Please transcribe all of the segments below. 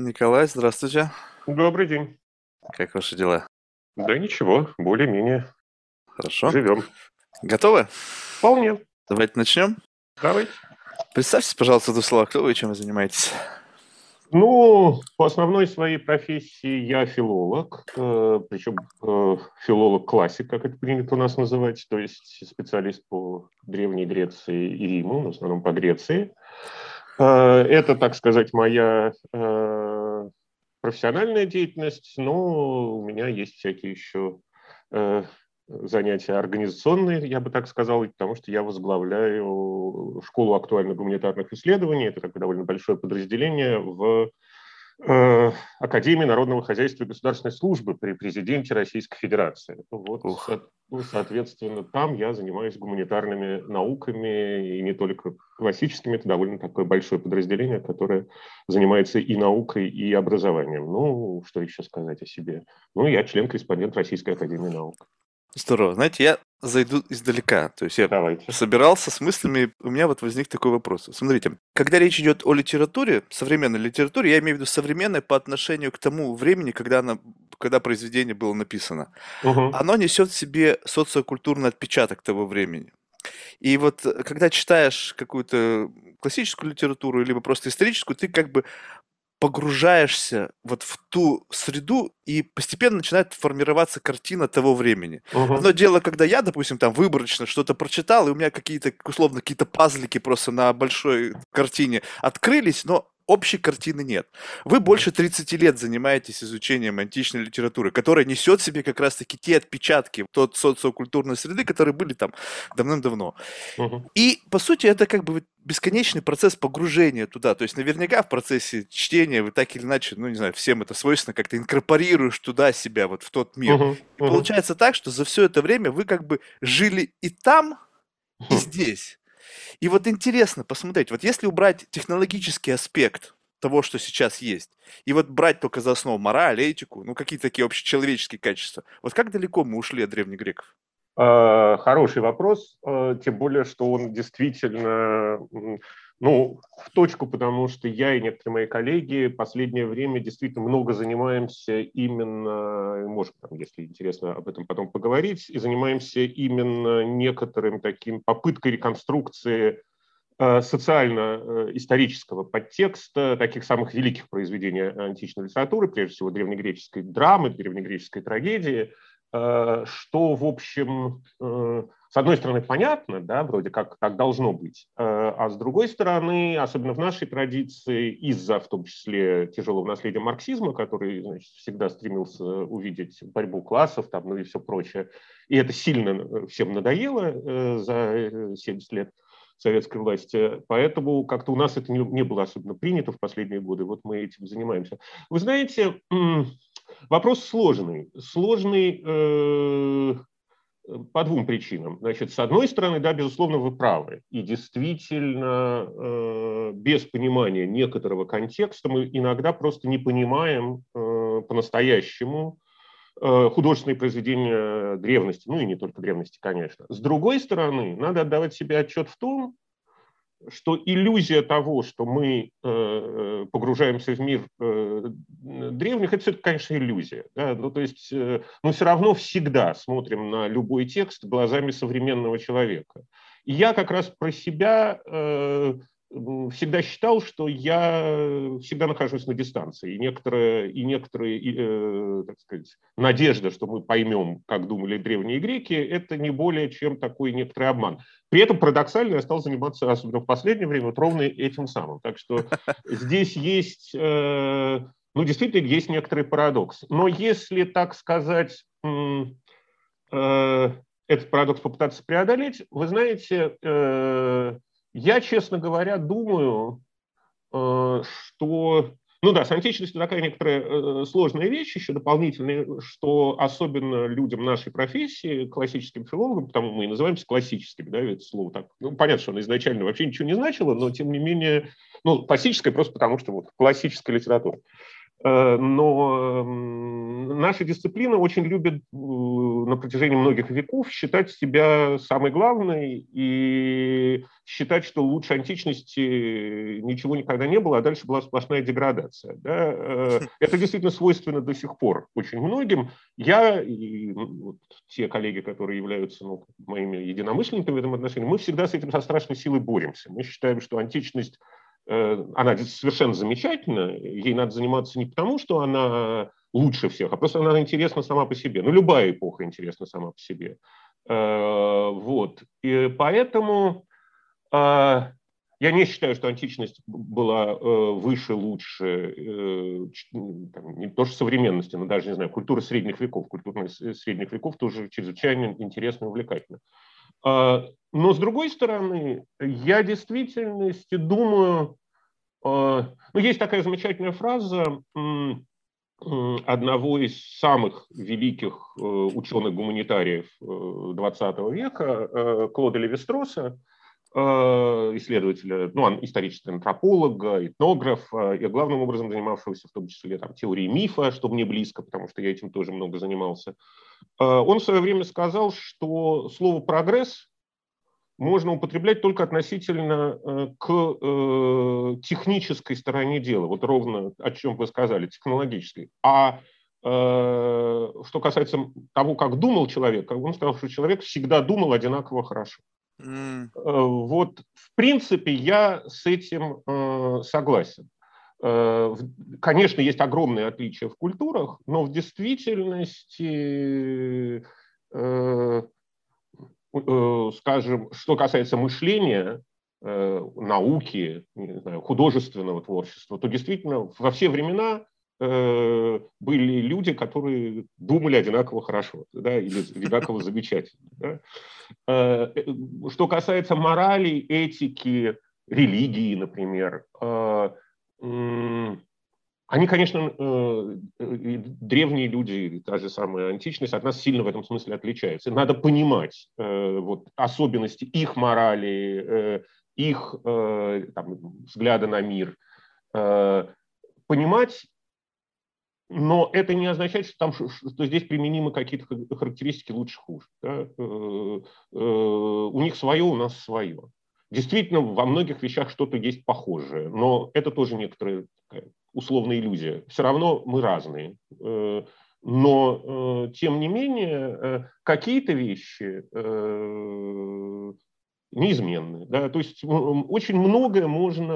Николай, здравствуйте. Добрый день. Как ваши дела? Да ничего, более-менее. Хорошо. Живем. Готовы? Вполне. Давайте начнем. Давайте. Представьтесь, пожалуйста, в двух словах, кто вы и чем вы занимаетесь. Ну, по основной своей профессии я филолог, э, причем э, филолог-классик, как это принято у нас называть, то есть специалист по Древней Греции и Риму, в основном по Греции. Э, это, так сказать, моя э, профессиональная деятельность, но у меня есть всякие еще э, занятия организационные, я бы так сказал, потому что я возглавляю школу актуальных гуманитарных исследований. Это такое довольно большое подразделение в Академии народного хозяйства и государственной службы при президенте Российской Федерации. Вот, со, ну, соответственно, там я занимаюсь гуманитарными науками, и не только классическими. Это довольно такое большое подразделение, которое занимается и наукой, и образованием. Ну, что еще сказать о себе? Ну, я член-корреспондент Российской Академии Наук. Здорово. Знаете, я зайду издалека. То есть я Давайте. собирался с мыслями, у меня вот возник такой вопрос. Смотрите, когда речь идет о литературе, современной литературе, я имею в виду современной по отношению к тому времени, когда, она, когда произведение было написано, Угу. оно несет в себе социокультурный отпечаток того времени. И вот э, когда читаешь какую-то классическую литературу, либо просто историческую, ты как бы погружаешься вот в ту среду, и постепенно начинает формироваться картина того времени. Угу. Одно дело, когда я, допустим, там выборочно что-то прочитал, и у меня какие-то, условно, какие-то пазлики просто на большой картине открылись, но общей картины нет. Вы больше 30 лет занимаетесь изучением античной литературы, которая несет в себе как раз-таки те отпечатки тот социокультурной среды, которые были там давным-давно. Угу. И, по сути, это как бы бесконечный процесс погружения туда. То есть наверняка в процессе чтения вы так или иначе, ну, не знаю, всем это свойственно, как-то инкорпорируешь туда себя, вот в тот мир. Угу. И получается так, что за все это время вы как бы жили и там, и здесь. И вот интересно посмотреть, вот если убрать технологический аспект того, что сейчас есть, и вот брать только за основу мораль, этику, ну какие-то такие общечеловеческие качества, вот как далеко мы ушли от древних греков? А, Хороший вопрос, а, тем более, что он действительно ну, в точку, потому что я и некоторые мои коллеги последнее время действительно много занимаемся именно, может, там, если интересно об этом потом поговорить, и занимаемся именно некоторым таким попыткой реконструкции э, социально-исторического подтекста таких самых великих произведений античной литературы, прежде всего древнегреческой драмы, древнегреческой трагедии, э, что, в общем, э, с одной стороны, понятно, да, вроде как так должно быть, э, а с другой стороны, особенно в нашей традиции, из-за в том числе тяжелого наследия марксизма, который значит, всегда стремился увидеть борьбу классов, там, ну и все прочее, и это сильно всем надоело э, за 70 лет советской власти, поэтому как-то у нас это не, было особенно принято в последние годы, вот мы этим занимаемся. Вы знаете, вопрос сложный, сложный э, по двум причинам. Значит, с одной стороны, да, безусловно, вы правы. И действительно, э, без понимания некоторого контекста мы иногда просто не понимаем э, по-настоящему э, художественные произведения древности, ну и не только древности, конечно. С другой стороны, надо отдавать себе отчет в том, что иллюзия того, что мы э, погружаемся в мир э, древних, это все-таки, конечно, иллюзия. Да? Ну, то есть э, мы все равно всегда смотрим на любой текст глазами современного человека. И я как раз про себя э, всегда считал, что я всегда нахожусь на дистанции. И некоторая, и некоторые, э, так сказать, надежда, что мы поймем, как думали древние греки, это не более чем такой некоторый обман. При этом парадоксально я стал заниматься, особенно в последнее время, вот ровно этим самым. Так что здесь есть, э, ну, действительно, есть некоторый парадокс. Но если, так сказать, э, этот парадокс попытаться преодолеть, вы знаете, э, я, честно говоря, думаю, э, что... Ну да, с античностью такая некоторая э, сложная вещь еще дополнительная, что особенно людям нашей профессии, классическим филологам, потому мы и называемся классическими, да, это слово так, ну, понятно, что оно изначально вообще ничего не значило, но тем не менее, ну, классическое просто потому, что вот классическая литература. Э, но наша дисциплина очень любит на протяжении многих веков считать себя самой главной и считать, что лучше античности ничего никогда не было, а дальше была сплошная деградация. Да? Э, это действительно свойственно до сих пор очень многим. Я и вот, те коллеги, которые являются ну, моими единомышленниками в этом отношении, мы всегда с этим со страшной силой боремся. Мы считаем, что античность она совершенно замечательна, ей надо заниматься не потому, что она лучше всех, а просто она интересна сама по себе. Ну, любая эпоха интересна сама по себе. Э, вот. И поэтому э, я не считаю, что античность была выше, лучше, там, не то что современности, но даже, не знаю, культура средних веков. Культура средних веков тоже чрезвычайно интересна и увлекательна. Но, с другой стороны, я в действительности думаю, ну, есть такая замечательная фраза одного из самых великих э, ученых-гуманитариев XX э, века, э, Клода Левистроса, исследователя, ну, исторического антрополога, этнографа, и главным образом занимавшегося в том числе там, теорией мифа, что мне близко, потому что я этим тоже много занимался. Он в свое время сказал, что слово «прогресс» можно употреблять только относительно э, к э, технической стороне дела, вот ровно о чем вы сказали, технологической. А э, что касается того, как думал человек, он сказал, что человек всегда думал одинаково хорошо. Mm. Вот, в принципе, я с этим согласен. Конечно, есть огромные отличия в культурах, но в действительности скажем, что касается мышления, э, науки, знаю, художественного творчества, то действительно во все времена э, были люди, которые думали одинаково хорошо да, или одинаково замечательно. Да. Что касается морали, этики, религии, например, они, конечно, э, древние люди, та же самая античность, от нас сильно в этом смысле отличаются. Надо понимать э, вот, особенности их морали, э, их там, взгляда на мир. Понимать, но это не означает, что, там, что здесь применимы какие-то характеристики лучше-хуже. Да? У них свое, у нас свое. Действительно, во многих вещах что-то есть похожее, но это тоже некоторая условная иллюзия. Все равно мы разные. Э, но, э, тем не менее, э, какие-то вещи неизменны. Да? То есть очень многое можно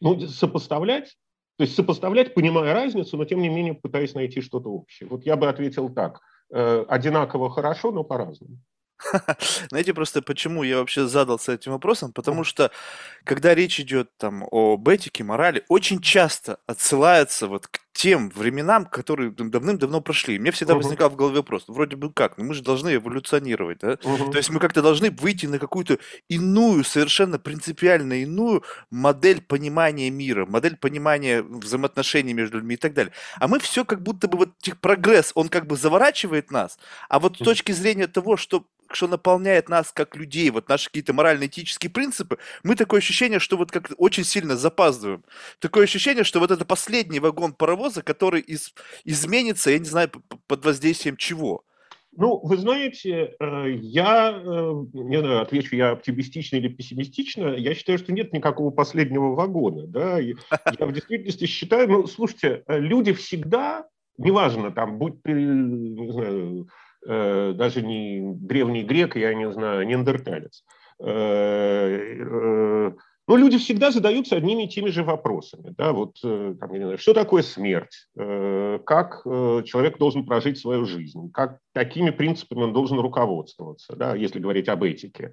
ну, сопоставлять, то есть сопоставлять, понимая разницу, но тем не менее пытаясь найти что-то общее. Вот я бы ответил так. Одинаково хорошо, но по-разному. Знаете, просто почему я вообще задался этим вопросом? Потому что, когда речь идет там об этике, морали, очень часто отсылается вот к тем временам, которые давным-давно прошли. Мне всегда угу. возникал в голове вопрос, ну, вроде бы как, ну мы же должны эволюционировать, да? Угу. То есть мы как-то должны выйти на какую-то иную, совершенно принципиально иную модель понимания мира, модель понимания взаимоотношений между людьми и так далее. А мы все как будто бы вот прогресс, он как бы заворачивает нас, а вот с точки зрения того, что что наполняет нас как людей, вот наши какие-то морально-этические принципы, мы такое ощущение, что вот как очень сильно запаздываем. Такое ощущение, что вот это последний вагон паровоза, который из, изменится, я не знаю, под воздействием чего. Ну, вы знаете, э, я, э, не знаю, отвечу я оптимистично или пессимистично, я считаю, что нет никакого последнего вагона. Да? Я в действительности считаю, ну, слушайте, э, люди всегда, неважно, там, будь ты, не знаю, даже не древний грек, я не знаю, неандерталец. Э, э, но люди всегда задаются одними и теми же вопросами. Да, вот, там, я не знаю, что такое смерть? Как человек должен прожить свою жизнь? Как, какими принципами он должен руководствоваться, да, если говорить об этике?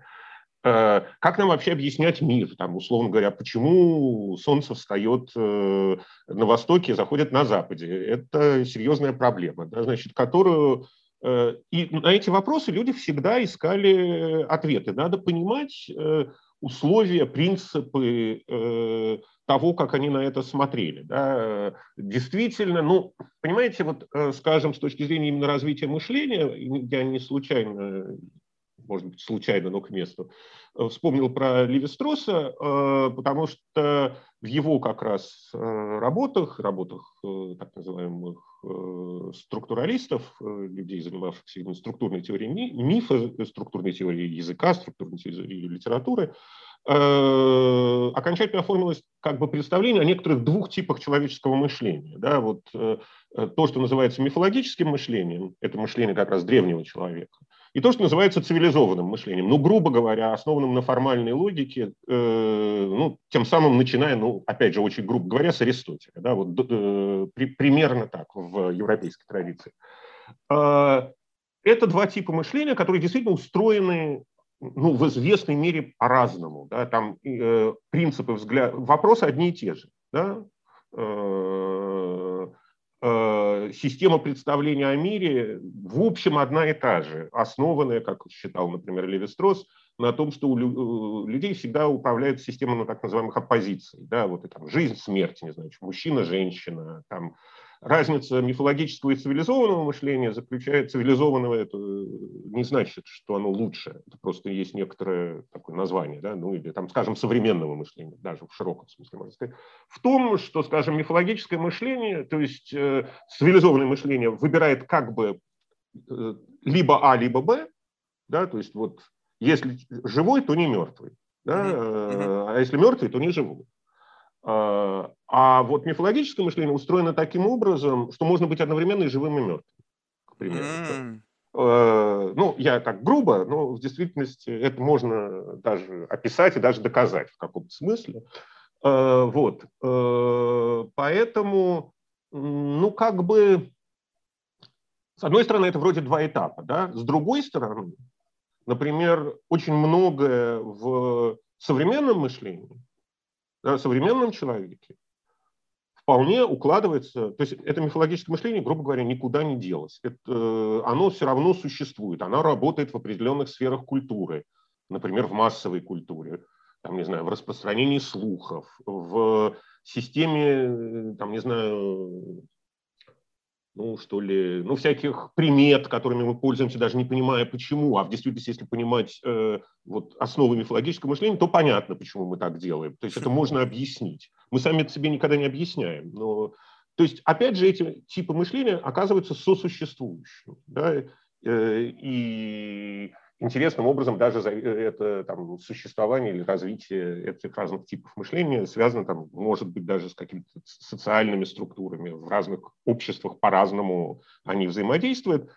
Как нам вообще объяснять мир? Там, условно говоря, почему солнце встает на востоке и заходит на западе? Это серьезная проблема, да, значит, которую Э, и на эти вопросы люди всегда искали ответы. Надо понимать э, условия, принципы э, того, как они на это смотрели. Да. Действительно, ну, понимаете, вот, скажем, с точки зрения именно развития мышления, я не случайно может быть, случайно, но к месту, э, вспомнил про Леви-Стросса, э, потому что в его как раз работах, работах так называемых структуралистов, людей, занимавшихся именно структурной теорией мифа, структурной теорией языка, структурной теорией литературы, окончательно оформилось как бы представление о некоторых двух типах человеческого мышления. Да, вот то, что называется мифологическим мышлением, это мышление как раз древнего человека, и то, что называется цивилизованным мышлением, ну, грубо говоря, основанным на формальной логике, э, ну, тем самым начиная, ну, опять же, очень грубо говоря, с Аристотеля, да, вот э, при, примерно так в европейской традиции. Э, это два типа мышления, которые действительно устроены ну, в известной мере по-разному. Да, там э, принципы взгляда, вопросы одни и те же. Да, э, система представления о мире в общем одна и та же, основанная, как считал, например, Леви-Стросс, на том, что у э, людей всегда управляет система ну, так называемых оппозиций. Да, вот и там жизнь, смерть, не знаю, мужчина, женщина, там разница мифологического и цивилизованного мышления заключается, цивилизованного это не значит, что оно лучше, это просто есть некоторое такое название, да, ну или там, скажем, современного мышления, даже в широком смысле можно сказать, в том, что, скажем, мифологическое мышление, то есть э, цивилизованное мышление выбирает как бы э, либо А, либо Б, да, то есть вот если живой, то не мертвый, да, э, а если мертвый, то не живой. А, а вот мифологическое мышление устроено таким образом, что можно быть одновременно и живым, и мертвым, к примеру. Mm. Ну, я так грубо, но в действительности это можно даже описать и даже доказать в каком-то смысле. А, вот. Поэтому, ну, как бы, с одной стороны, это вроде два этапа, да? С другой стороны, например, очень многое в современном мышлении да, современном человеке вполне укладывается, то есть это мифологическое мышление, грубо говоря, никуда не делось. Это, э, оно все равно существует, оно работает в определенных сферах культуры, например, в массовой культуре, там, не знаю, в распространении слухов, в системе, там, не знаю, ну, что ли, ну, всяких примет, которыми мы пользуемся, даже не понимая, почему. А в действительности, если понимать э, вот основы мифологического мышления, то понятно, почему мы так делаем. То есть это можно объяснить. Мы сами это себе никогда не объясняем. Но, то есть, опять же, эти типы мышления оказываются сосуществующими. Да? Э, и интересным образом даже э, это там, существование или развитие этих разных типов мышления связано, там, может быть, даже с какими-то социальными структурами. В разных обществах по-разному они взаимодействуют.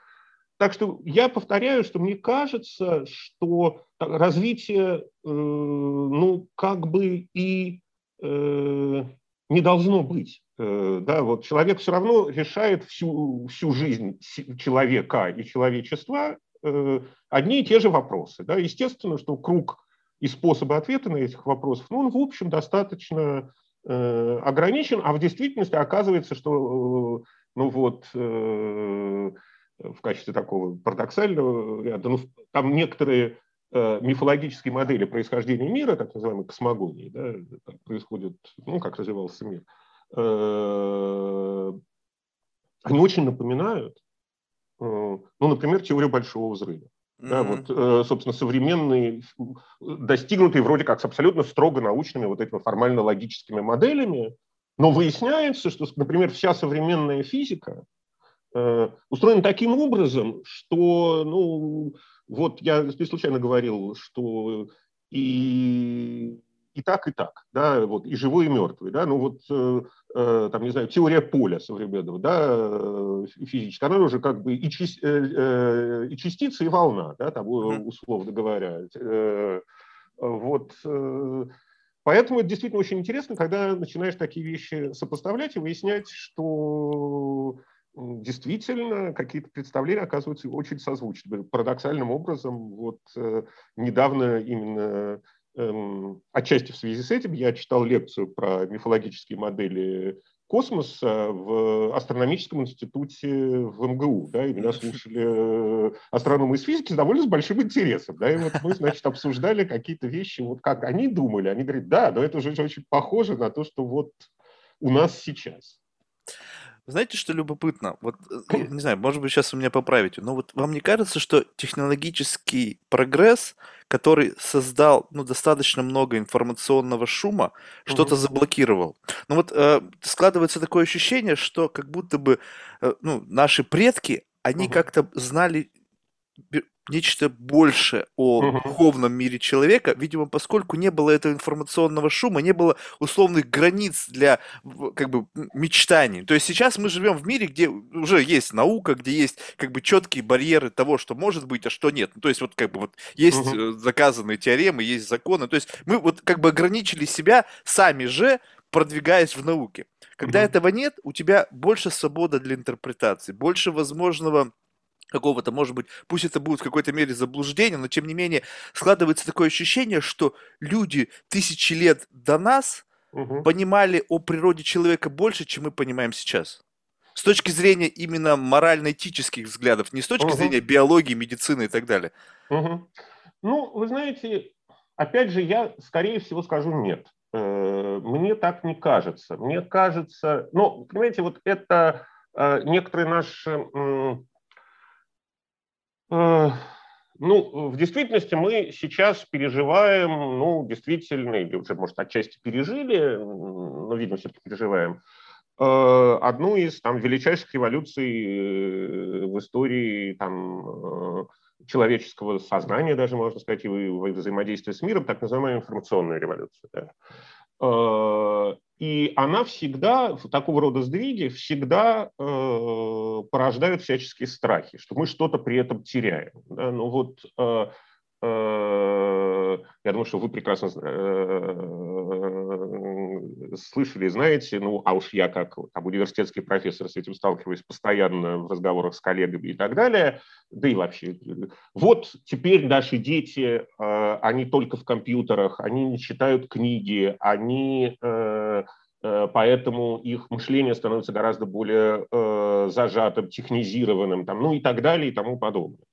Так что я повторяю, что мне кажется, что развитие, э, ну, как бы и э, не должно быть. Да, вот человек все равно решает всю, всю жизнь человека и человечества одни и те же вопросы. Да? Естественно, что круг и способы ответа на этих вопросов, ну, он, в общем, достаточно э, ограничен, а в действительности оказывается, что, э, ну, вот, э, в качестве такого парадоксального ряда, ну, там некоторые э, мифологические модели происхождения мира, так называемые космогонии, да, происходят, ну, как развивался мир, э, они очень напоминают Э, ну, например, теорию большого взрыва. Mm-hmm. Да, вот, э, собственно, современные, достигнутые вроде как с абсолютно строго научными вот этими формально-логическими моделями, но выясняется, что, например, вся современная физика э, устроена таким образом, что, ну, вот я не случайно говорил, что и и так, и так, да, вот, и живой, и мертвый, да, ну вот, э, э, там, не знаю, теория поля современного, да, э, физическая, она уже как бы и, части, э, э, и частица, и волна, да, там, условно говоря, э, вот, э, поэтому это действительно очень интересно, когда начинаешь такие вещи сопоставлять и выяснять, что действительно какие-то представления оказываются очень созвучны. Парадоксальным образом, вот э, недавно именно отчасти в связи с этим я читал лекцию про мифологические модели космоса в астрономическом институте в МГУ, да, и меня слушали э, астрономы из физики с довольно с большим интересом, да, и вот мы, значит, обсуждали какие-то вещи, вот как они думали, они говорят, да, но это же очень похоже на то, что вот у нас сейчас. Знаете, что любопытно? Вот, э, не знаю, может быть, сейчас вы меня поправите, но вот вам не кажется, что технологический прогресс, который создал ну, достаточно много информационного шума, что-то заблокировал? Ну вот э, складывается такое ощущение, что как будто бы э, ну, наши предки, они угу. как-то знали нечто больше о угу. духовном мире человека, видимо, поскольку не было этого информационного шума, не было условных границ для как бы мечтаний. То есть сейчас мы живем в мире, где уже есть наука, где есть как бы четкие барьеры того, что может быть, а что нет. Ну, то есть вот как бы вот есть угу. заказанные теоремы, есть законы. То есть мы вот как бы ограничили себя сами же, продвигаясь в науке. Когда угу. этого нет, у тебя больше свободы для интерпретации, больше возможного какого-то, может быть, пусть это будет в какой-то мере заблуждение, но тем не менее складывается такое ощущение, что люди тысячи лет до нас угу. понимали о природе человека больше, чем мы понимаем сейчас. С точки зрения именно морально-этических взглядов, не с точки угу. зрения биологии, медицины и так далее. Угу. Ну, вы знаете, опять же, я, скорее всего, скажу нет. Э, мне так не кажется. Мне кажется, ну, понимаете, вот это э, некоторые наши ну, в действительности мы сейчас переживаем, ну, действительно, или уже, может, отчасти пережили, но, видимо, все-таки переживаем, э, одну из там, величайших революций э, в истории там, человеческого сознания, даже можно сказать, и взаимодействия с миром, так называемую информационную революцию. Да. И она всегда, такого рода сдвиги, всегда э, порождают всяческие страхи, что мы что-то при этом теряем. Да? Ну вот э, э, я думаю, что вы прекрасно э, слышали, знаете, ну, а уж я как там, университетский профессор с этим сталкиваюсь постоянно в разговорах с коллегами и так далее, да и вообще. Вот теперь наши дети, э, они только в компьютерах, они не читают книги, они э, поэтому их мышление становится гораздо более зажатым, технизированным, там, ну и так далее и тому подобное.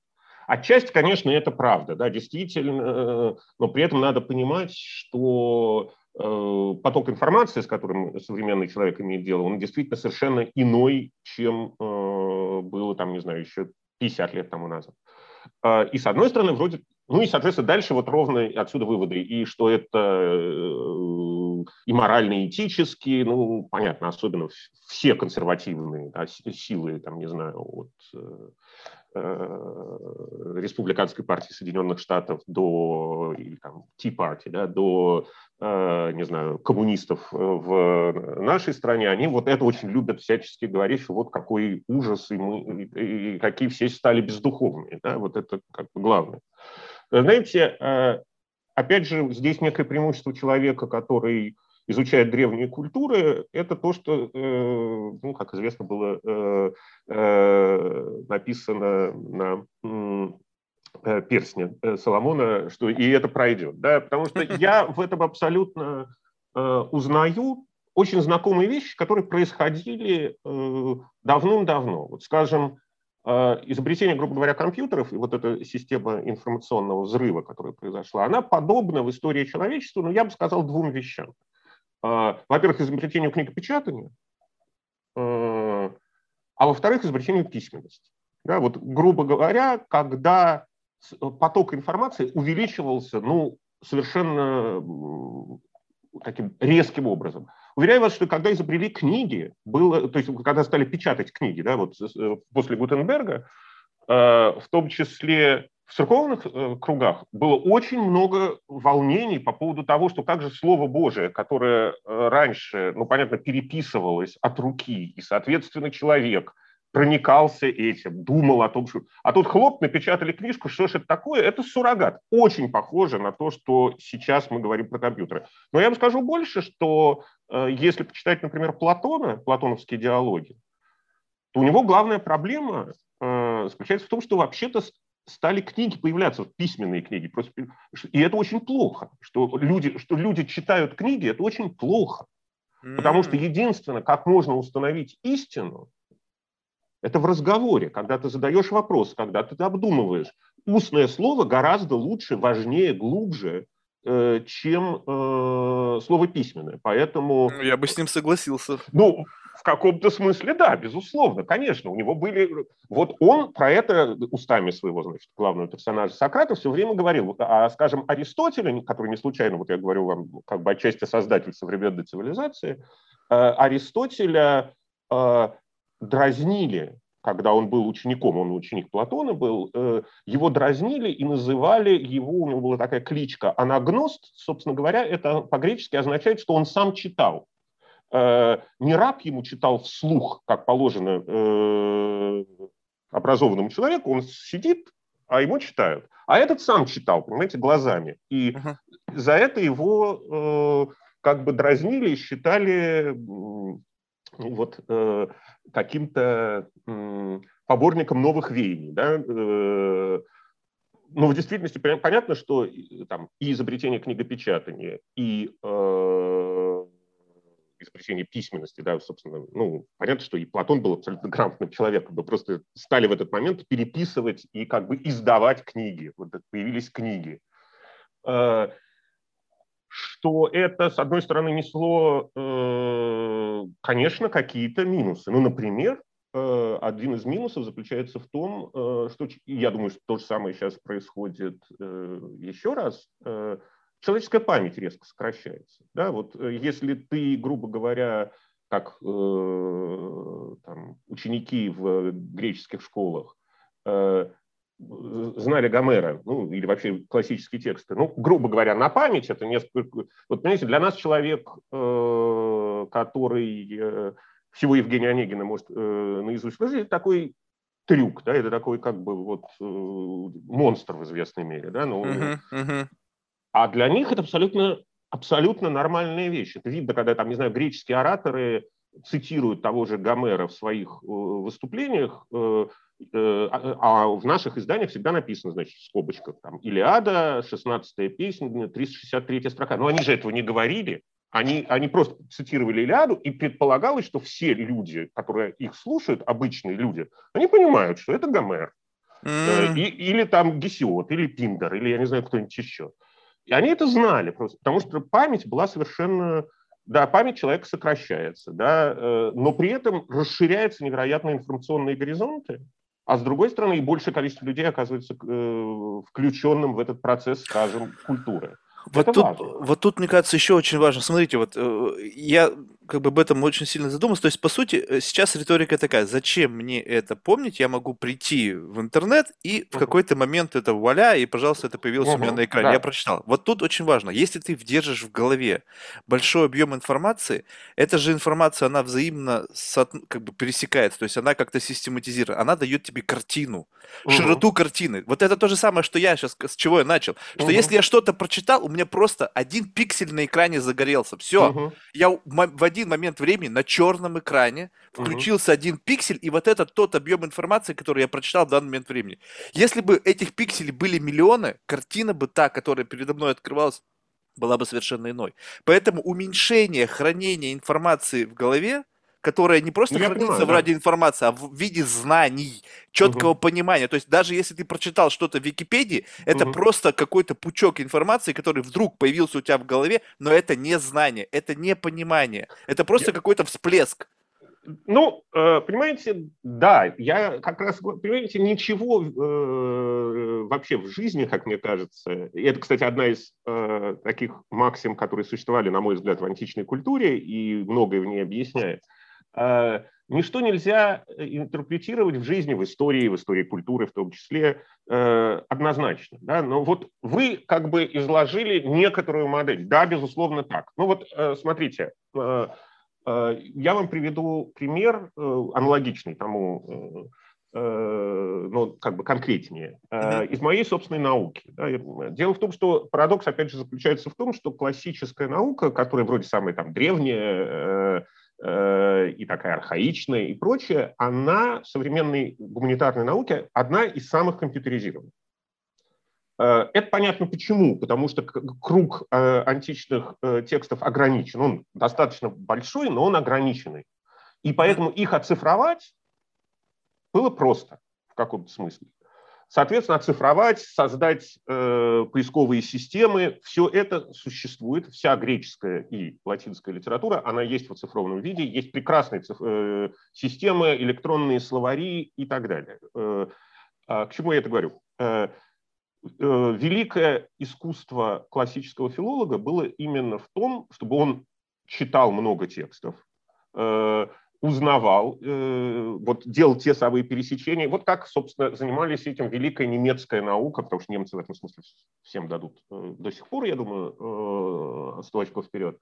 Отчасти, конечно, это правда, да, действительно, э, но при этом надо понимать, что э, поток информации, с которым современный человек имеет дело, он действительно совершенно иной, чем э, было, там, не знаю, еще 50 лет тому назад. А, и с одной стороны, вроде, ну и, соответственно, дальше вот ровно отсюда выводы, и что это и морально, и этически, ну, понятно, особенно все консервативные да, силы, там, не знаю, от Э, республиканской партии Соединенных Штатов до или, там, Tea Party, да, до, э, не знаю, коммунистов в нашей стране, они вот это очень любят всячески говорить, что вот какой ужас, и, мы, и, какие все стали бездуховные. Да, вот это как бы главное. Знаете, э, опять же, здесь некое преимущество человека, который изучает древние культуры, это то, что, э, ну, как известно, было э, э, написано на перстне Соломона, что и это пройдет. Да? Потому что я в этом абсолютно узнаю очень знакомые вещи, которые происходили давным-давно. Вот, скажем, изобретение, грубо говоря, компьютеров и вот эта система информационного взрыва, которая произошла, она подобна в истории человечества, но я бы сказал, двум вещам. А, во-первых, изобретению книгопечатания, а, а во-вторых, изобретению письменности. Да, вот, грубо говоря, когда поток информации увеличивался ну, совершенно таким резким образом. Уверяю вас, что когда изобрели книги, было, то есть когда стали печатать книги, да, вот э, после Гутенберга, а, в том числе в церковных э, кругах было очень много волнений по поводу того, что как же Слово Божие, которое э, раньше, ну, понятно, переписывалось от руки, и, соответственно, человек проникался этим, думал о том, что... А тут хлоп, напечатали книжку, что же это такое? Это суррогат. Очень похоже на то, что сейчас мы говорим про компьютеры. Но я вам скажу больше, что э, если почитать, например, Платона, платоновские диалоги, то у него главная проблема заключается в том, что вообще-то стали книги появляться, письменные книги. Просто, и это очень плохо, что люди, что люди читают книги, это очень плохо. Потому что единственное, как можно установить истину, это в разговоре, когда ты задаешь вопрос, когда ты обдумываешь. Устное слово гораздо лучше, важнее, глубже, э, чем э, слово письменное. Поэтому... Я бы с ним согласился. Ну, в каком-то смысле, да, безусловно, конечно. У него были... Вот он про это устами своего, значит, главного персонажа Сократа все время говорил. А, скажем, Аристотеля, который не случайно, вот я говорю вам, как бы отчасти создатель современной цивилизации, э, Аристотеля э, дразнили когда он был учеником, он ученик Платона был, э, его дразнили и называли его, у него была такая кличка анагност, собственно говоря, это по-гречески означает, что он сам читал. Э, не раб ему читал вслух, как положено э, образованному человеку, он сидит, а ему читают. А этот сам читал, понимаете, глазами. И uh-huh. за это его как бы дразнили и считали вот каким-то поборником новых веяний. Да? Э, ну, в действительности понятно, что там и изобретение книгопечатания, и э, изобретение письменности, да, собственно, ну, понятно, что и Платон был абсолютно грамотным человеком, но просто стали в этот момент переписывать и как бы издавать книги. Вот появились книги. Э, что это, с одной стороны, несло, э, конечно, какие-то минусы. Ну, например, э, один из минусов заключается в том, э, что, я думаю, что то же самое сейчас происходит еще раз, человеческая память резко сокращается. Да? Вот если ты, грубо говоря, как там, ученики в греческих школах, знали Гомера, ну, или вообще классические тексты. Ну, грубо говоря, на память это несколько... Вот, понимаете, для нас человек, э, который э, всего Евгения Онегина может э, наизусть выжить, это такой трюк, да, это такой как бы вот монстр в известной мере, да, ну, uh-huh, uh-huh. а для них это абсолютно, абсолютно нормальная вещь. Это видно, когда там, не знаю, греческие ораторы цитируют того же Гомера в своих выступлениях, Э, а, а в наших изданиях всегда написано, значит, в скобочках, там, Илиада, 16-я песня, 363 строка. Но они же этого не говорили. Они, они просто цитировали Илиаду, и предполагалось, что все люди, которые их слушают, обычные люди, они понимают, что это Гомер. Mm. И, или там Гесиот, или Пиндер, или я не знаю, кто-нибудь еще. И они это знали просто, потому что память была совершенно... Да, память человека сокращается, да, э, но при этом расширяются невероятно информационные горизонты а с другой стороны, и большее количество людей оказывается э, включенным в этот процесс, скажем, культуры. Вот тут, вот тут, мне кажется, еще очень важно. Смотрите, вот э, я как бы об этом очень сильно задумался. То есть, по сути, э, сейчас риторика такая, зачем мне это помнить? Я могу прийти в интернет, и в какой-то момент это вуаля, и, пожалуйста, это появилось у меня на экране. Да. Я прочитал. Вот тут очень важно, если ты держишь в голове большой объем информации, эта же информация, она взаимно как бы пересекается, то есть она как-то систематизирует, она дает тебе картину, угу. широту картины. Вот это то же самое, что я сейчас, с чего я начал. Что если я что-то прочитал, у меня просто один пиксель на экране загорелся. Все. Я в один один момент времени на черном экране включился угу. один пиксель, и вот это тот объем информации, который я прочитал в данный момент времени. Если бы этих пикселей были миллионы, картина бы та, которая передо мной открывалась, была бы совершенно иной. Поэтому уменьшение хранения информации в голове – которая не просто ну, хранится понимаю, в ради да. информации, а в виде знаний, четкого угу. понимания. То есть даже если ты прочитал что-то в Википедии, это угу. просто какой-то пучок информации, который вдруг появился у тебя в голове, но это не знание, это не понимание, это просто Я... какой-то всплеск. Ну, э, понимаете, да, я как раз, понимаете, ничего э, вообще в жизни, как мне кажется, и это, кстати, одна из э, таких максим, которые существовали, на мой взгляд, в античной культуре, и многое в ней объясняет – Э, ничто нельзя э, интерпретировать в жизни, в истории, в истории культуры в том числе э, однозначно. Да? Но вот вы как бы изложили некоторую модель. Да, безусловно, так. Ну вот смотрите, я вам приведу пример аналогичный тому, ну, как бы конкретнее, из моей собственной науки. Дело в том, что парадокс, опять же, заключается в том, что классическая наука, которая вроде самая там древняя, Э, и такая архаичная и прочее, она в современной гуманитарной науке одна из самых компьютеризированных. Э, это понятно почему, потому что круг э, античных текстов ограничен. Он достаточно большой, но он ограниченный. И поэтому их оцифровать было просто в каком-то смысле. Соответственно, оцифровать, создать э, поисковые системы, все это существует, вся греческая и латинская литература, она есть в оцифрованном виде, есть прекрасные циф- э, системы, электронные словари и так далее. Э, э, к чему я это говорю? Э, э, великое искусство классического филолога было именно в том, чтобы он читал много текстов, э, узнавал, э, вот делал те самые пересечения. Вот как, собственно, занимались этим великая немецкая наука, потому что немцы в этом смысле всем дадут э, до сих пор, я думаю, 100 очков вперед.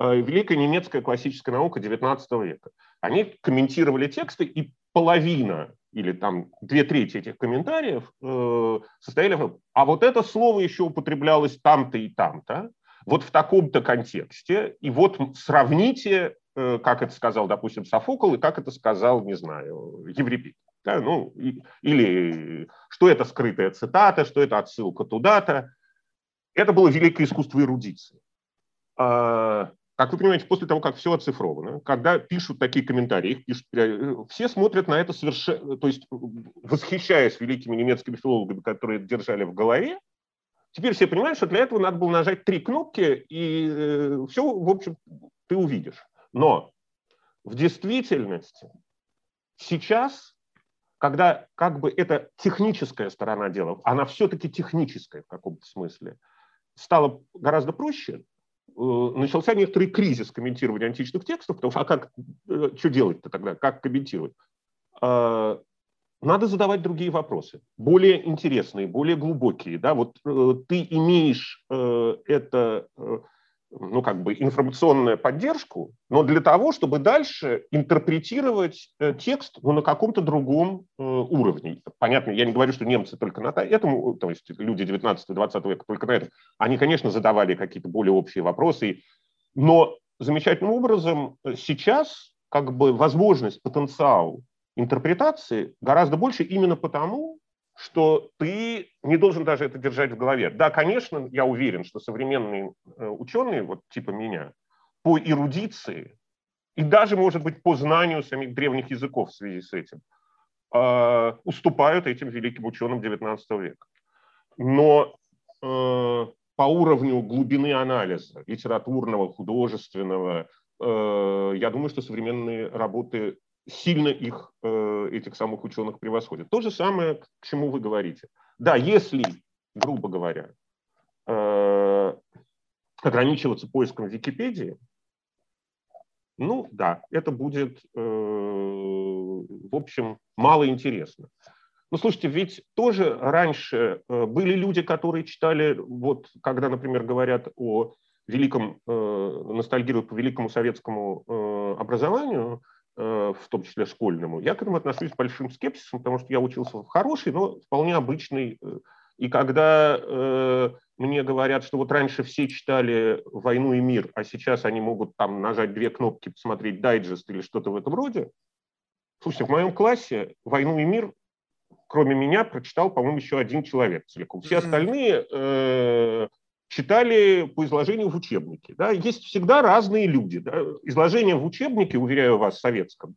Великая немецкая классическая наука XIX века. Они комментировали тексты, и половина или там две трети этих комментариев состояли в а вот это слово еще употреблялось там-то и там-то, вот в таком-то контексте, и вот сравните Э, как это сказал, допустим, Софокл, и как это сказал, не знаю, Еврипид. Да, ну, и, или что это скрытая цитата, что это отсылка туда-то. Это было великое искусство эрудиции. А, как вы понимаете, после того, как все оцифровано, когда пишут такие комментарии, их пишут, э, все смотрят на это совершенно, то есть восхищаясь великими немецкими филологами, которые держали в голове, теперь все понимают, что для этого надо было нажать три кнопки, и э, все, в общем, ты увидишь. Но в действительности сейчас, когда как бы эта техническая сторона дела, она все-таки техническая в каком-то смысле, стало гораздо проще, э, начался некоторый кризис комментирования античных текстов, потому что а как, э, что делать-то тогда, как комментировать? А, надо задавать другие вопросы, более интересные, более глубокие. Да? Вот э, ты имеешь это ну, как бы информационную поддержку, но для того, чтобы дальше интерпретировать э, текст ну, на каком-то другом э, уровне. Понятно, я не говорю, что немцы только на этому, то есть люди 19-20 века только на этом. Они, конечно, задавали какие-то более общие вопросы, но замечательным образом э, сейчас как бы возможность, потенциал интерпретации гораздо больше именно потому, что ты не должен даже это держать в голове. Да, конечно, я уверен, что современные э, ученые, вот типа меня, по эрудиции и даже, может быть, по знанию самих древних языков в связи с этим, э, уступают этим великим ученым XIX века. Но э, по уровню глубины анализа, литературного, художественного, я думаю, что современные работы сильно их, э, этих самых ученых превосходят. То же самое, к чему вы говорите. Да, если, грубо говоря, э, ограничиваться поиском в Википедии, ну да, это будет, э, в общем, мало интересно. Ну, слушайте, ведь тоже раньше были люди, которые читали, вот когда, например, говорят о великом, ностальгируют по великому советскому образованию, в том числе школьному, я к этому отношусь с большим скепсисом, потому что я учился в хорошей, но вполне обычной. Э, и когда э, мне говорят, что вот раньше все читали «Войну и мир», а сейчас они могут там нажать две кнопки, посмотреть дайджест или что-то в этом роде, слушайте, в моем классе «Войну и мир» кроме меня прочитал, по-моему, еще один человек целиком. Все остальные э, читали по изложению в учебнике. Да? Есть всегда разные люди. Да? Изложение в учебнике, уверяю вас, советском,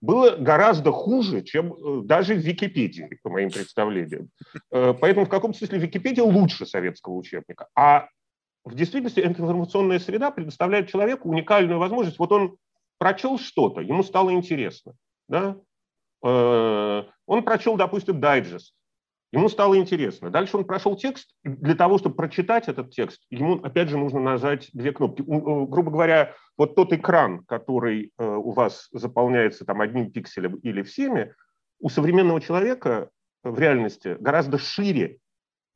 было гораздо хуже, чем э, даже в Википедии, по моим представлениям. Э, поэтому в каком смысле Википедия лучше советского учебника. А в действительности эта информационная среда предоставляет человеку уникальную возможность. Вот он прочел что-то, ему стало интересно. Да? Э, он прочел, допустим, дайджест. Ему стало интересно. Дальше он прошел текст. Для того, чтобы прочитать этот текст, ему, опять же, нужно нажать две кнопки. Грубо говоря, вот тот экран, который э, у вас заполняется там одним пикселем или всеми, у современного человека в реальности гораздо шире,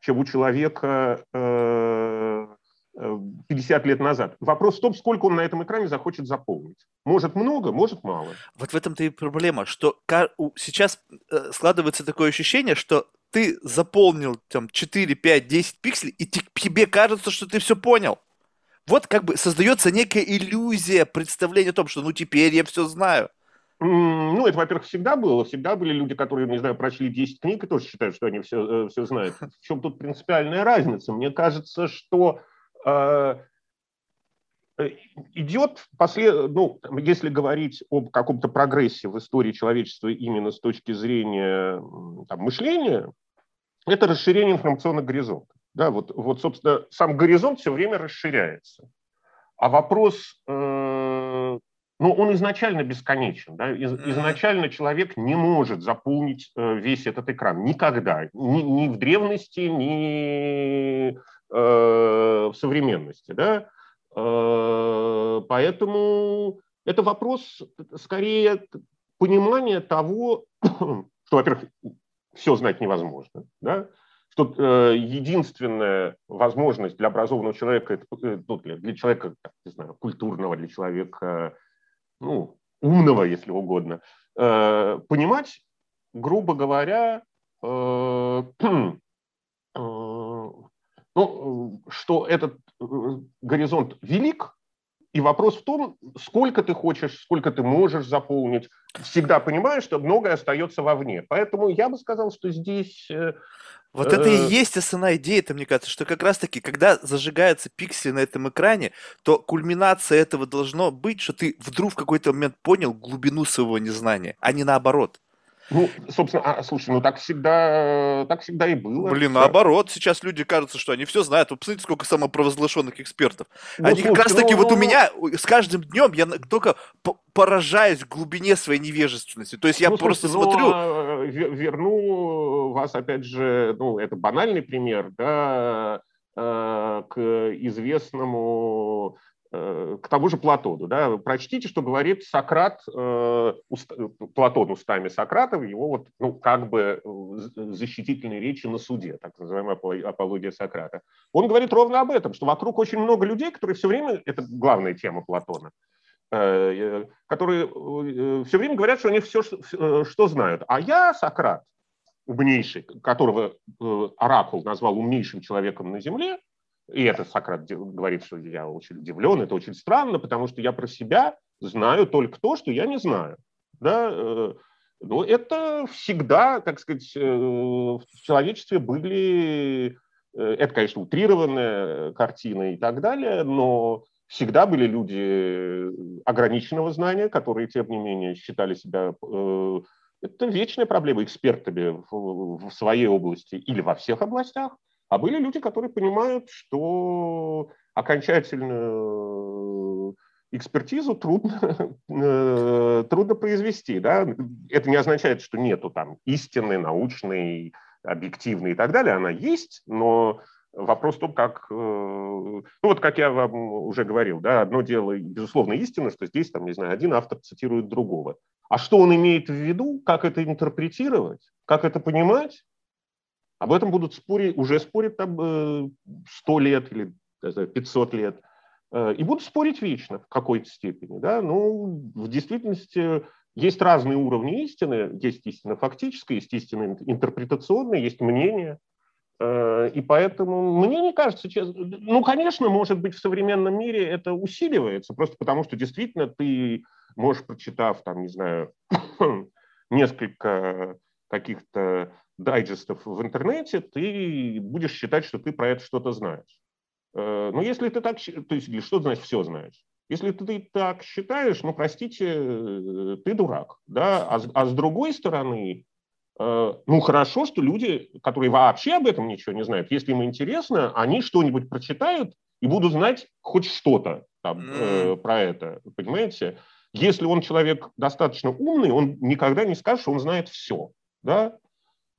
чем у человека 50 э, лет назад. Вопрос в том, сколько он на этом экране захочет заполнить. Может много, может мало. Вот в этом-то и проблема, что сейчас э, складывается такое ощущение, что ты заполнил там 4, 5, 10 пикселей, и тебе кажется, что ты все понял. Вот как бы создается некая иллюзия представления о том, что ну теперь я все знаю. Ну, это, во-первых, всегда было. Всегда были люди, которые, не знаю, прочли 10 книг и тоже считают, что они все, э, все знают. В чем тут принципиальная разница? Мне кажется, что э, э идет, послед... ну, если говорить об каком-то прогрессе в истории человечества именно с точки зрения там, мышления, это расширение информационных горизонтов. Да, вот, вот, собственно, сам горизонт все время расширяется. А вопрос, э, ну, он изначально бесконечен. Да? Из, изначально человек не может заполнить э, весь этот экран. Никогда. Ни, ни в древности, ни э, в современности. Да? Э, поэтому это вопрос скорее понимания того, что, во-первых, все знать невозможно. Да? что э, единственная возможность для образованного человека, это, э, ну, для, для человека, не знаю, культурного, для человека, ну, умного, если угодно, э, понимать, грубо говоря, э, э, ну, что этот э, горизонт велик, и вопрос в том, сколько ты хочешь, сколько ты можешь заполнить. Всегда понимаешь, что многое остается вовне. Поэтому я бы сказал, что здесь э, вот это и э. есть основная идея, это мне кажется, что как раз-таки, когда зажигаются пиксели на этом экране, то кульминация этого должно быть, что ты вдруг в какой-то момент понял глубину своего незнания, а не наоборот. Ну, собственно, а, слушай, ну так всегда, так всегда и было. Блин, наоборот, сейчас люди кажутся, что они все знают. Вы посмотрите, сколько самопровозглашенных экспертов. Ну, они слушай, как раз таки ну, вот ну, у меня с каждым днем я только поражаюсь глубине своей невежественности. То есть я ну, просто слушай, смотрю... Ну, верну вас, опять же, ну, это банальный пример, да, э, к известному к тому же Платону. Да? Прочтите, что говорит Сократ, э, уст, Платон устами Сократа его вот, ну, как бы э, защитительной речи на суде, так называемая апология Сократа. Он говорит ровно об этом, что вокруг очень много людей, которые все время, это главная тема Платона, э, которые все время говорят, что они все, что знают. А я, Сократ, умнейший, которого Оракул назвал умнейшим человеком на Земле, и это Сократ говорит, что я очень удивлен, это очень странно, потому что я про себя знаю только то, что я не знаю. Да? Э, но это всегда, так сказать, э, в человечестве были, э, это, конечно, утрированная картина и так далее, но всегда были люди ограниченного знания, которые, тем не менее, считали себя это вечная проблема экспертами в своей области или во всех областях. А были люди, которые понимают, что окончательную экспертизу трудно, э, трудно произвести. Да? Это не означает, что нету там истины, научной, объективной и так далее. Она есть, но вопрос в том, как... Э, ну вот, как я вам уже говорил, да, одно дело, безусловно, истина, что здесь, там, не знаю, один автор цитирует другого. А что он имеет в виду, как это интерпретировать, как это понимать, об этом будут спорить, уже спорят там 100 э, лет или 500 лет. Э, и будут спорить вечно в какой-то степени. Да? Ну, в действительности есть разные уровни истины. Есть истина фактическая, есть истина интерпретационная, есть мнение. Э, и поэтому мне не кажется, честно, ну, конечно, может быть, в современном мире это усиливается, просто потому что действительно ты можешь, прочитав, там, не знаю, несколько каких-то дайджестов в интернете, ты будешь считать, что ты про это что-то знаешь. Э, но если ты так, то есть, что значит все знаешь? Если ты так считаешь, ну, простите, э, ты дурак. Да? А, а с другой стороны, э, ну, хорошо, что люди, которые вообще об этом ничего не знают, если им интересно, они что-нибудь прочитают и будут знать хоть что-то там, mm. про это, понимаете? Если он человек достаточно умный, он никогда не скажет, что он знает все. Да?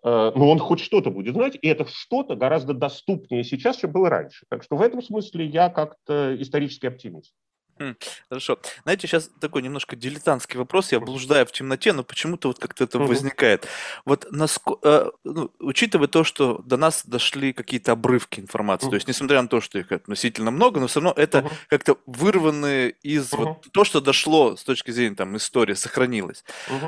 Э, но он хоть что-то будет знать, и это что-то гораздо доступнее сейчас, чем было раньше. Так что в этом смысле я как-то исторический оптимист. Хм, хорошо. Знаете, сейчас такой немножко дилетантский вопрос. Я блуждаю в темноте, но почему-то вот как-то это возникает. Вот насколько, э, ну, учитывая то, что до нас дошли какие-то обрывки информации, то есть несмотря на то, что их относительно много, но все равно это как-то вырванные из вот то, что дошло с точки зрения там истории, сохранилось.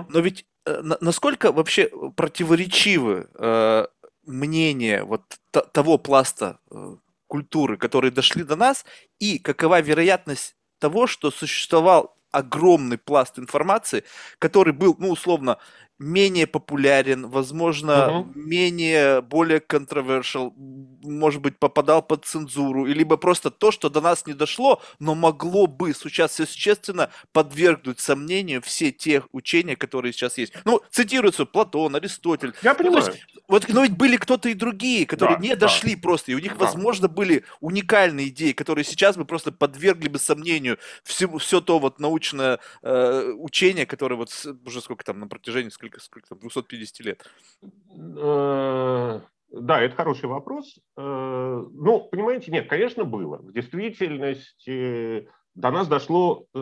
Но ведь э, насколько вообще противоречивы э, мнения вот того пласта э, культуры, которые дошли до нас, и какова вероятность того, что существовал огромный пласт информации, который был, ну, условно, менее популярен, возможно, угу. менее, более controversial, может быть, попадал под цензуру, либо просто то, что до нас не дошло, но могло бы сейчас, естественно, подвергнуть сомнению все те учения, которые сейчас есть. Ну, цитируются Платон, Аристотель. Я понимаю. Ну, есть, вот, но ведь были кто-то и другие, которые да, не да. дошли просто, и у них, да. возможно, были уникальные идеи, которые сейчас бы просто подвергли бы сомнению все, все то вот научное э, учение, которое вот уже сколько там на протяжении сколько, сколько там, 250 лет. Э, да, это хороший вопрос. Э, ну, понимаете, нет, конечно, было. В действительности до нас дошло э,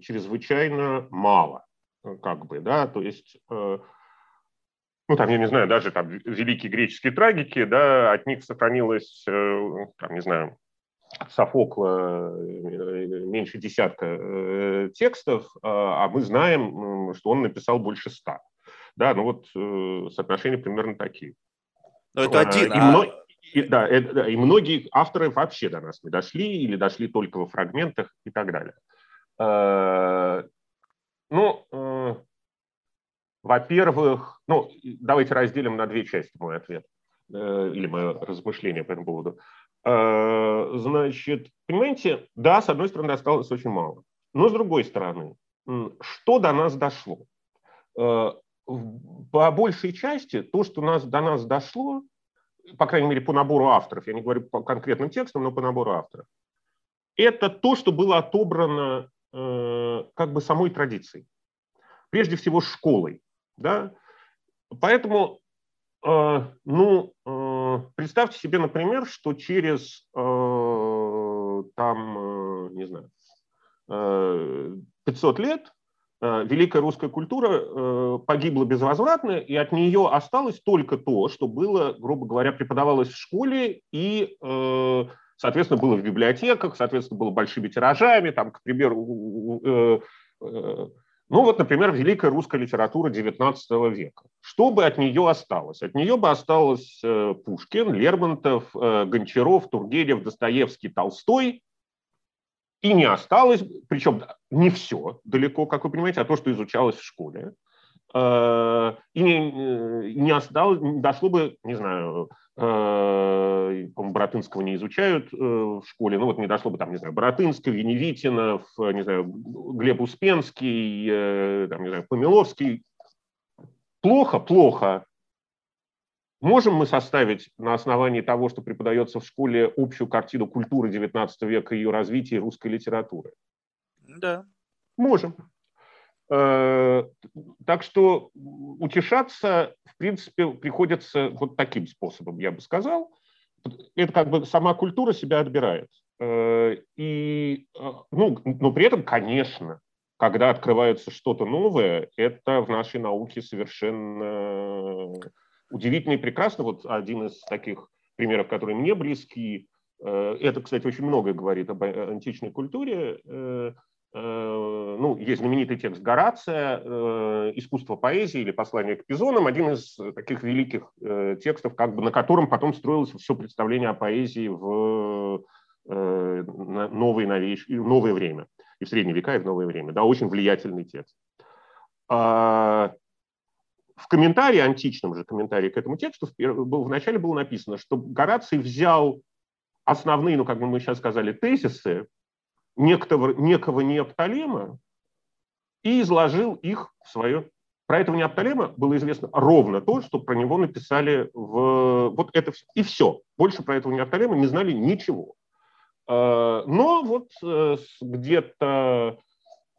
чрезвычайно мало, как бы, да, то есть ну, там, я не знаю, даже там великие греческие трагики, да, от них сохранилось, там, не знаю, Софокла э, меньше десятка э, текстов, а, а мы знаем, что он написал больше ста. Да, ну вот соотношения примерно такие. Но это один, и, а... мно... и, да, это, и многие авторы вообще до нас не дошли или дошли только во фрагментах и так далее. Ну, во-первых, ну, давайте разделим на две части мой ответ э, или мое размышление по этому поводу. Э, значит, понимаете, да, с одной стороны, осталось очень мало. Но с другой стороны, что до нас дошло? Э, по большей части то, что нас, до нас дошло, по крайней мере, по набору авторов, я не говорю по конкретным текстам, но по набору авторов, это то, что было отобрано как бы самой традицией. Прежде всего школой. Да? Поэтому, э, ну, э, представьте себе, например, что через, э, там, не знаю, 500 лет великая русская культура погибла безвозвратно, и от нее осталось только то, что было, грубо говоря, преподавалось в школе и, соответственно, было в библиотеках, соответственно, было большими тиражами, там, к примеру, ну вот, например, великая русская литература XIX века. Что бы от нее осталось? От нее бы осталось э, Пушкин, Лермонтов, э, Гончаров, Тургенев, Достоевский, Толстой. И не осталось, причем не все далеко, как вы понимаете, а то, что изучалось в школе. Э, и не, не осталось, дошло бы, не знаю, Э, по Боротынского не изучают э, в школе, ну вот не дошло бы там, не знаю, Боротынского, Веневитинов, не знаю, Глеб Успенский, э, там, не знаю, Помиловский. Плохо, плохо. Можем мы составить на основании того, что преподается в школе, общую картину культуры XIX века и ее развития русской литературы? Да. Можем. Э, так что утешаться, в принципе, приходится вот таким способом, я бы сказал. Это как бы сама культура себя отбирает. Э, и, э, ну, но при этом, конечно, когда открывается что-то новое, это в нашей науке совершенно удивительно и прекрасно. Вот один из таких примеров, которые мне близки, это, кстати, очень многое говорит об античной культуре. Э, ну, есть знаменитый текст Горация э, «Искусство поэзии» или «Послание к пизонам», один из таких великих э, текстов, как бы, на котором потом строилось все представление о поэзии в новое, новейшее, новое время, и в средние века, и в новое время. Да, очень влиятельный текст. А, в комментарии, античном же комментарии к этому тексту, вначале было написано, что Гораций взял основные, ну, как бы мы сейчас сказали, тезисы некого, некого Неоптолема и изложил их в свое. Про этого Неоптолема было известно ровно то, что про него написали в... Вот это все. И все. Больше про этого Неоптолема не знали ничего. А, но вот э, где-то Э,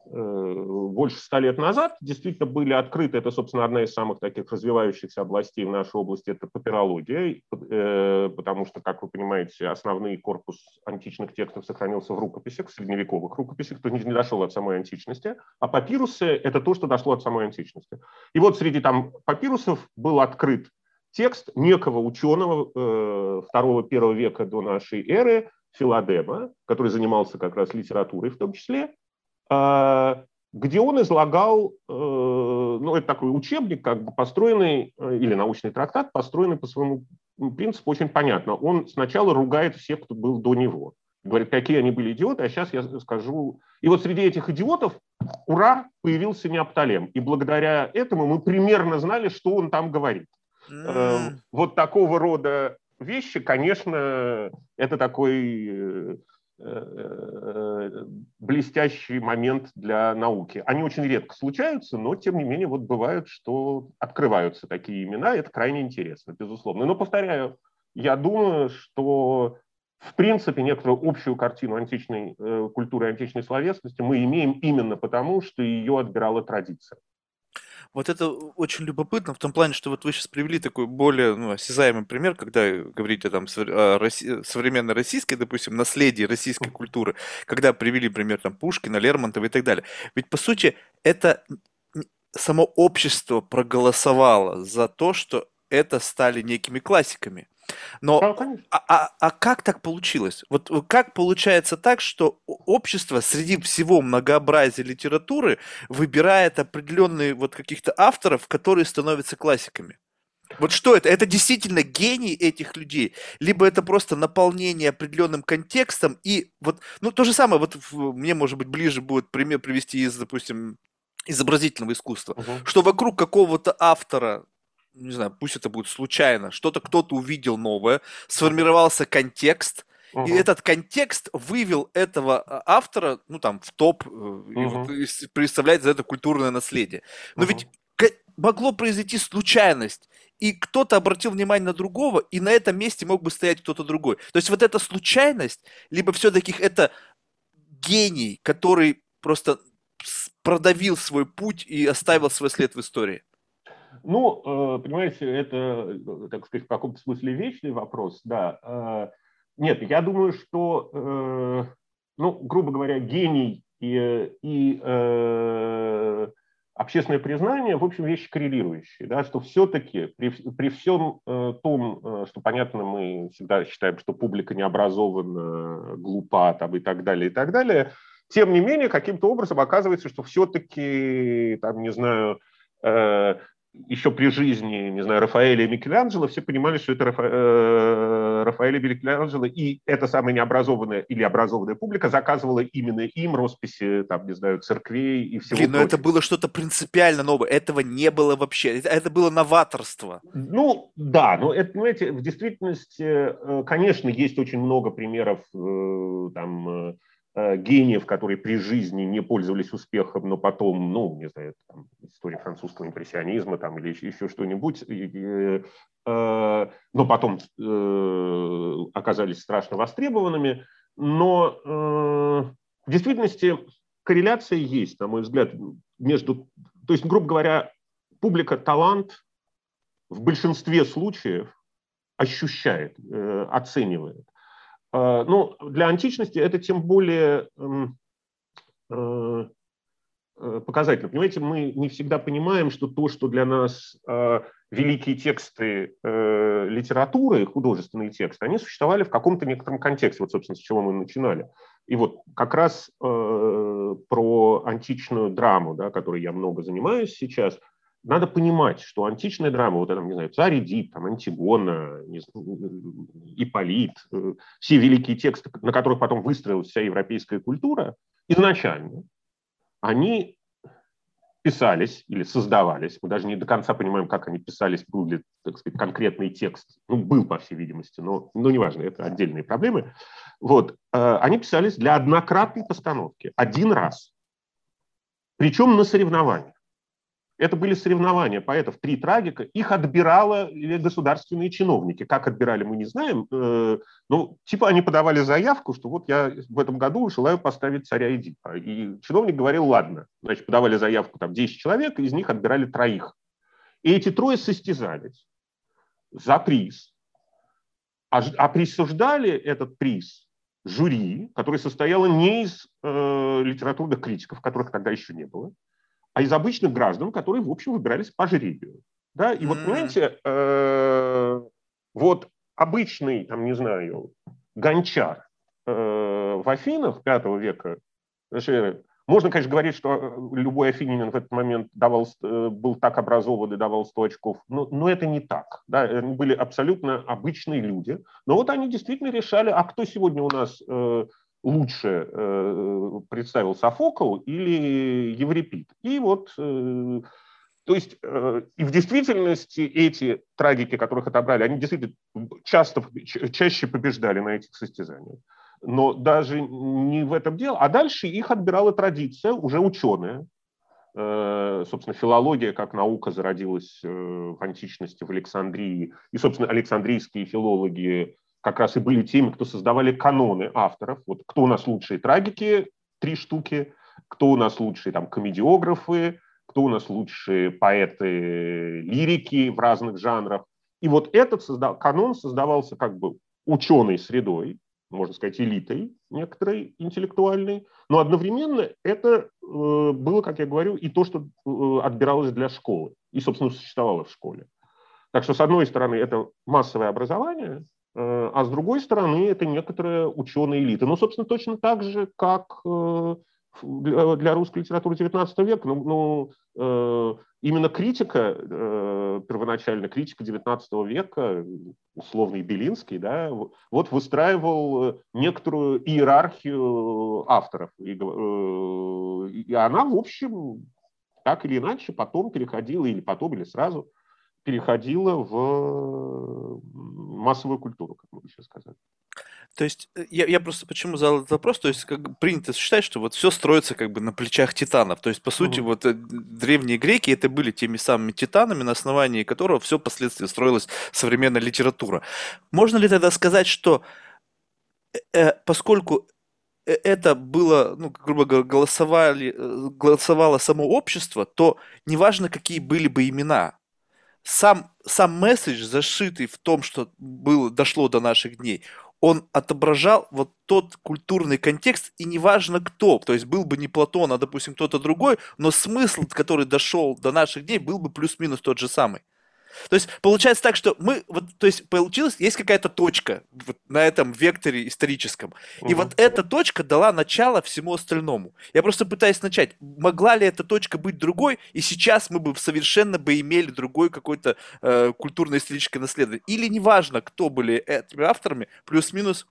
больше ста лет назад действительно были открыты, это, собственно, одна из самых таких развивающихся областей в нашей области, это папирология, э, потому что, как вы понимаете, основной корпус античных текстов сохранился в рукописях, в средневековых рукописях, кто не дошел от самой античности, а папирусы – это то, что дошло от самой античности. И вот среди там папирусов был открыт текст некого ученого э, второго-первого века до нашей эры, Филадема, который занимался как раз литературой в том числе, где он излагал, э, ну, это такой учебник, как бы построенный, э, или научный трактат, построенный по своему принципу очень понятно. Он сначала ругает всех, кто был до него. Говорит, какие они были идиоты, а сейчас я скажу. И вот среди этих идиотов, ура, появился Неопталем. И благодаря этому мы примерно знали, что он там говорит. Mm. Вот такого рода вещи, конечно, это такой блестящий момент для науки. Они очень редко случаются, но тем не менее вот бывают, что открываются такие имена, это крайне интересно, безусловно. Но повторяю, я думаю, что в принципе некоторую общую картину античной э, культуры, античной словесности мы имеем именно потому, что ее отбирала традиция. Вот это очень любопытно в том плане, что вот вы сейчас привели такой более ну, осязаемый пример, когда говорите там о Росси... современной российской, допустим, наследии российской культуры, когда привели пример там Пушкина, Лермонтова и так далее. Ведь по сути это само общество проголосовало за то, что это стали некими классиками. Но а, а, а как так получилось? Вот как получается так, что общество среди всего многообразия литературы выбирает определенные вот каких-то авторов, которые становятся классиками? Вот что это? Это действительно гений этих людей, либо это просто наполнение определенным контекстом и вот, ну то же самое, вот мне может быть ближе будет пример привести из, допустим, изобразительного искусства, uh-huh. что вокруг какого-то автора не знаю, пусть это будет случайно, что-то кто-то увидел новое, сформировался контекст, Uh-huh. И этот контекст вывел этого а, автора, ну там, в топ, uh-huh. и вот представляет за это культурное наследие. Но uh-huh. ведь могло произойти случайность, и кто-то обратил внимание на другого, и на этом месте мог бы стоять кто-то другой. То есть вот эта случайность, либо все-таки это гений, который просто продавил свой путь и оставил свой след в истории. Ну, э, понимаете, это, так сказать, в каком-то смысле вечный вопрос, да. Э, нет, я думаю, что, э, ну, грубо говоря, гений и, и общественное признание, в общем, вещи коррелирующие, да, что все-таки при, при всем том, что, понятно, мы всегда считаем, что публика не образована, глупа там, и так далее, и так далее, тем не менее, каким-то образом оказывается, что все-таки, там, не знаю, еще при жизни, не знаю, Рафаэля и Микеланджело, все понимали, что это Рафа... э, Рафаэль и Микеланджело, и эта самая необразованная или образованная публика заказывала именно им росписи, там, не знаю, церквей и всего Блин, но это было что-то принципиально новое, этого не было вообще, это, было новаторство. Ну, да, но это, понимаете, в действительности, э, конечно, есть очень много примеров, э, там, Э, гениев, которые при жизни не пользовались успехом, но потом, ну, не знаю, там, история французского импрессионизма там, или еще, еще что-нибудь, э, но потом э, оказались страшно востребованными. Но э, в действительности корреляция есть, на мой взгляд, между... То есть, грубо говоря, публика талант в большинстве случаев ощущает, э, оценивает. А, ну, для античности это тем более эм, э, э, показательно. Понимаете, мы не всегда понимаем, что то, что для нас э, великие тексты литературы, художественные тексты, они существовали в каком-то некотором контексте, вот, собственно, с чего мы начинали. И вот как раз про античную драму, да, которой я много занимаюсь сейчас – надо понимать, что античная драма, вот это, не знаю, царь Эдип, там, Антигона, не знаю, Ипполит, э, все великие тексты, на которых потом выстроилась вся европейская культура, изначально они писались или создавались, мы даже не до конца понимаем, как они писались, был ли, так сказать, конкретный текст, ну, был, по всей видимости, но, но неважно, это отдельные проблемы. Вот, э, они писались для однократной постановки, один раз, причем на соревнованиях. Это были соревнования поэтов «Три трагика». Их отбирали государственные чиновники. Как отбирали, мы не знаем. Э, ну, типа они подавали заявку, что вот я в этом году желаю поставить царя Эдипа. И чиновник говорил, ладно. Значит, подавали заявку там 10 человек, из них отбирали троих. И эти трое состязались за приз. А, а присуждали этот приз жюри, которое состояло не из э, литературных критиков, которых тогда еще не было, а из обычных граждан, которые, в общем, выбирались по жребию. Да? И вот, понимаете, э, вот обычный, там, не знаю, гончар э, в Афинах V века, можно, конечно, говорить, что э, любой афининин в этот момент давал, был так образован и давал 100 очков, но, но это не так. Да? Они были абсолютно обычные люди. Но вот они действительно решали, а кто сегодня у нас э, лучше э, представил Софокл или Еврипид. И вот, э, то есть, э, и в действительности эти трагики, которых отобрали, они действительно часто, чаще побеждали на этих состязаниях. Но даже не в этом дело. А дальше их отбирала традиция, уже ученая. Э, собственно, филология как наука зародилась э, в античности в Александрии. И, собственно, александрийские филологи как раз и были теми, кто создавали каноны авторов. Вот кто у нас лучшие трагики, три штуки, кто у нас лучшие там комедиографы, кто у нас лучшие поэты лирики в разных жанрах. И вот этот создав... канон создавался как бы ученой средой, можно сказать, элитой некоторой интеллектуальной, но одновременно это э, было, как я говорю, и то, что э, отбиралось для школы и, собственно, существовало в школе. Так что, с одной стороны, это массовое образование, а с другой стороны, это некоторая ученая элита. Ну, собственно, точно так же, как для русской литературы XIX века. Ну, ну, э, именно критика, э, первоначально критика XIX века, условный Белинский, да, вот выстраивал некоторую иерархию авторов. И, э, и она, в общем, так или иначе потом переходила, или потом, или сразу переходила в массовую культуру, как мы сейчас сказали. То есть э, я, я просто почему задал этот вопрос, то есть как принято считать, что вот все строится как бы на плечах титанов. То есть по сути угу. вот э, древние греки это были теми самыми титанами, на основании которого все впоследствии строилась современная литература. Можно ли тогда сказать, что э, э поскольку это было, ну, грубо говоря, голосовали, голосовало само общество, то неважно, какие были бы имена, сам, сам месседж, зашитый в том, что было, дошло до наших дней, он отображал вот тот культурный контекст, и неважно кто, то есть был бы не Платон, а, допустим, кто-то другой, но смысл, который дошел до наших дней, был бы плюс-минус тот же самый. То есть получается так, что мы, вот, то есть получилось, есть какая-то точка вот на этом векторе историческом. Угу. И вот эта точка дала начало всему остальному. Я просто пытаюсь начать. Могла ли эта точка быть другой, и сейчас мы бы совершенно бы имели другой какой-то э, культурно-историческое наследие. Или неважно, кто были этими авторами, плюс-минус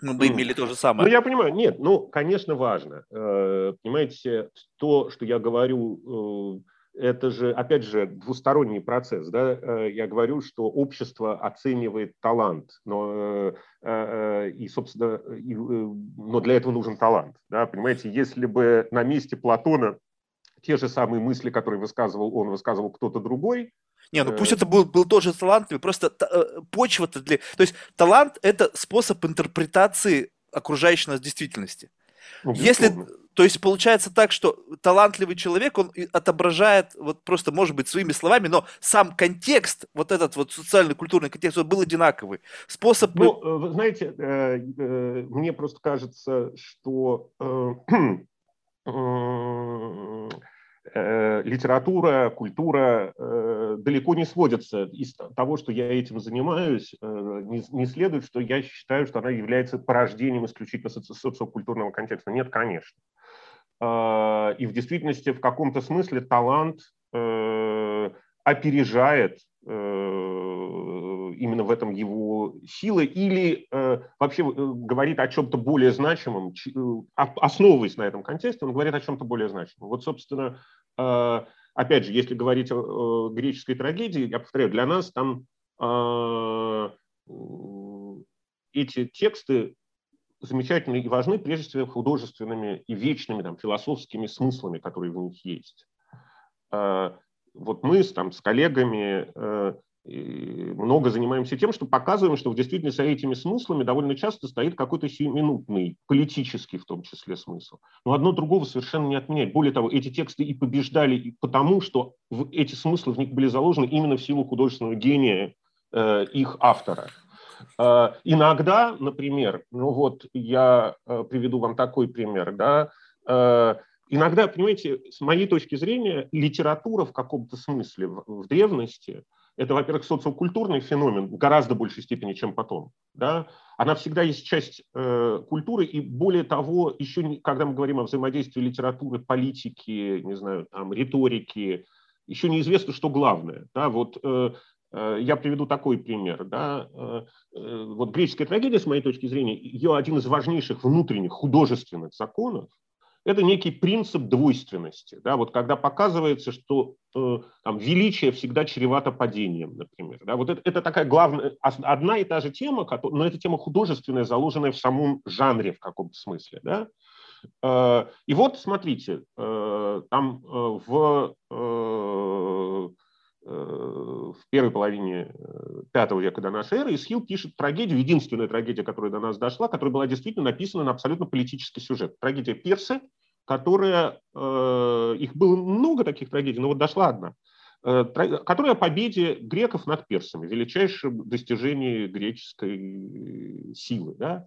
мы бы имели то же самое. Ну, я понимаю, нет, ну, конечно, важно. Э, понимаете, то, что я говорю э, это же, опять же, двусторонний процесс. Да? Э, я говорю, что общество оценивает талант, но, э, э, и, собственно, и, но для этого нужен талант. Да? Понимаете, если бы на месте Платона те же самые мысли, которые высказывал он, высказывал кто-то другой, не, ну пусть это был, был тоже талант, просто почва-то для... То есть талант – это способ интерпретации окружающей нас действительности. Ну, Если то есть получается так, что талантливый человек, он отображает вот просто, может быть, своими словами, но сам контекст, вот этот вот социальный культурный контекст, он был одинаковый. Способ... Ну, э, вы знаете, э, э, мне просто кажется, что литература, культура далеко не сводятся из того, что я этим занимаюсь, не, следует, что я считаю, что она является порождением исключительно социокультурного контекста. Нет, конечно. А, и в действительности в каком-то смысле талант э, опережает э, именно в этом его силы или э, вообще говорит о чем-то более значимом, основываясь на этом контексте, он говорит о чем-то более значимом. Вот, собственно, опять же, если говорить о греческой трагедии, я повторяю, для нас там эти тексты замечательны и важны прежде всего художественными и вечными там, философскими смыслами, которые в них есть. А, вот мы там, с коллегами э, много занимаемся тем, что показываем, что в действительности за этими смыслами довольно часто стоит какой-то сиюминутный, политический в том числе смысл. Но одно другого совершенно не отменяет. Более того, эти тексты и побеждали потому, что эти смыслы в них были заложены именно в силу художественного гения э, их автора. Э, иногда, например, ну вот я э, приведу вам такой пример, да, э, иногда, понимаете, с моей точки зрения, литература в каком-то смысле в, древности это, во-первых, социокультурный феномен в гораздо большей степени, чем потом. Да? Она всегда есть часть э, культуры, и более того, еще не, когда мы говорим о взаимодействии литературы, политики, не знаю, там, риторики, еще неизвестно, что главное. Да? Вот, э, я приведу такой пример. Да? Э, э, вот греческая трагедия, с моей точки зрения, ее один из важнейших внутренних художественных законов это некий принцип двойственности. Да, вот когда показывается, что э, там, величие всегда чревато падением, например. Да, вот это, это такая главная, одна и та же тема, но эта тема художественная, заложенная в самом жанре в каком-то смысле. Да? Э, и вот, смотрите, э, там э, в э, в первой половине V века до нашей эры Исхил пишет трагедию, единственная трагедия, которая до нас дошла, которая была действительно написана на абсолютно политический сюжет. Трагедия Персы, которая, э, их было много таких трагедий, но вот дошла одна, э, которая о победе греков над персами, величайшем достижении греческой силы. Да?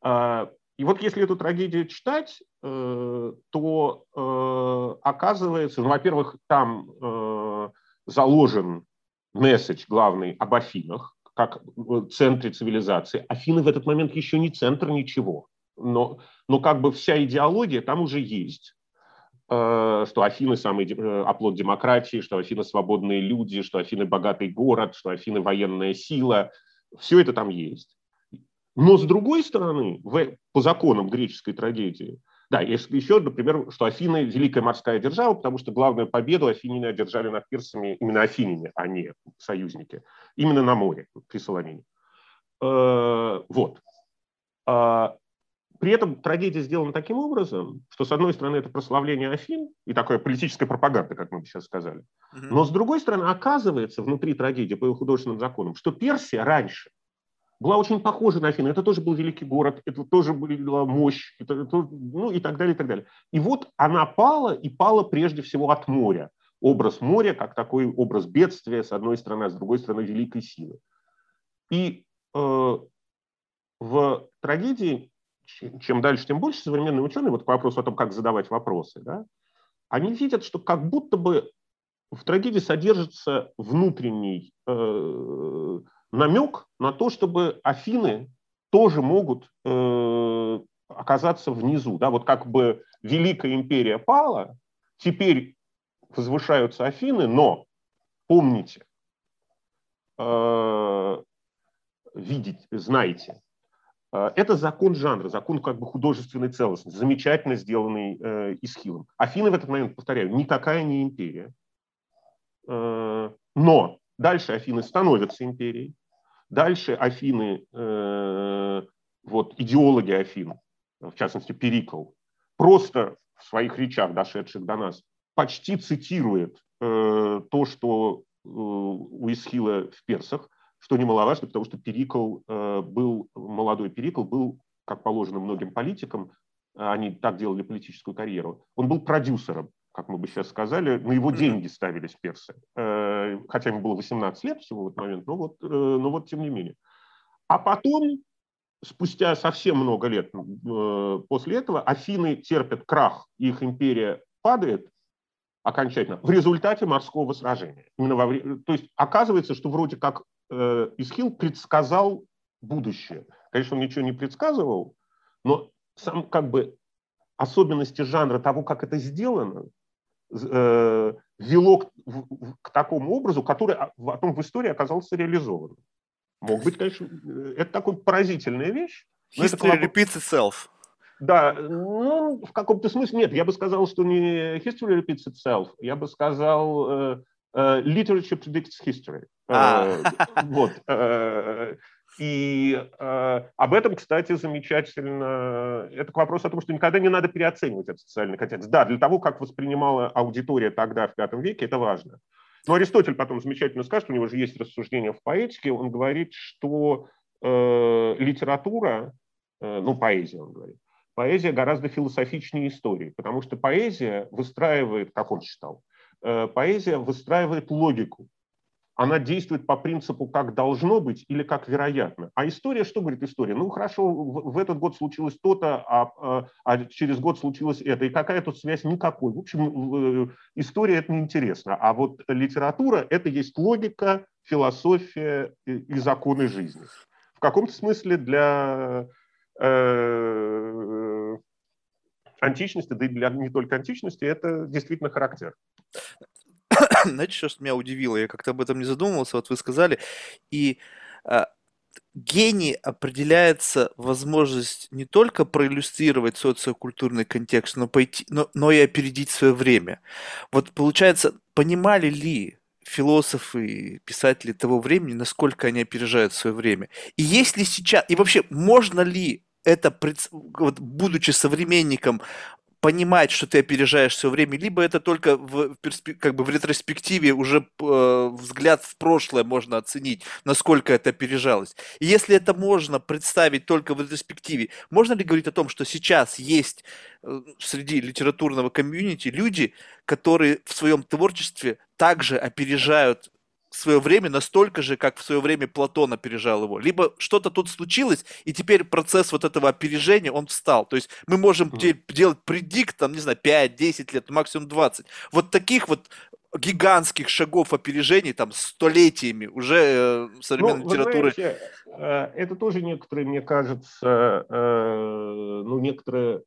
А, и вот если эту трагедию читать, э, то оказывается, ну, во-первых, там заложен месседж главный об Афинах, как центре цивилизации. Афины в этот момент еще не центр ничего но, но как бы вся идеология там уже есть э, что Афины самый э, оплот демократии, что Афины свободные люди, что Афины богатый город, что Афины военная сила. Все это там есть. Но с другой стороны, по законам греческой трагедии, да, есть еще, например, что Афины – великая морская держава, потому что главную победу афиняне одержали над персами, именно афиняне, а не союзники, именно на море, при Соломине. Э, вот. А при этом трагедия сделана таким образом, что, с одной стороны, это прославление Афин и такая политическая пропаганда, как мы бы сейчас сказали. Но, с другой стороны, оказывается внутри трагедии по его художественным законам, что Персия раньше была очень похожа на Афины. Это тоже был великий город, это тоже была мощь, это, это, ну и так далее, и так далее. И вот она пала, и пала прежде всего от моря. Образ моря как такой образ бедствия, с одной стороны, а с другой стороны, великой силы. И э, в трагедии чем дальше, тем больше современные ученые, вот к вопросу о том, как задавать вопросы, да, они видят, что как будто бы в трагедии содержится внутренний э, намек на то, чтобы Афины тоже могут э, оказаться внизу. Да? Вот как бы Великая империя пала, теперь возвышаются Афины, но помните, э, видите, знаете, Э, это закон жанра, закон как бы художественной целостности, замечательно сделанный э, Исхилом. Афины в этот момент, повторяю, никакая не империя. Э, но дальше Афины становятся империей. Дальше Афины, э, вот идеологи Афин, в частности Перикл, просто в своих речах, дошедших до нас, почти цитирует э, то, что э, у Исхила в персах, что немаловажно, потому что Перикл э, был, молодой Перикл был, как положено многим политикам, они так делали политическую карьеру, он был продюсером, как мы бы сейчас сказали, на его деньги ставились персы. Э, хотя ему было 18 лет всего в этот момент, но вот, э, но вот тем не менее. А потом, спустя совсем много лет после этого, Афины терпят крах, их империя падает, окончательно в результате морского сражения. Именно во время, то есть оказывается, что вроде как э, Исхил предсказал будущее. Конечно, он ничего не предсказывал, но сам как бы особенности жанра того, как это сделано, э, вело к, к такому образу, который потом в истории оказался реализован. Мог быть, конечно, э, это такая поразительная вещь. History это, repeats itself. Да, ну, в каком-то смысле нет. Я бы сказал, что не history repeats itself. Я бы сказал э, э, literature predicts history. А. Э, вот. Э, и э, об этом, кстати, замечательно. Это к вопросу о том, что никогда не надо переоценивать этот социальный контекст. Да, для того, как воспринимала аудитория тогда, в V веке, это важно. Но Аристотель потом замечательно скажет, у него же есть рассуждение в поэтике, он говорит, что э, литература, э, ну, поэзия, он говорит, поэзия гораздо философичнее истории, потому что поэзия выстраивает, как он считал, э, поэзия выстраивает логику. Она действует по принципу, как должно быть или как вероятно. А история, что говорит история? Ну, хорошо, в, в этот год случилось то-то, а, а, а через год случилось это. И какая тут связь? Никакой. В общем, история – это неинтересно. А вот литература – это есть логика, философия и законы жизни. В каком-то смысле для э, античности, да и для не только античности, это действительно характер. Знаете, что меня удивило? Я как-то об этом не задумывался, вот вы сказали. И а, гений определяется возможность не только проиллюстрировать социокультурный контекст, но, пойти, но, но и опередить свое время. Вот получается, понимали ли философы, писатели того времени, насколько они опережают свое время? И есть ли сейчас, и вообще, можно ли это, вот, будучи современником, понимать, что ты опережаешь все время, либо это только в, как бы в ретроспективе уже э, взгляд в прошлое можно оценить, насколько это опережалось. И если это можно представить только в ретроспективе, можно ли говорить о том, что сейчас есть э, среди литературного комьюнити люди, которые в своем творчестве также опережают свое время настолько же, как в свое время Платон опережал его. Либо что-то тут случилось, и теперь процесс вот этого опережения, он встал. То есть мы можем mm. делать предикт, там, не знаю, 5-10 лет, максимум 20. Вот таких вот гигантских шагов опережений там столетиями уже э, современной ну, литературы. Знаете, э, это тоже некоторые, мне кажется, э, ну, некоторые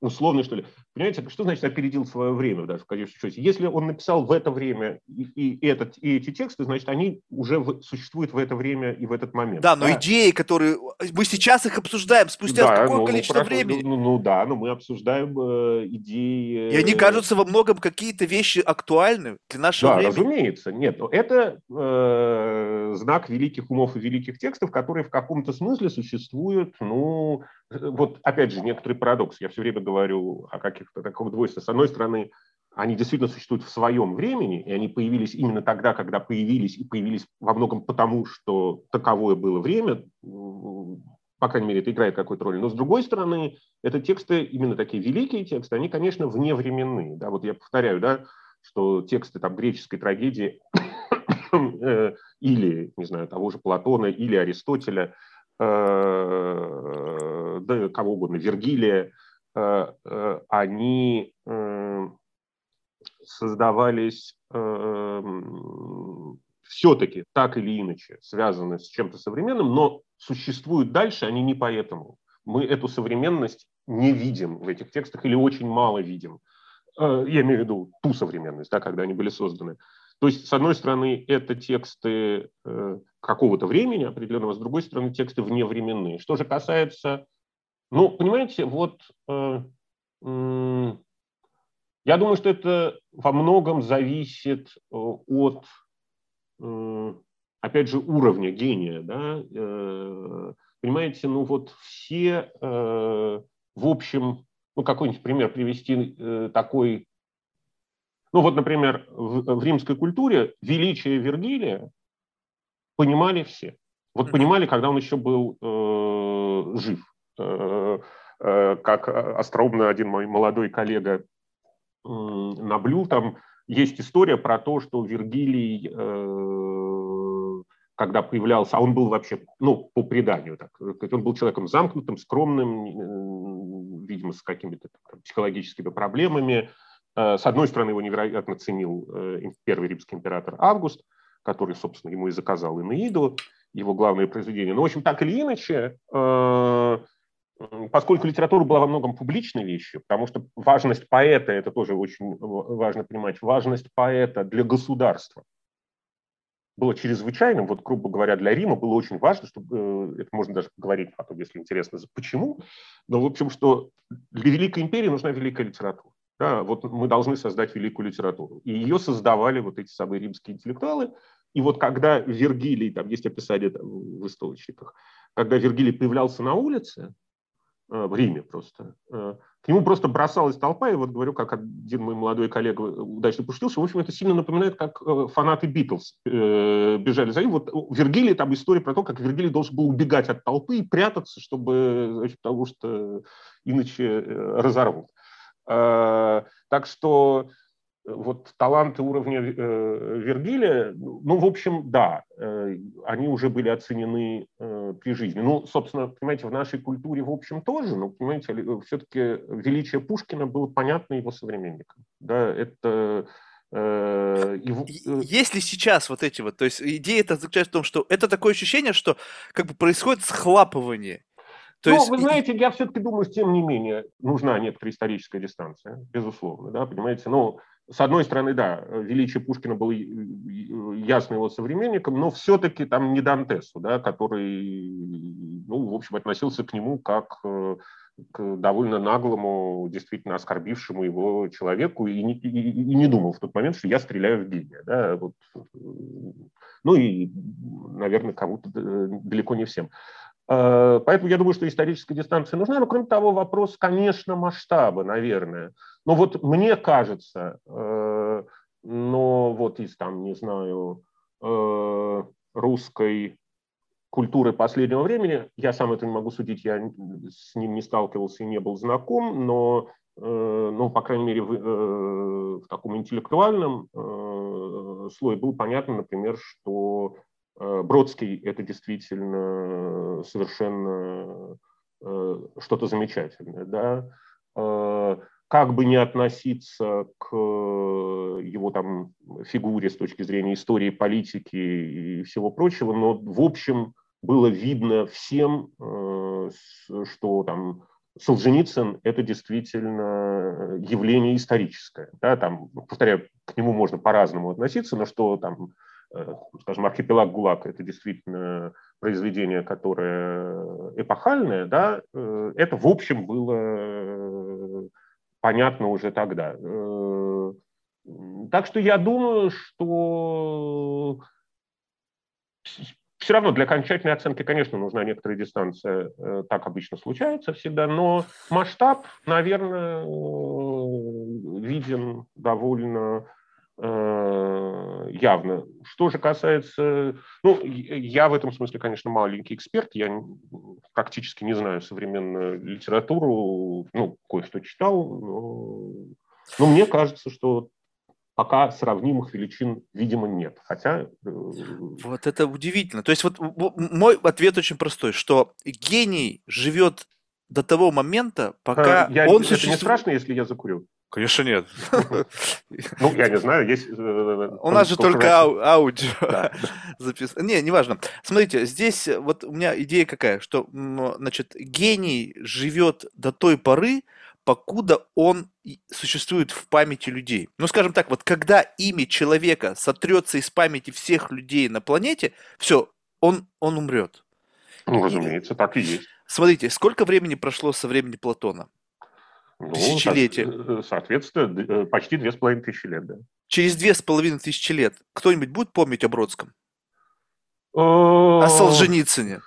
условный, что ли. Понимаете, что значит опередил свое время даже в конечном счете? Если он написал в это время и, и, этот, и эти тексты, значит, они уже в, существуют в это время и в этот момент. Да, но да? идеи, которые... Мы сейчас их обсуждаем спустя да, какое ну, количество ну, времени? Ну, ну да, но мы обсуждаем э, идеи... И они э, кажутся во многом какие-то вещи актуальны для нашего да, времени. разумеется. Нет, это э, знак великих умов и великих текстов, которые в каком-то смысле существуют, ну, вот опять же, некоторый парадокс. Я все время говорю о каких-то таком двойстве. С одной стороны, они действительно существуют в своем времени, и они появились именно тогда, когда появились, и появились во многом потому, что таковое было время, по крайней мере, это играет какую-то роль. Но с другой стороны, это тексты, именно такие великие тексты, они, конечно, вневременные. Да? Вот я повторяю, да, что тексты там, греческой трагедии э, или, не знаю, того же Платона, или Аристотеля – Э, да, кого угодно, Вергилия, они создавались все-таки так или иначе связаны с чем-то современным, но существуют дальше они не поэтому. Мы эту современность не видим в этих текстах или очень мало видим. Я имею в виду ту современность, да, когда они были созданы. То есть, с одной стороны, это тексты э, какого-то времени определенного, с другой стороны, тексты вневременные. Что же касается, ну, понимаете, вот э, э, я думаю, что это во многом зависит э, от, э, опять же, уровня гения, да. Э, понимаете, ну вот все, э, в общем, ну какой-нибудь пример привести э, такой ну вот, например, в, в римской культуре величие Вергилия понимали все. Вот понимали, когда он еще был э, жив. Э, э, как остроумно один мой молодой коллега э, наблюл, там есть история про то, что Вергилий, э, когда появлялся, а он был вообще, ну, по преданию, так, он был человеком замкнутым, скромным, э, видимо, с какими-то психологическими проблемами, Э, с одной стороны, его невероятно ценил э, первый римский император Август, который, собственно, ему и заказал Инеиду, его главное произведение. Но, в общем, так или иначе, э, поскольку литература была во многом публичной вещью, потому что важность поэта, это тоже очень важно понимать, важность поэта для государства было чрезвычайным, вот, грубо говоря, для Рима было очень важно, чтобы, это можно даже поговорить потом, если интересно, почему, но, в общем, что для Великой империи нужна великая литература. Да, вот мы должны создать великую литературу. И ее создавали вот эти самые римские интеллектуалы. И вот когда Вергилий, там есть описание там, в источниках, когда Вергилий появлялся на улице, э, в Риме просто, э, к нему просто бросалась толпа, и вот говорю, как один мой молодой коллега удачно пошутился, в общем, это сильно напоминает, как э, фанаты Битлз бежали за ним. Вот Вергилий, там история про то, как Вергилий должен был убегать от толпы и прятаться, чтобы, значит, потому что иначе разорвут. Э, так что э, вот таланты уровня э, Вергилия, ну, в общем, да, они уже были оценены при жизни. Ну, собственно, понимаете, в нашей культуре, в общем, тоже, но, понимаете, все-таки величие Пушкина было понятно его современникам. Да, это Э, есть ли сейчас вот эти вот, то есть идея это заключается в том, что это такое ощущение, что как бы происходит схлапывание. То ну, есть... вы знаете, я все-таки думаю, что тем не менее нужна некоторая историческая дистанция, безусловно, да, понимаете, ну, с одной стороны, да, величие Пушкина было ясно его современником, но все-таки там не Дантесу, да, который, ну, в общем, относился к нему как э, к довольно наглому, действительно оскорбившему его человеку и не, и, и не думал в тот момент, что я стреляю в гения. Да, вот. Ну и, наверное, кому-то э, далеко не всем. Э, поэтому я думаю, что историческая дистанция нужна. Но, кроме того, вопрос, конечно, масштаба, наверное. Но вот мне кажется, э, но вот из там, не знаю, русской культуры последнего времени. Я сам это не могу судить, я с ним не сталкивался и не был знаком, но, э, ну, по крайней мере, в, э, в таком интеллектуальном э, слое было понятно, например, что Бродский – это действительно совершенно что-то замечательное. Да? Как бы не относиться к его там фигуре с точки зрения истории, политики и всего прочего, но в общем было видно всем, э, что там Солженицын – это действительно явление историческое. Да, там, повторяю, к нему можно по-разному относиться, но что там, э, скажем, «Архипелаг ГУЛАГ» – это действительно произведение, которое эпохальное, да, э, это, в общем, было понятно уже тогда. Так что я думаю, что все равно для окончательной оценки, конечно, нужна некоторая дистанция. Э, так обычно случается всегда, но масштаб, наверное, э, виден довольно э, явно. Что же касается... Ну, я в этом смысле, конечно, маленький эксперт. Я практически не знаю современную литературу. Ну, кое-что читал. Но, но мне кажется, что пока сравнимых величин, видимо, нет. Хотя... Э, вот это удивительно. То есть вот мой ответ очень простой, что гений живет до того момента, пока а, я, он это существует... не страшно, если я закурю? Конечно, нет. Ну, я не знаю, есть... Э, у нас же только аудио записано. Не, неважно. Смотрите, здесь вот у меня идея какая, что, значит, гений живет до той поры, покуда он существует в памяти людей. Ну, скажем так, вот когда имя человека сотрется из памяти всех людей на планете, все, он, он умрет. Ну, разумеется, так и есть. Смотрите, сколько времени прошло со времени Платона? Ну, Тысячелетия. Э, соответственно, э, почти две с половиной тысячи лет, да. Через две с половиной тысячи лет кто-нибудь будет помнить о Бродском? О Солженицыне?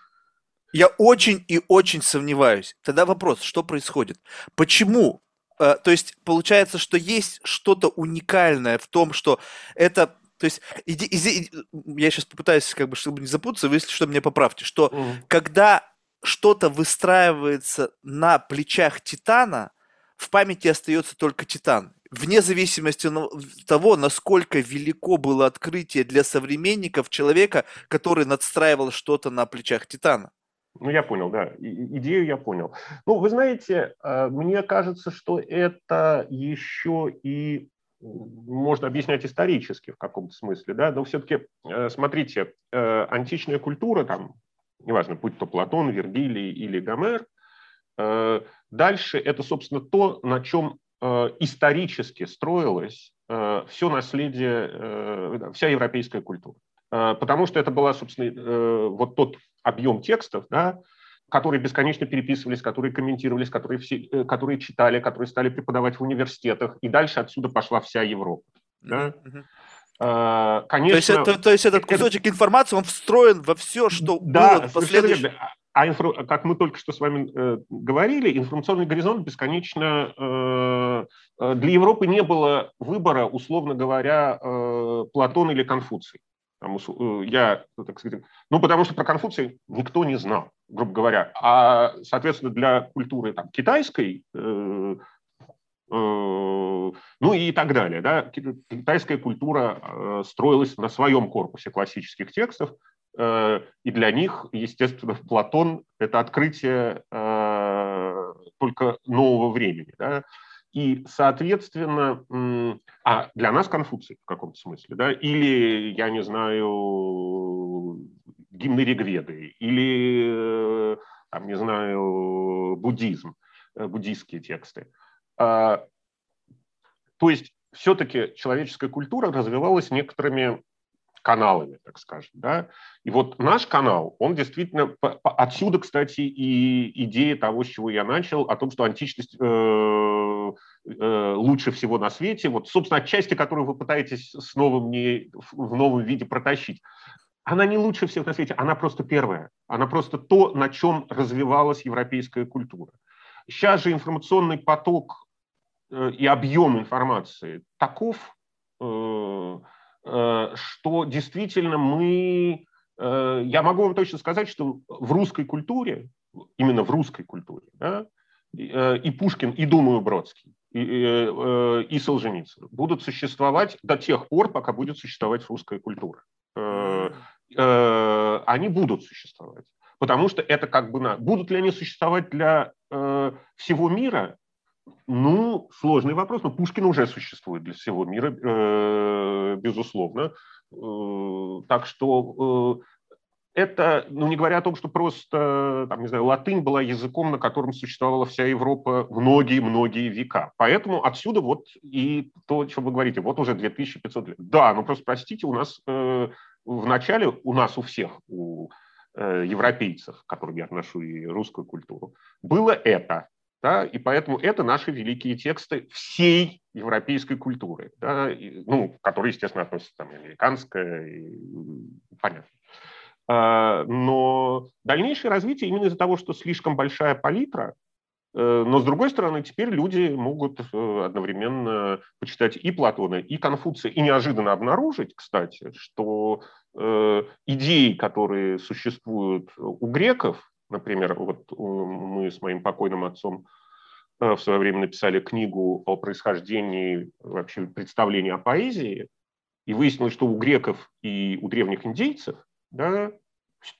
Я очень и очень сомневаюсь. Тогда вопрос, что происходит? Почему? Э, то есть получается, что есть что-то уникальное в том, что это то есть, иди, иди, я сейчас попытаюсь, как бы, чтобы не запутаться, вы, если что, меня поправьте, что mm. когда что-то выстраивается на плечах Титана, в памяти остается только Титан. Вне зависимости от того, насколько велико было открытие для современников человека, который надстраивал что-то на плечах Титана. Ну, я понял, да. И, идею я понял. Ну, вы знаете, э, мне кажется, что это еще и можно объяснять исторически в каком-то смысле, да, но все-таки, э, смотрите, э, античная культура, там, неважно, будь то Платон, Вергилий или Гомер, дальше это, собственно, то, на чем исторически строилось все наследие, вся европейская культура. Потому что это была, собственно, вот тот объем текстов, да, которые бесконечно переписывались, которые комментировались, которые, все, э, которые читали, которые стали преподавать в университетах, и дальше отсюда пошла вся Европа. Да? Конечно, то, есть, это, то есть этот кусочек это... информации, он встроен во все, что да, было в последующем... А инфра... как мы только что с вами э, говорили, информационный горизонт бесконечно... Э, э для Европы не было выбора, условно говоря, э, Платон или Конфуций. Там, э, я, ну, так сказать, ну, потому что про Конфуция никто не знал, грубо говоря. А, соответственно, для культуры там, китайской, э, э, ну и так далее, да, китайская культура э, строилась на своем корпусе классических текстов, и для них, естественно, Платон – это открытие э, только нового времени. Да? и, соответственно, а для нас Конфуций в каком-то смысле, да, или, я не знаю, гимны Регведы, или, э, там, не знаю, буддизм, э, буддийские тексты. То есть все-таки человеческая культура развивалась некоторыми каналами, так скажем. Да? И вот наш канал, он действительно... Отсюда, кстати, и идея того, с чего я начал, о том, что античность э, э, лучше всего на свете. Вот, собственно, отчасти, которую вы пытаетесь с новым не, в новом виде протащить. Она не лучше всех на свете, она просто первая. Она просто то, на чем развивалась европейская культура. Сейчас же информационный поток э, и объем информации таков, э, что действительно мы... Э, я могу вам точно сказать, что в русской культуре, именно в русской культуре, да, э, и Пушкин, и, думаю, Бродский, и, и, и Солженицын будут существовать до тех пор, пока будет существовать русская культура. Они будут существовать. Потому что это как бы... Будут ли они существовать для всего мира? Ну, сложный вопрос, но Пушкин уже существует для всего мира, э, безусловно. Э, так что э, это, ну, не говоря о том, что просто, там, не знаю, латынь была языком, на котором существовала вся Европа многие-многие века. Поэтому отсюда вот и то, о чем вы говорите, вот уже 2500 лет. Да, ну просто простите, у нас в начале, у нас у всех, у европейцев, к которым я отношу и русскую культуру, было это. Да, и поэтому это наши великие тексты всей европейской культуры, да, и, ну, которые, естественно, относятся там, американская, и, понятно. А, но дальнейшее развитие именно из-за того, что слишком большая палитра, э, но, с другой стороны, теперь люди могут э, одновременно почитать и Платона, и Конфуция, и неожиданно обнаружить, кстати, что э, идеи, которые существуют у греков, Например, вот мы с моим покойным отцом э, в свое время написали книгу о происхождении, вообще представлении о поэзии, и выяснилось, что у греков и у древних индейцев да,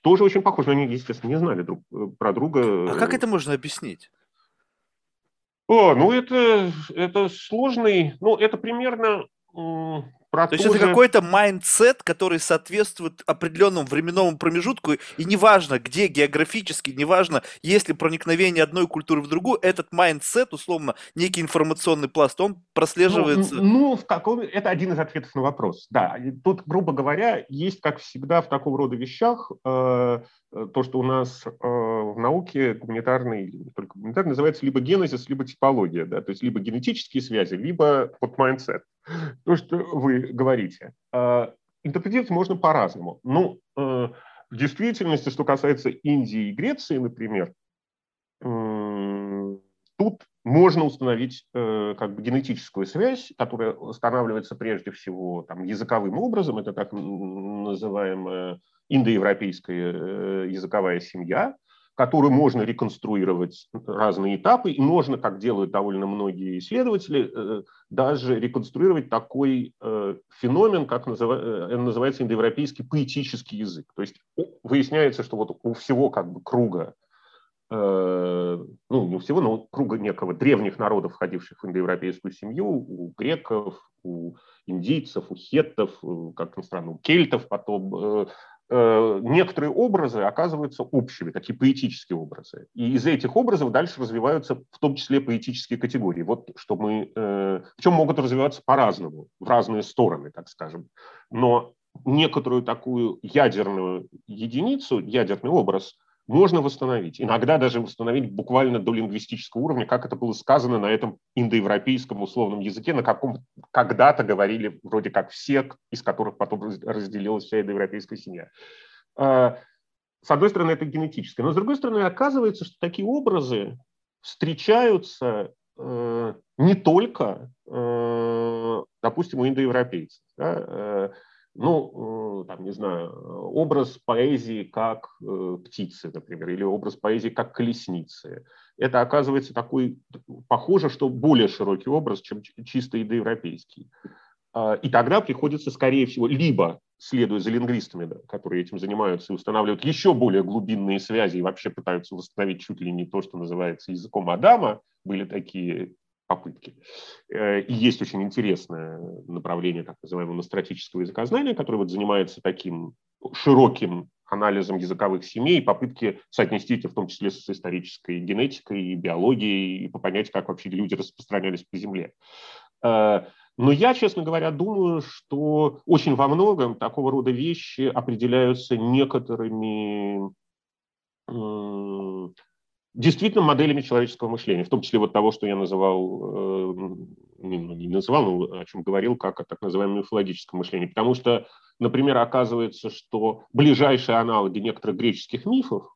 тоже очень похоже, но они, естественно, не знали друг э, про друга. А как это можно объяснить? О, ну это, это сложный, ну это примерно про То есть это какой-то mindset, который соответствует определенному временному промежутку, и неважно, где географически, неважно, есть ли проникновение одной культуры в другую, этот mindset, условно, некий информационный пласт, он прослеживается. Ну, ну в каком... это один из ответов на вопрос. Да, тут, грубо говоря, есть, как всегда, в такого рода вещах э, Э, то, что у нас э, в науке гуманитарной, не только гуманитарной, называется либо генезис, либо типология, да, то есть либо генетические связи, либо под mindset. То, что вы говорите. Э, интерпретировать можно по-разному. Ну, в действительности, что касается Индии и Греции, например, тут можно установить как бы генетическую связь, которая устанавливается прежде всего там, языковым образом, это так называемая индоевропейская э, языковая семья, которую можно реконструировать разные этапы, и можно, как делают довольно многие исследователи, э, даже реконструировать такой э, феномен, как называется индоевропейский поэтический язык. То есть выясняется, что вот у всего как бы круга ну, не у всего, но круга некого древних народов, входивших в индоевропейскую семью, у греков, у индийцев, у хеттов, как ни странно, у кельтов потом, Э, некоторые образы оказываются общими, такие поэтические образы. И из этих образов дальше развиваются в том числе поэтические категории. Вот что мы, э, причем могут развиваться по-разному, в разные стороны, так скажем. Но некоторую такую ядерную единицу, ядерный образ – можно восстановить. Иногда даже восстановить буквально до лингвистического уровня, как это было сказано на этом индоевропейском условном языке, на каком когда-то говорили вроде как все, из которых потом разделилась вся индоевропейская семья. А, с одной стороны, это генетическое, но с другой стороны, оказывается, что такие образы встречаются э, не только, э, допустим, у индоевропейцев. Да? Э, ну, там, не знаю, образ поэзии как э, птицы, например, или образ поэзии как колесницы. Это оказывается такой, похоже, что более широкий образ, чем чисто индоевропейский. А, и тогда приходится, скорее всего, либо, следуя за лингвистами, которые этим занимаются и устанавливают еще более глубинные связи и вообще пытаются восстановить чуть ли не то, что называется языком Адама, были такие попытки. Э, и есть очень интересное направление так называемого ностратического языкознания, которое вот занимается таким широким анализом языковых семей, попытки соотнести это в том числе с исторической генетикой и биологией, и понять, как вообще люди распространялись по Земле. Э, но я, честно говоря, думаю, что очень во многом такого рода вещи определяются некоторыми действительно моделями человеческого мышления, в том числе вот того, что я называл, э, не называл, но о чем говорил, как о так называемом мифологическом мышлении. Потому что, например, оказывается, что ближайшие аналоги некоторых греческих мифов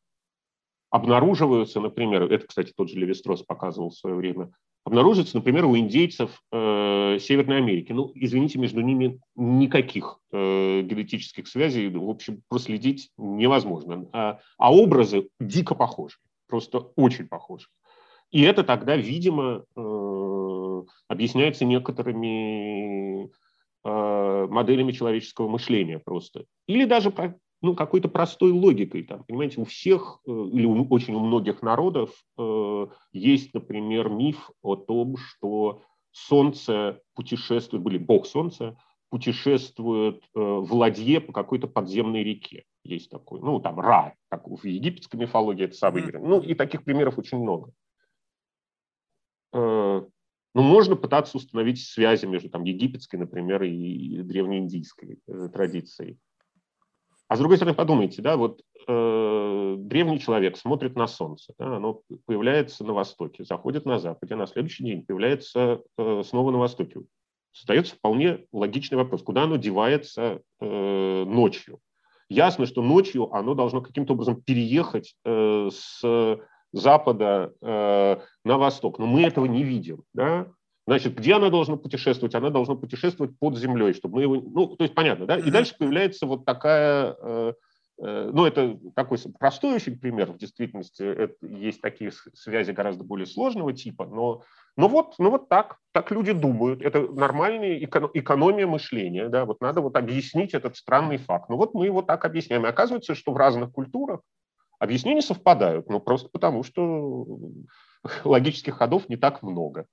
обнаруживаются, например, это, кстати, тот же Левистрос показывал в свое время, обнаруживаются, например, у индейцев э, Северной Америки. Ну, извините, между ними никаких э, генетических связей, в общем, проследить невозможно. А, а образы дико похожи просто очень похож. И это тогда, видимо, э, объясняется некоторыми э, моделями человеческого мышления просто. Или даже ну, какой-то простой логикой. Там, понимаете, у всех э, или у, очень у многих народов есть, например, миф о том, что Солнце путешествует, были бог Солнца, путешествует в ладье по какой-то подземной реке есть такой, ну, там, Ра, как в египетской мифологии, это самый mm-hmm. Ну, и таких примеров очень много. Э, ну, можно пытаться установить связи между там, египетской, например, и древнеиндийской э, традицией. А с другой стороны, подумайте, да, вот э, древний человек смотрит на солнце, да, оно появляется на востоке, заходит на западе, а на следующий день появляется э, снова на востоке. Создается вполне логичный вопрос, куда оно девается э, ночью. Ясно, что ночью оно должно каким-то образом переехать э, с запада э, на восток, но мы этого не видим. Да? Значит, где она должна путешествовать? Она должна путешествовать под землей, чтобы мы его... Ну, то есть понятно, да? И дальше появляется вот такая... Э, э, ну, это такой простой очень пример. В действительности это, есть такие связи гораздо более сложного типа, но ну вот, ну вот так, так люди думают. Это нормальная экономия мышления. Да? Вот надо вот объяснить этот странный факт. Ну вот мы его так объясняем. И оказывается, что в разных культурах объяснения совпадают. Ну просто потому, что логических ходов не так много.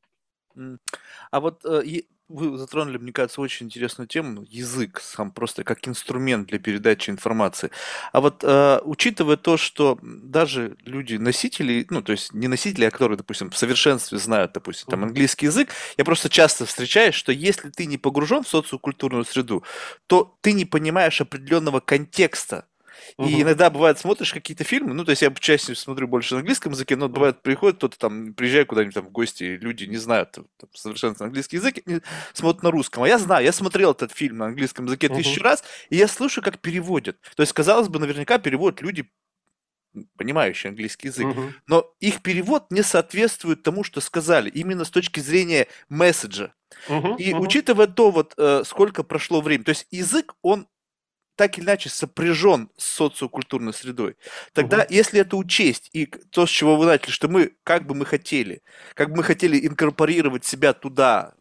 А вот э, вы затронули, мне кажется, очень интересную тему, язык сам просто как инструмент для передачи информации. А вот э, учитывая то, что даже люди носители, ну то есть не носители, а которые, допустим, в совершенстве знают, допустим, там английский язык, я просто часто встречаюсь, что если ты не погружен в социокультурную среду, то ты не понимаешь определенного контекста и иногда бывает, смотришь какие-то фильмы, ну, то есть я чаще смотрю больше на английском языке, но бывает, приходит кто-то там, приезжает куда-нибудь там в гости, люди не знают там, совершенно английский язык, и смотрят на русском. А я знаю, я смотрел этот фильм на английском языке тысячу раз, и я слышу, как переводят. То есть, казалось бы, наверняка переводят люди, понимающие английский язык. Uh-huh. Но их перевод не соответствует тому, что сказали, именно с точки зрения месседжа. Uh-huh, и uh-huh. учитывая то, вот э, сколько прошло времени, то есть язык, он так или иначе сопряжен с социокультурной средой. Тогда, угу. если это учесть, и то, с чего вы начали, что мы, как бы мы хотели, как бы мы хотели инкорпорировать себя туда,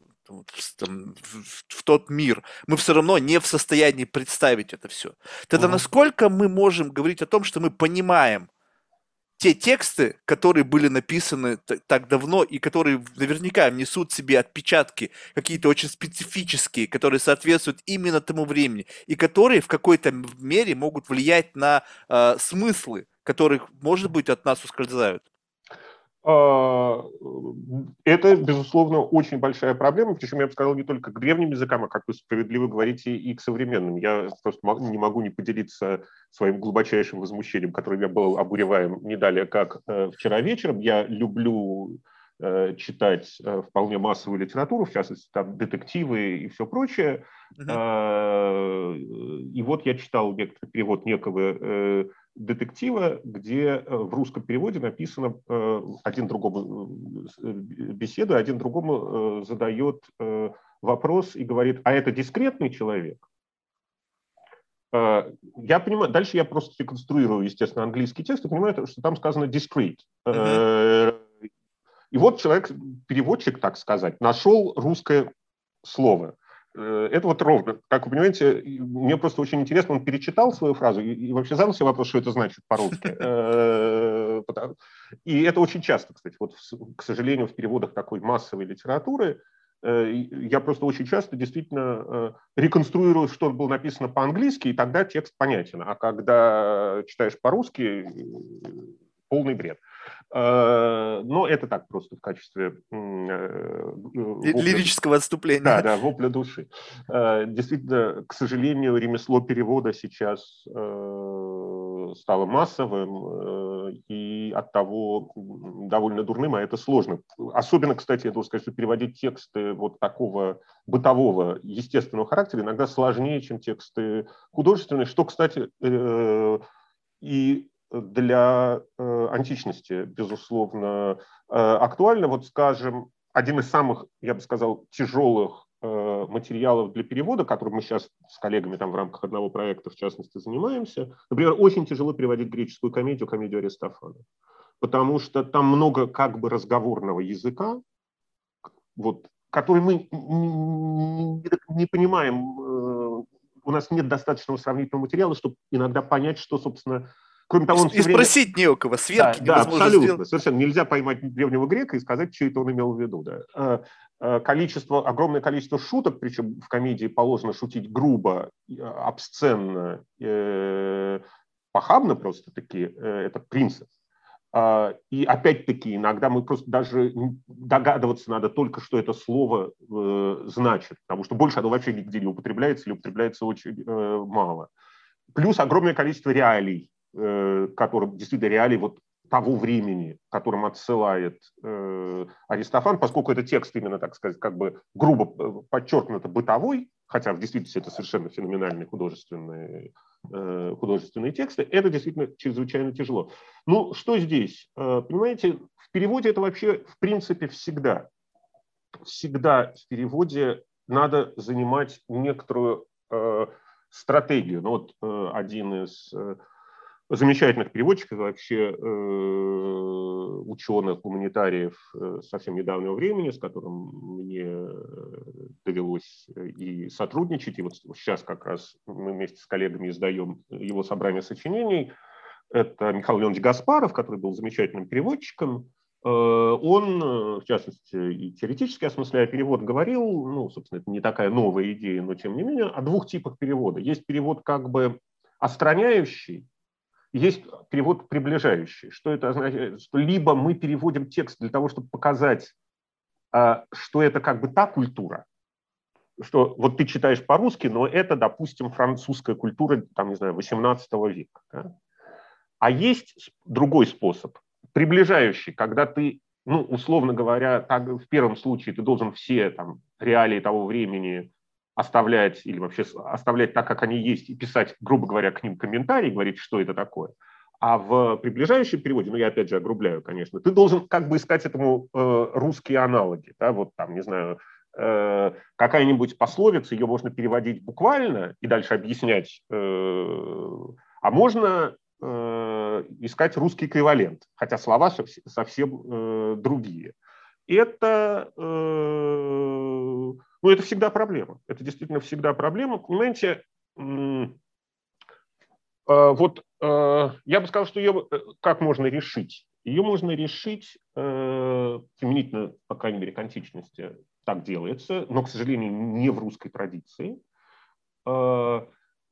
там, в, в тот мир, мы все равно не в состоянии представить это все. Тогда угу. насколько мы можем говорить о том, что мы понимаем те тексты, которые были написаны так давно и которые наверняка несут себе отпечатки какие-то очень специфические, которые соответствуют именно тому времени и которые в какой-то мере могут влиять на э, смыслы, которых, может быть, от нас ускользают. А, это, безусловно, очень большая проблема, причем я бы сказал не только к древним языкам, а, как вы справедливо говорите, и к современным. Я просто не могу не поделиться своим глубочайшим возмущением, которым я был обуреваем не далее, как э, вчера вечером. Я люблю э, читать э, вполне массовую литературу, в частности, там детективы и все прочее. Uh-huh. И вот я читал некоторый перевод некого детектива, где э, в русском переводе написано э, один другому э, беседу, один другому задает вопрос и говорит, а это дискретный человек? Я понимаю, дальше я просто реконструирую, естественно, английский текст и понимаю, что там сказано discrete. Uh-huh. И вот человек, переводчик, так сказать, нашел русское слово – это вот ровно. Как вы понимаете, мне просто очень интересно, он перечитал свою фразу и, и вообще задал себе вопрос, что это значит по-русски. Э, И это очень часто, кстати. Вот, к сожалению, в переводах такой массовой литературы я просто очень часто действительно реконструирую, что было написано по-английски, и тогда текст понятен. А когда читаешь по-русски, полный бред. Э, но это так просто в качестве... Э, вопля... Лирического отступления. Да, да, вопля души. Э, действительно, к сожалению, ремесло перевода сейчас стало массовым и от того довольно дурным, а это сложно. Особенно, кстати, я должен сказать, что переводить тексты вот такого бытового, естественного характера иногда сложнее, чем тексты художественные, что, кстати, и для э, античности, безусловно, э, актуально. Вот, скажем, один из самых, я бы сказал, тяжелых э, материалов для перевода, которым мы сейчас с коллегами там в рамках одного проекта, в частности, занимаемся. Например, очень тяжело переводить греческую комедию, комедию Аристофана, потому что там много как бы разговорного языка, вот, который мы не, не понимаем, у нас нет достаточного сравнительного материала, чтобы иногда понять, что, собственно, Кроме того, он и, и время... спросить не у кого, сверки да, невозможно да, абсолютно, сделать. совершенно. Нельзя поймать древнего грека и сказать, что это он имел в виду. Да. А, а, количество, огромное количество шуток, причем в комедии положено шутить грубо, обсценно, э, похабно просто-таки, э, это принцип. И опять-таки, иногда мы просто даже догадываться надо только, что это слово э, значит, потому что больше оно вообще нигде не употребляется или употребляется очень мало. Плюс огромное количество реалий, Э, которым действительно реалии вот того времени, которым отсылает э, Аристофан, поскольку это текст именно, так сказать, как бы грубо э, подчеркнуто бытовой, хотя в действительности это совершенно феноменальные художественные, э, художественные тексты, это действительно чрезвычайно тяжело. Ну, что здесь? Э, понимаете, в переводе это вообще в принципе всегда. Всегда в переводе надо занимать некоторую э, стратегию. Ну, вот э, один из... Э, замечательных переводчиков, вообще э, ученых, гуманитариев э, совсем недавнего времени, с которым мне довелось и сотрудничать. И вот сейчас как раз мы вместе с коллегами издаем его собрание сочинений. Это Михаил Леонидович Гаспаров, который был замечательным переводчиком. Э, он, в частности, и теоретически осмысляя перевод, говорил, ну, собственно, это не такая новая идея, но тем не менее, о двух типах перевода. Есть перевод как бы остраняющий, есть перевод приближающий. Что это означает? Что либо мы переводим текст для того, чтобы показать, а, что это как бы та культура, что вот ты читаешь по-русски, но это, допустим, французская культура, там, не знаю, 18 века. Да? А есть другой способ, приближающий, когда ты, ну, условно говоря, так, в первом случае ты должен все там реалии того времени оставлять или вообще оставлять так, как они есть, и писать, грубо говоря, к ним комментарий, говорить, что это такое. А в приближающем переводе, ну я опять же огрубляю, конечно, ты должен как бы искать этому э, русские аналоги. Да, вот там, не знаю, э, какая-нибудь пословица, ее можно переводить буквально и дальше объяснять, э, а можно э, искать русский эквивалент, хотя слова совсем э, другие. Это э, ну, это всегда проблема. Это действительно всегда проблема. Понимаете, э, вот э, я бы сказал, что ее э, как можно решить? Ее можно решить применительно, по крайней мере, к античности так делается, но, к сожалению, не в русской традиции.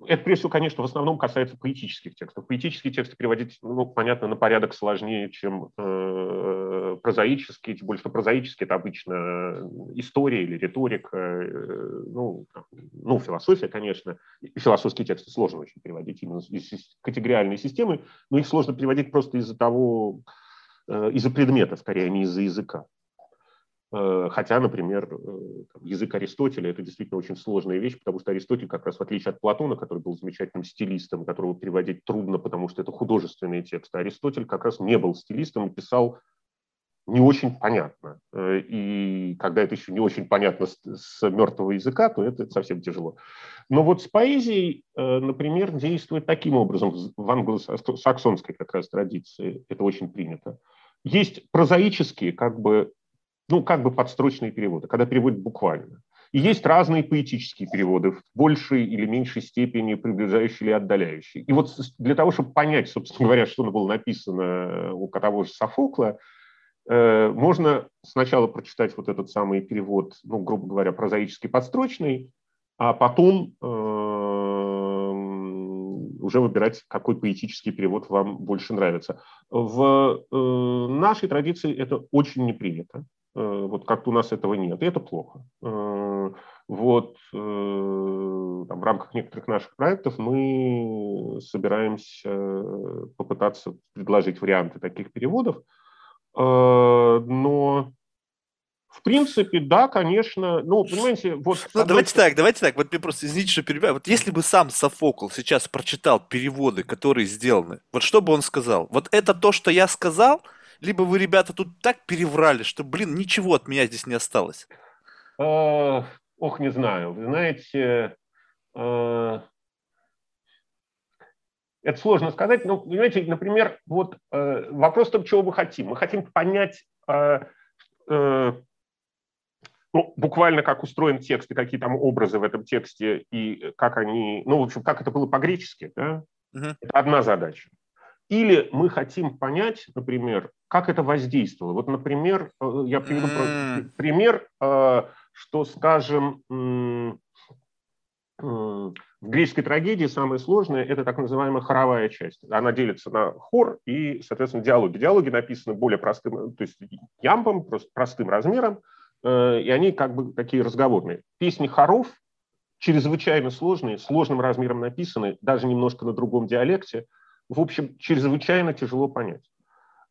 Это, прежде всего, конечно, в основном касается поэтических текстов. Поэтические тексты переводить, ну, понятно, на порядок сложнее, чем э, прозаические, тем более, что прозаические – это обычно история или риторика, э, ну, ну, философия, конечно. Философские тексты сложно очень переводить именно из категориальной системы, но их сложно переводить просто из-за того, э, из-за предмета, скорее, а не из-за языка. Э, хотя, например, э, язык Аристотеля – это действительно очень сложная вещь, потому что Аристотель, как раз в отличие от Платона, который был замечательным стилистом, которого переводить трудно, потому что это художественные тексты, Аристотель как раз не был стилистом и писал не очень понятно. Э, и когда это еще не очень понятно с, с мертвого языка, то это совсем тяжело. Но вот с поэзией, например, действует таким образом в англосаксонской как раз традиции, это очень принято. Есть прозаические как бы ну, как бы подстрочные переводы, когда переводят буквально. И есть разные поэтические переводы, в большей или меньшей степени приближающие или отдаляющие. И вот для того, чтобы понять, собственно говоря, что было написано у того же Софокла, э, можно сначала прочитать вот этот самый перевод, ну, грубо говоря, прозаический подстрочный, а потом э, уже выбирать, какой поэтический перевод вам больше нравится. В э, нашей традиции это очень не принято. Э, вот как-то у нас этого нет, и это плохо. Э, вот там, в рамках некоторых наших проектов мы собираемся попытаться предложить варианты таких переводов, но в принципе, да, конечно. Ну, понимаете, вот... Ну, давайте так, давайте так. Вот мне просто, извините, что перебиваю. Вот если бы сам Софокл сейчас прочитал переводы, которые сделаны, вот что бы он сказал? Вот это то, что я сказал, либо вы, ребята, тут так переврали, что, блин, ничего от меня здесь не осталось? Ох, не знаю. Вы знаете, э, это сложно сказать. Но, понимаете, например, вот э, вопрос в том, чего мы хотим. Мы хотим понять э, ну, буквально как устроен текст и какие там образы в этом тексте, и как они, ну, в общем, как это было по-гречески, да? угу. это одна задача. Или мы хотим понять, например, как это воздействовало. Вот, например, э, я приведу mm. пример, э, что, скажем, в греческой трагедии самое сложное – это так называемая хоровая часть. Она делится на хор и, соответственно, диалоги. Диалоги написаны более простым, то есть ямбом, просто простым размером, Э, и они как бы такие разговорные. Песни хоров чрезвычайно сложные, сложным размером написаны, даже немножко на другом диалекте. В общем, чрезвычайно тяжело понять.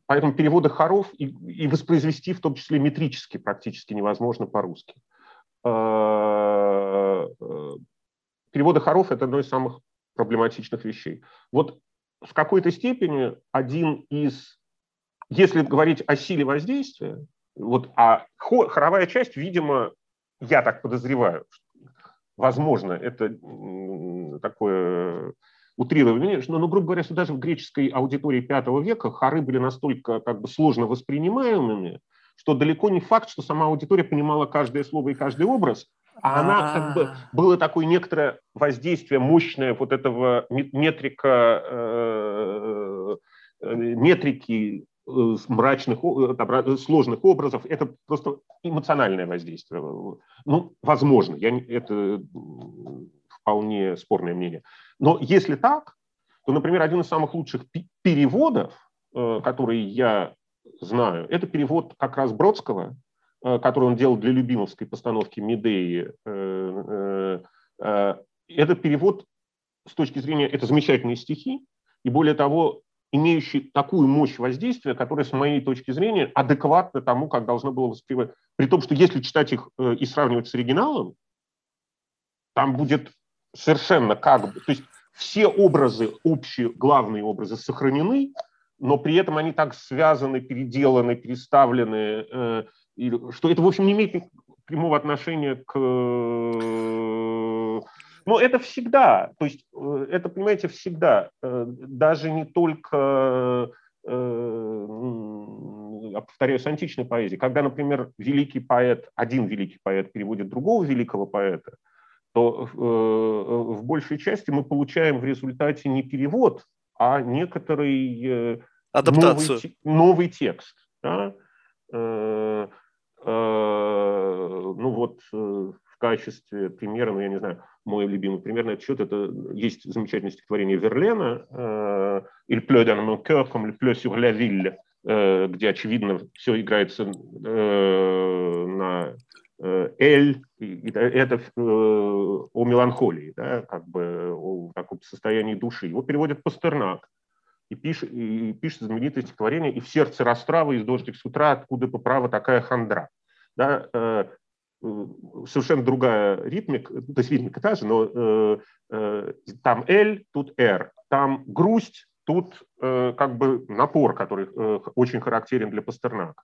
Поэтому переводы хоров и, и воспроизвести, в том числе метрически, практически невозможно по-русски. Э, э, переводы хоров – это одно из самых проблематичных вещей. Вот в какой-то степени один из, если говорить о силе воздействия, вот, а хоровая часть, видимо, я так подозреваю, возможно, это такое утрирование, но, ну, грубо говоря, что даже в греческой аудитории V века хоры были настолько как бы сложно воспринимаемыми, что далеко не факт, что сама аудитория понимала каждое слово и каждый образ, а она как бы было такое некоторое воздействие мощное вот этого метрика э, э, метрики Э, мрачных, сложных образов, это просто эмоциональное воздействие. Ну, возможно, я, это вполне спорное мнение. Но если так, то, например, один из самых лучших переводов, э, который я знаю, это перевод как раз Бродского, который он делал для любимовской постановки Медеи. Это перевод с точки зрения, это замечательные стихи, и более того, имеющий такую мощь воздействия, которая, с моей точки зрения, адекватна тому, как должно было воспринимать. При том, что если читать их э, и сравнивать с оригиналом, там будет совершенно как бы... То есть все образы, общие главные образы сохранены, но при этом они так связаны, переделаны, переставлены, э, что это, в общем, не имеет прямого отношения к но это всегда, то есть э, это, понимаете, всегда, э, даже не только, э, повторяю, с античной поэзией. Когда, например, великий поэт, один великий поэт переводит другого великого поэта, то в большей части мы получаем в результате не перевод, а некоторый Адаптацию. Новый, новый текст. Да? Ну вот в качестве примера, ну я не знаю, мой любимый пример на этот счет, это есть замечательное стихотворение Верлена э, «Il pleut dans mon cœur comme il pleut sur la ville», э, где, очевидно, все играется э, на «эль», это о меланхолии, да, как бы о таком состоянии души. Его переводит Пастернак и пишет, и пишет знаменитое стихотворение «И в сердце расстравы из дождик с утра, откуда по праву такая хандра». Да, Э, совершенно другая ритмика, то есть ритмика та же, но э, э, там L, тут R, там грусть, тут э, как бы напор, который э, очень характерен для Пастернака.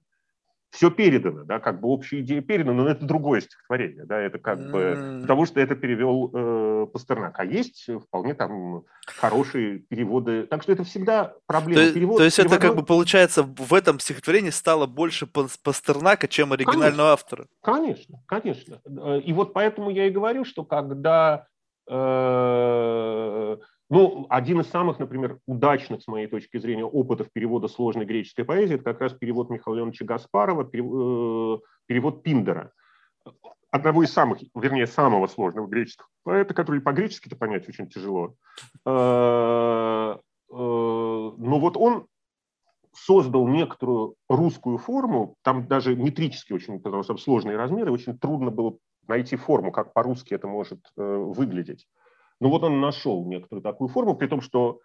Все передано, да, как бы общая идея передана, но это другое стихотворение, да, это как бы, mm. потому что это перевел э, Пастернак, а есть вполне там хорошие переводы, так что это всегда проблема. То, Перевод, то есть переводной... это как бы получается в этом стихотворении стало больше Пастернака, чем оригинального конечно, автора? Конечно, конечно, и вот поэтому я и говорю, что когда э, ну, один из самых, например, удачных, с моей точки зрения, опытов перевода сложной греческой поэзии, это как раз перевод Михаила Леоновича Гаспарова, э, перевод Пиндера. Одного из самых, вернее, самого сложного греческого поэта, который по-гречески-то понять очень тяжело. Э, э, но вот он создал некоторую русскую форму, там даже метрически очень, потому что сложные размеры, очень трудно было найти форму, как по-русски это может выглядеть. Ну вот он нашел некоторую такую форму, при том, что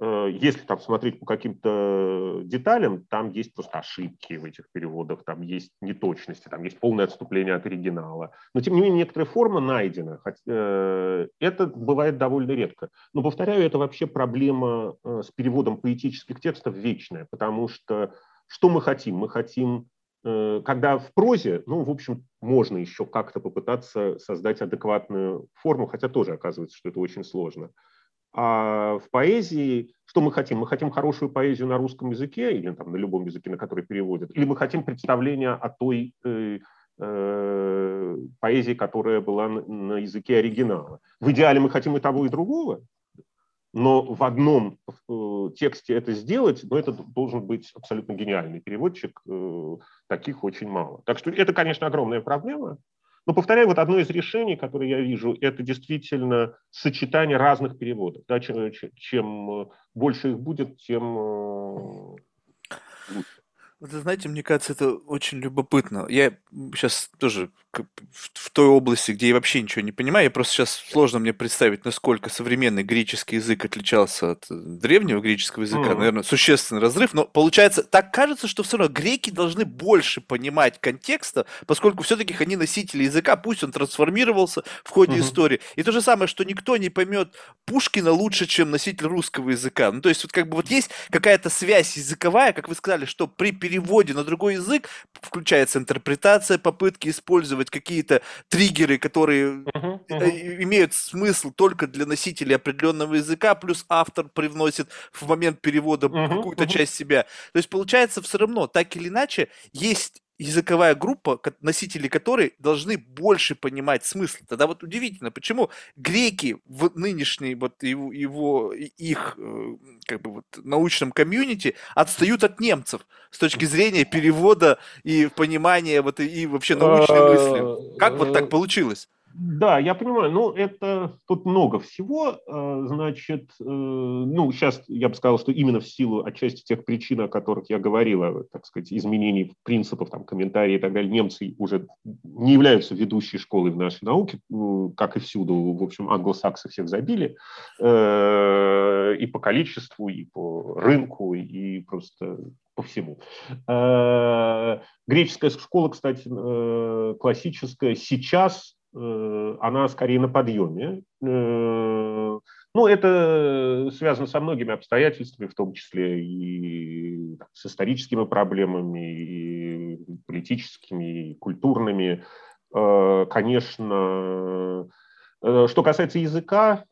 э, если там смотреть по каким-то деталям, там есть просто ошибки в этих переводах, там есть неточности, там есть полное отступление от оригинала. Но тем не менее некоторая форма найдена. Э, это бывает довольно редко. Но повторяю, это вообще проблема э, с переводом поэтических текстов вечная, потому что что мы хотим? Мы хотим когда в прозе, ну, в общем, можно еще как-то попытаться создать адекватную форму, хотя тоже оказывается, что это очень сложно. А в поэзии что мы хотим? Мы хотим хорошую поэзию на русском языке или там, на любом языке, на который переводят, или мы хотим представления о той э, э, поэзии, которая была на, на языке оригинала. В идеале мы хотим и того, и другого, но в одном э, тексте это сделать, но это должен быть абсолютно гениальный переводчик, э, таких очень мало. Так что это, конечно, огромная проблема. Но, повторяю, вот одно из решений, которое я вижу, это действительно сочетание разных переводов. Да, чем, чем больше их будет, тем лучше. Вы знаете, мне кажется, это очень любопытно. Я сейчас тоже в той области, где я вообще ничего не понимаю, я просто сейчас сложно мне представить, насколько современный греческий язык отличался от древнего греческого языка. Mm. Наверное, существенный разрыв. Но получается, так кажется, что все равно греки должны больше понимать контекста, поскольку все-таки они носители языка, пусть он трансформировался в ходе mm-hmm. истории. И то же самое, что никто не поймет Пушкина лучше, чем носитель русского языка. Ну, то есть, вот как бы вот есть какая-то связь языковая, как вы сказали, что при переводе на другой язык включается интерпретация, попытки использовать какие-то триггеры, которые uh-huh, uh-huh. имеют смысл только для носителей определенного языка, плюс автор привносит в момент перевода uh-huh, какую-то uh-huh. часть себя. То есть получается все равно, так или иначе, есть языковая группа, носители которой должны больше понимать смысл. Тогда вот удивительно, почему греки в нынешней вот его, его их э, как бы вот научном комьюнити отстают от немцев с точки зрения перевода и понимания вот и вообще научной мысли. Как вот так э, получилось? Да, я понимаю. Ну, это тут много всего. Э, значит, э, ну, сейчас я бы сказал, что именно в силу отчасти тех причин, о которых я говорила, так сказать, изменений принципов, там, комментарии и так далее, немцы уже не являются ведущей школой в нашей науке, как и всюду, в общем, англосаксы всех забили э, и по количеству, и по рынку, и просто по всему. Греческая школа, кстати, классическая, сейчас Э, она скорее на подъеме. Э, ну, это связано со многими обстоятельствами, в том числе и с историческими проблемами, и политическими, и культурными. Э, конечно, что касается языка,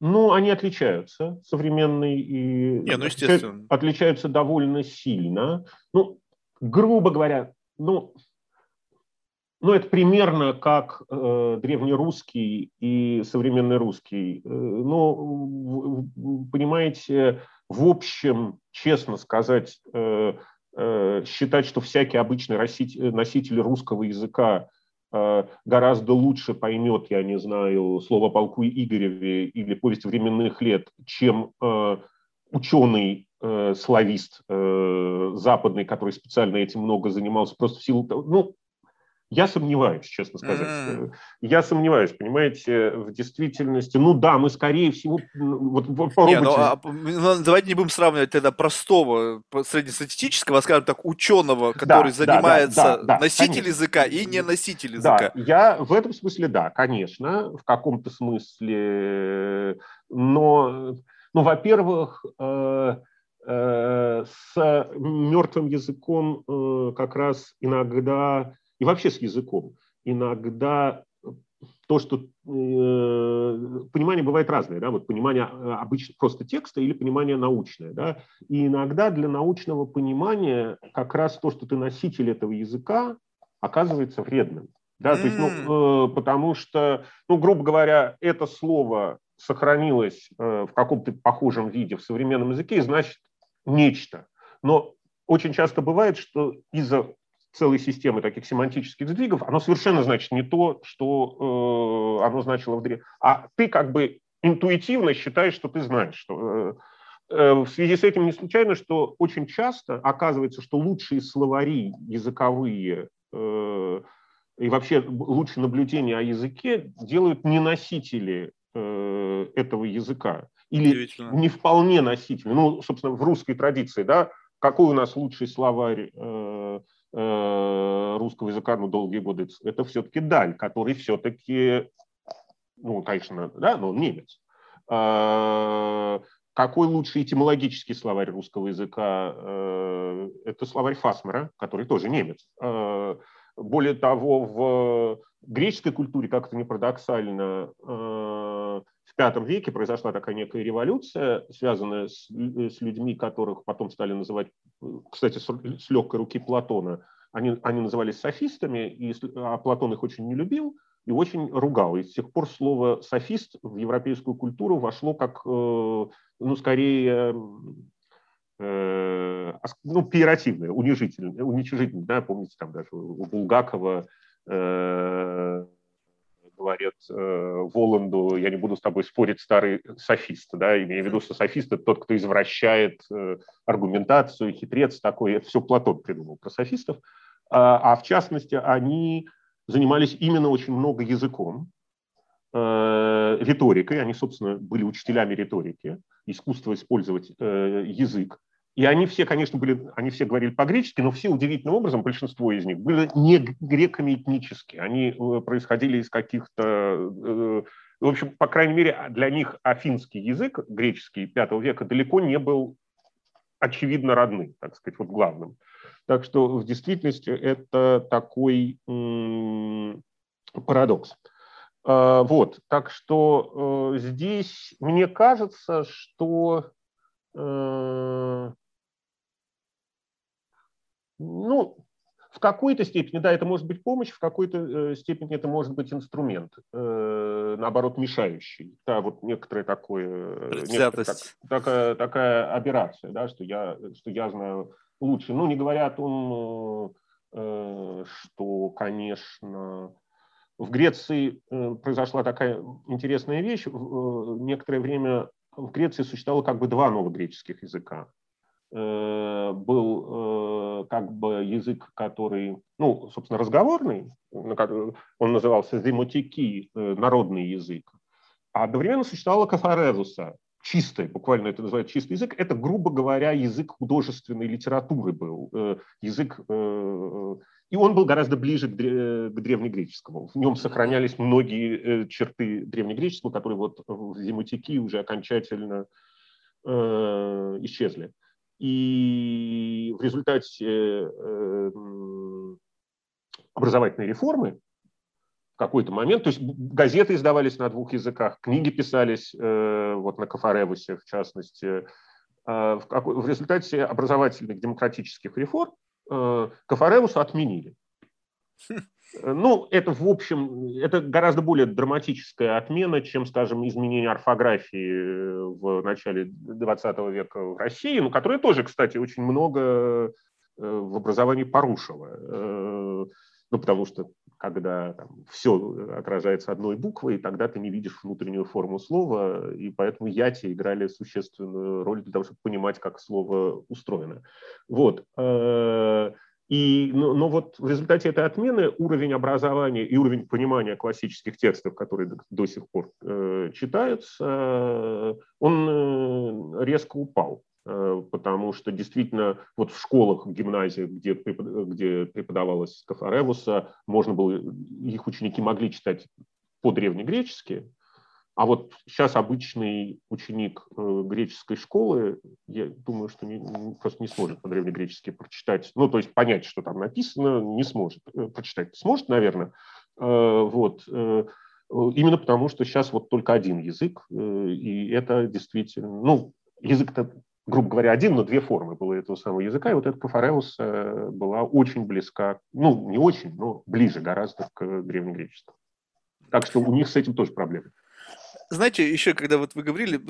ну, они отличаются, современные и Не, ну, естественно. отличаются довольно сильно. Ну, грубо говоря, ну, ну, это примерно как э, древнерусский и современный русский. Э, ну, понимаете, в общем, честно сказать, э, э, считать, что всякий обычный носитель, носитель русского языка э, гораздо лучше поймет, я не знаю, слово полку Игореве или повесть временных лет, чем э, ученый э, славист э, западный, который специально этим много занимался, просто в силу того, ну, я сомневаюсь, честно сказать. Mm. Я сомневаюсь, понимаете, в действительности. Ну да, мы скорее всего вот по не, ну, а, ну, давайте не будем сравнивать тогда простого среднестатистического, а скажем так, ученого, который да, занимается да, да, да, носитель конечно. языка и не носитель языка. Да, я в этом смысле да, конечно, в каком-то смысле, но, ну, во-первых, э, Э, с мертвым языком э, как раз иногда, и вообще с языком, иногда то, что э, понимание бывает разное, да, вот понимание обычно просто текста или понимание научное, да, и иногда для научного понимания как раз то, что ты носитель этого языка, оказывается вредным, да, то есть, ну, потому что, ну, грубо говоря, это слово сохранилось в каком-то похожем виде в современном языке, и значит, нечто. Но очень часто бывает, что из-за целой системы таких семантических сдвигов оно совершенно значит не то, что э, оно значило в древе. А ты как бы интуитивно считаешь, что ты знаешь. Что, э, э, в связи с этим не случайно, что очень часто оказывается, что лучшие словари языковые э, и вообще лучшие наблюдения о языке делают не носители э, этого языка или не вполне носительный. Ну, собственно, в русской традиции, да, какой у нас лучший словарь э, русского языка, ну, долгие годы, это все-таки Даль, который все-таки, ну, конечно, да, но немец. Э, какой лучший этимологический словарь русского языка? Э, это словарь Фасмера, который тоже немец. Э, более того, в греческой культуре, как это не парадоксально, э, V веке произошла такая некая революция, связанная с, с людьми, которых потом стали называть, кстати, с легкой руки Платона, они, они назывались софистами, и, а Платон их очень не любил и очень ругал. И с тех пор слово «софист» в европейскую культуру вошло как, э, ну, скорее, э, ну, пиеративное, унижительное, уничижительное. Да, помните, там даже у Булгакова э, говорят э, Воланду, я не буду с тобой спорить, старый софист, да, имея в виду, что софист – это тот, кто извращает э, аргументацию, хитрец такой, это все Платон придумал про софистов, а, а в частности они занимались именно очень много языком, э, риторикой, они, собственно, были учителями риторики, искусство использовать э, язык, и они все, конечно, были, они все говорили по-гречески, но все удивительным образом, большинство из них, были не греками этнически. Они э, происходили из каких-то... Э, в общем, по крайней мере, для них афинский язык, греческий V века, далеко не был очевидно родным, так сказать, вот главным. Так что в действительности это такой парадокс. А, вот, так что э, здесь мне кажется, что ну, в какой-то степени, да, это может быть помощь, в какой-то э, степени это может быть инструмент, э, наоборот, мешающий. Да, вот некоторое такое, некоторая, так, такая, такая операция, да, что я, что я знаю лучше. Ну, не говоря о том, э, что, конечно, в Греции произошла такая интересная вещь. Некоторое время в Греции существовало как бы два новогреческих языка. Э, был э, как бы язык, который, ну, собственно, разговорный, он назывался земотики, э, народный язык, а одновременно существовала кафарезуса, чистый, буквально это называют чистый язык, это, грубо говоря, язык художественной литературы был, язык, и он был гораздо ближе к древнегреческому. В нем сохранялись многие черты древнегреческого, которые вот в земотики уже окончательно исчезли. И в результате э, образовательной реформы в какой-то момент, то есть газеты издавались на двух языках, книги писались э, вот на Кафаревусе в частности, а в результате образовательных демократических реформ э, Кафаревуса отменили. Ну, это, в общем, это гораздо более драматическая отмена, чем, скажем, изменение орфографии э, в начале 20 века в России, ну, которое тоже, кстати, очень много э, в образовании порушило. Э, ну, потому что когда там, все отражается одной буквой, тогда ты не видишь внутреннюю форму слова, и поэтому яти играли существенную роль для того, чтобы понимать, как слово устроено. Вот. И, но, но вот в результате этой отмены уровень образования и уровень понимания классических текстов, которые до, до сих пор э, читаются, э, он э, резко упал. Э, потому что действительно вот в школах, в гимназиях, где, где преподавалась Кафаревуса, можно было, их ученики могли читать по-древнегречески, А вот сейчас обычный ученик э, греческой школы, я думаю, что не, просто не сможет по-древнегречески прочитать, ну, то есть понять, что там написано, не сможет. Э, прочитать сможет, наверное. Э, вот. Именно потому, что сейчас вот только один язык, и это действительно, ну, язык-то, грубо говоря, один, но две формы было этого самого языка, и вот эта Кафареус была очень близка, ну, не очень, но ближе гораздо к древнегреческому. Так что у них с этим тоже проблемы знаете, еще когда вот вы говорили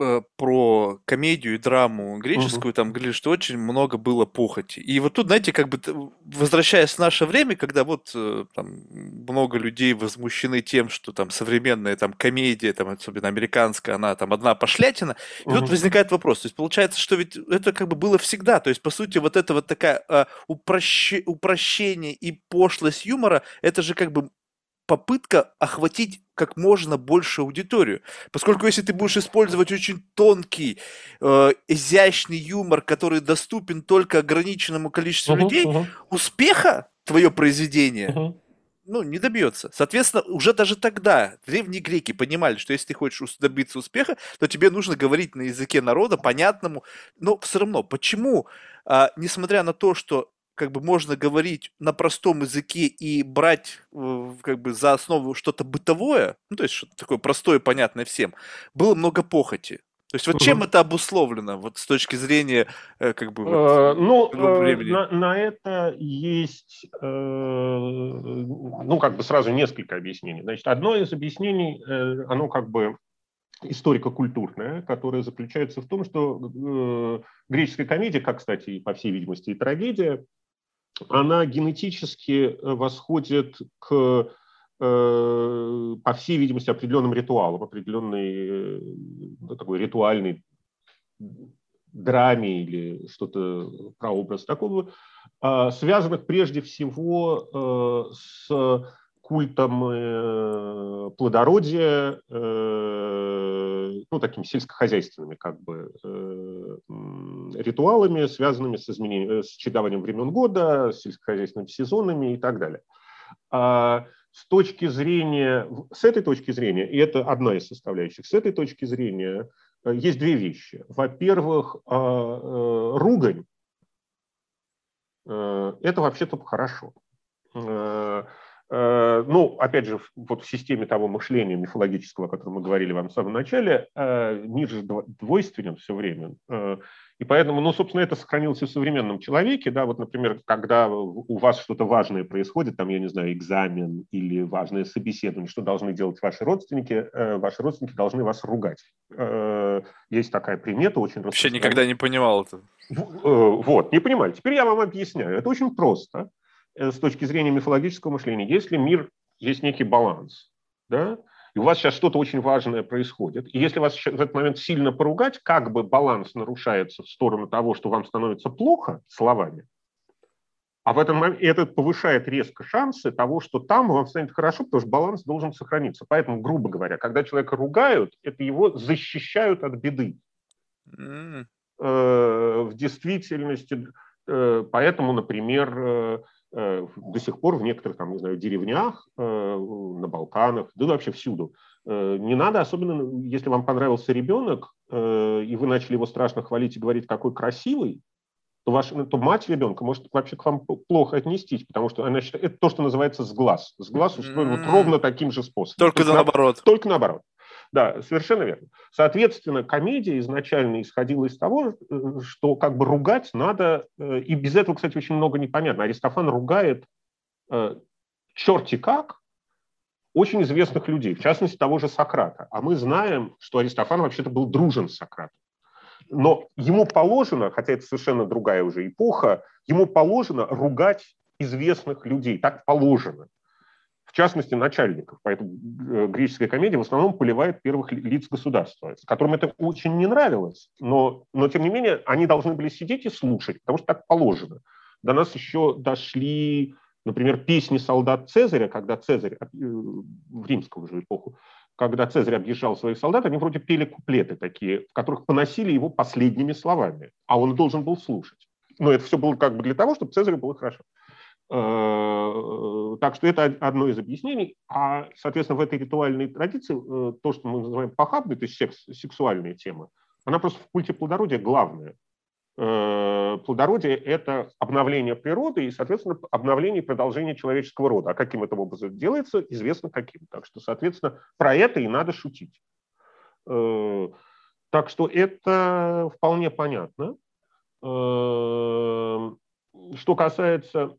э, про комедию и драму греческую, uh-huh. там говорили, что очень много было похоти. И вот тут, знаете, как бы возвращаясь в наше время, когда вот э, там много людей возмущены тем, что там современная там комедия, там особенно американская, она там одна пошлятина, и uh-huh. вот возникает вопрос, то есть получается, что ведь это как бы было всегда, то есть по сути вот это вот такая э, упрощ... упрощение и пошлость юмора, это же как бы попытка охватить как можно больше аудиторию. Поскольку если ты будешь использовать очень тонкий, э, изящный юмор, который доступен только ограниченному количеству uh-huh, людей, uh-huh. успеха твое произведение uh-huh. ну, не добьется. Соответственно, уже даже тогда древние греки понимали, что если ты хочешь добиться успеха, то тебе нужно говорить на языке народа, понятному. Но все равно, почему, э, несмотря на то, что как бы можно говорить на простом языке и брать э, как бы за основу что-то бытовое, ну то есть что-то такое простое, понятное всем, было много похоти. То есть вот угу. чем это обусловлено, вот с точки зрения э, как бы вот, э, ну времени? На, на это есть ну как бы сразу несколько объяснений. Значит, одно из объяснений, оно как бы историко-культурное, которое заключается в том, что греческая комедия, как, кстати, по всей видимости, и трагедия, она генетически э, восходит к, э, по всей видимости, определенным ритуалам, определенной ну, такой ритуальной драме или что-то прообраз такого, а, связанных прежде всего с культом плодородия, ну, такими сельскохозяйственными как бы э, ритуалами, связанными с, изменением, с чередованием времен года, с сельскохозяйственными сезонами и так далее. А с точки зрения, с этой точки зрения, и это одна из составляющих, с этой точки зрения э, есть две вещи. Во-первых, а, э, ругань – это вообще-то хорошо. Э, ну, опять же, вот в системе того мышления мифологического, о котором мы говорили вам в самом начале, э, мир же двойственен все время. Э, и поэтому, ну, собственно, это сохранилось и в современном человеке. Да, вот, например, когда у вас что-то важное происходит, там, я не знаю, экзамен или важное собеседование, что должны делать ваши родственники? Ваши родственники должны вас ругать. Есть такая примета очень Вообще никогда не понимал это. Вот, не понимаю. Теперь я вам объясняю. Это очень просто. Э, с точки зрения мифологического мышления, если мир есть некий баланс, да, и у вас сейчас что-то очень важное происходит, и если вас в этот момент сильно поругать, как бы баланс нарушается в сторону того, что вам становится плохо словами, а в этом момент это повышает резко шансы того, что там вам станет хорошо, потому что баланс должен сохраниться. Поэтому, грубо говоря, когда человека ругают, это его защищают от беды. Mm. В действительности, э, поэтому, например, до сих пор в некоторых, там, не знаю, деревнях, э, на Балканах, да вообще всюду. Э, не надо, особенно если вам понравился ребенок, и вы начали его страшно хвалить и говорить, какой красивый, то, ваш, то мать ребенка может вообще к вам плохо отнестись, потому что она считает, это то, что называется сглаз. Сглаз устроен вот ровно таким же способом. Только наоборот. Только наоборот. Да, совершенно верно. Соответственно, комедия изначально исходила из того, э, что как бы ругать надо, э, и без этого, кстати, очень много непонятно. Аристофан ругает э, черти как очень известных людей, в частности, того же Сократа. А мы знаем, что Аристофан вообще-то был дружен с Сократом. Но ему положено, хотя это совершенно другая уже эпоха, ему положено ругать известных людей. Так положено в частности, начальников. Поэтому э, греческая комедия в основном поливает первых лиц государства, которым это очень не нравилось. Но, но, тем не менее, они должны были сидеть и слушать, потому что так положено. До нас еще дошли, например, песни солдат Цезаря, когда Цезарь, э, в римскую уже эпоху, когда Цезарь объезжал своих солдат, они вроде пели куплеты такие, в которых поносили его последними словами, а он должен был слушать. Но это все было как бы для того, чтобы Цезарю было хорошо. Э, так что это одно из объяснений. А, соответственно, в этой ритуальной традиции э, то, что мы называем похабной, то есть секс, сексуальные темы, она просто в культе плодородия главная. Э, плодородие – это обновление природы и, соответственно, обновление и продолжение человеческого рода. А каким это образом делается, известно каким. Так что, соответственно, про это и надо шутить. Так что это вполне понятно. Что касается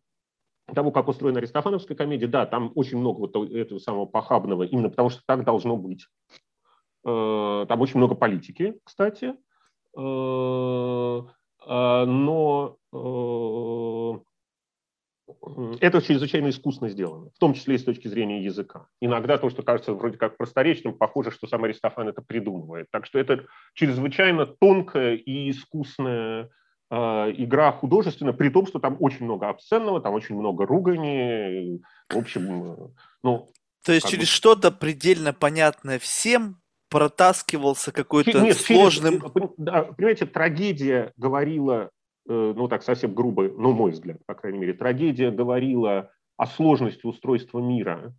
того, как устроена аристофановская комедия, да, там очень много вот этого самого похабного, именно потому что так должно быть. Э, там очень много политики, кстати. Э, э, но это чрезвычайно искусно сделано, в том числе и с точки зрения языка. Иногда то, что кажется вроде как просторечным, похоже, что сам Аристофан это придумывает. Так что это чрезвычайно тонкая и искусная Э, игра художественная, при том, что там очень много обсценного, там очень много ругани. В общем, э, ну... То есть через бы... что-то предельно понятное всем протаскивался какой-то Нет, сложным... Через, э, понимаете, трагедия говорила, ну так совсем грубо, ну мой взгляд, по крайней мере, трагедия говорила о сложности устройства мира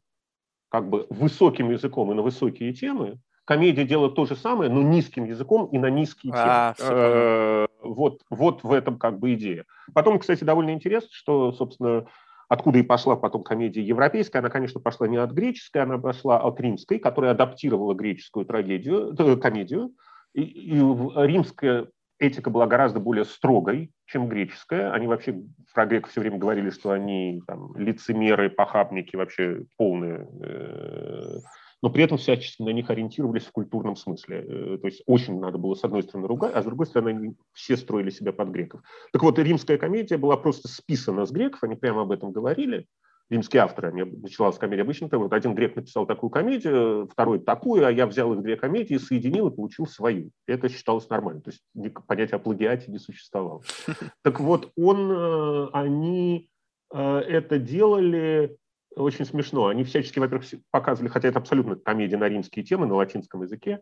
как бы высоким языком и на высокие темы, комедия делает то же самое, но низким языком и на низкие а, темы. А, вот, вот в этом как бы идея. Потом, кстати, довольно интересно, что, собственно, откуда и пошла потом комедия европейская. Она, конечно, пошла не от греческой, она пошла от римской, которая адаптировала греческую трагедию, э, комедию. И, и римская этика была гораздо более строгой, чем греческая. Они вообще про греков все время говорили, что они там, лицемеры, похабники, вообще полные э, но при этом всячески на них ориентировались в культурном смысле. Э, то есть очень надо было, с одной стороны, ругать, а с другой стороны, они все строили себя под греков. Так вот, римская комедия была просто списана с греков, они прямо об этом говорили, римские авторы, они началась комедия обычно, вот один грек написал такую комедию, второй такую, а я взял их две комедии, соединил и получил свою. Это считалось нормально. То есть понятие о плагиате не существовало. Так вот, он, э, они э, это делали очень смешно. Они всячески, во-первых, показывали, хотя это абсолютно комедия на римские темы, на латинском языке,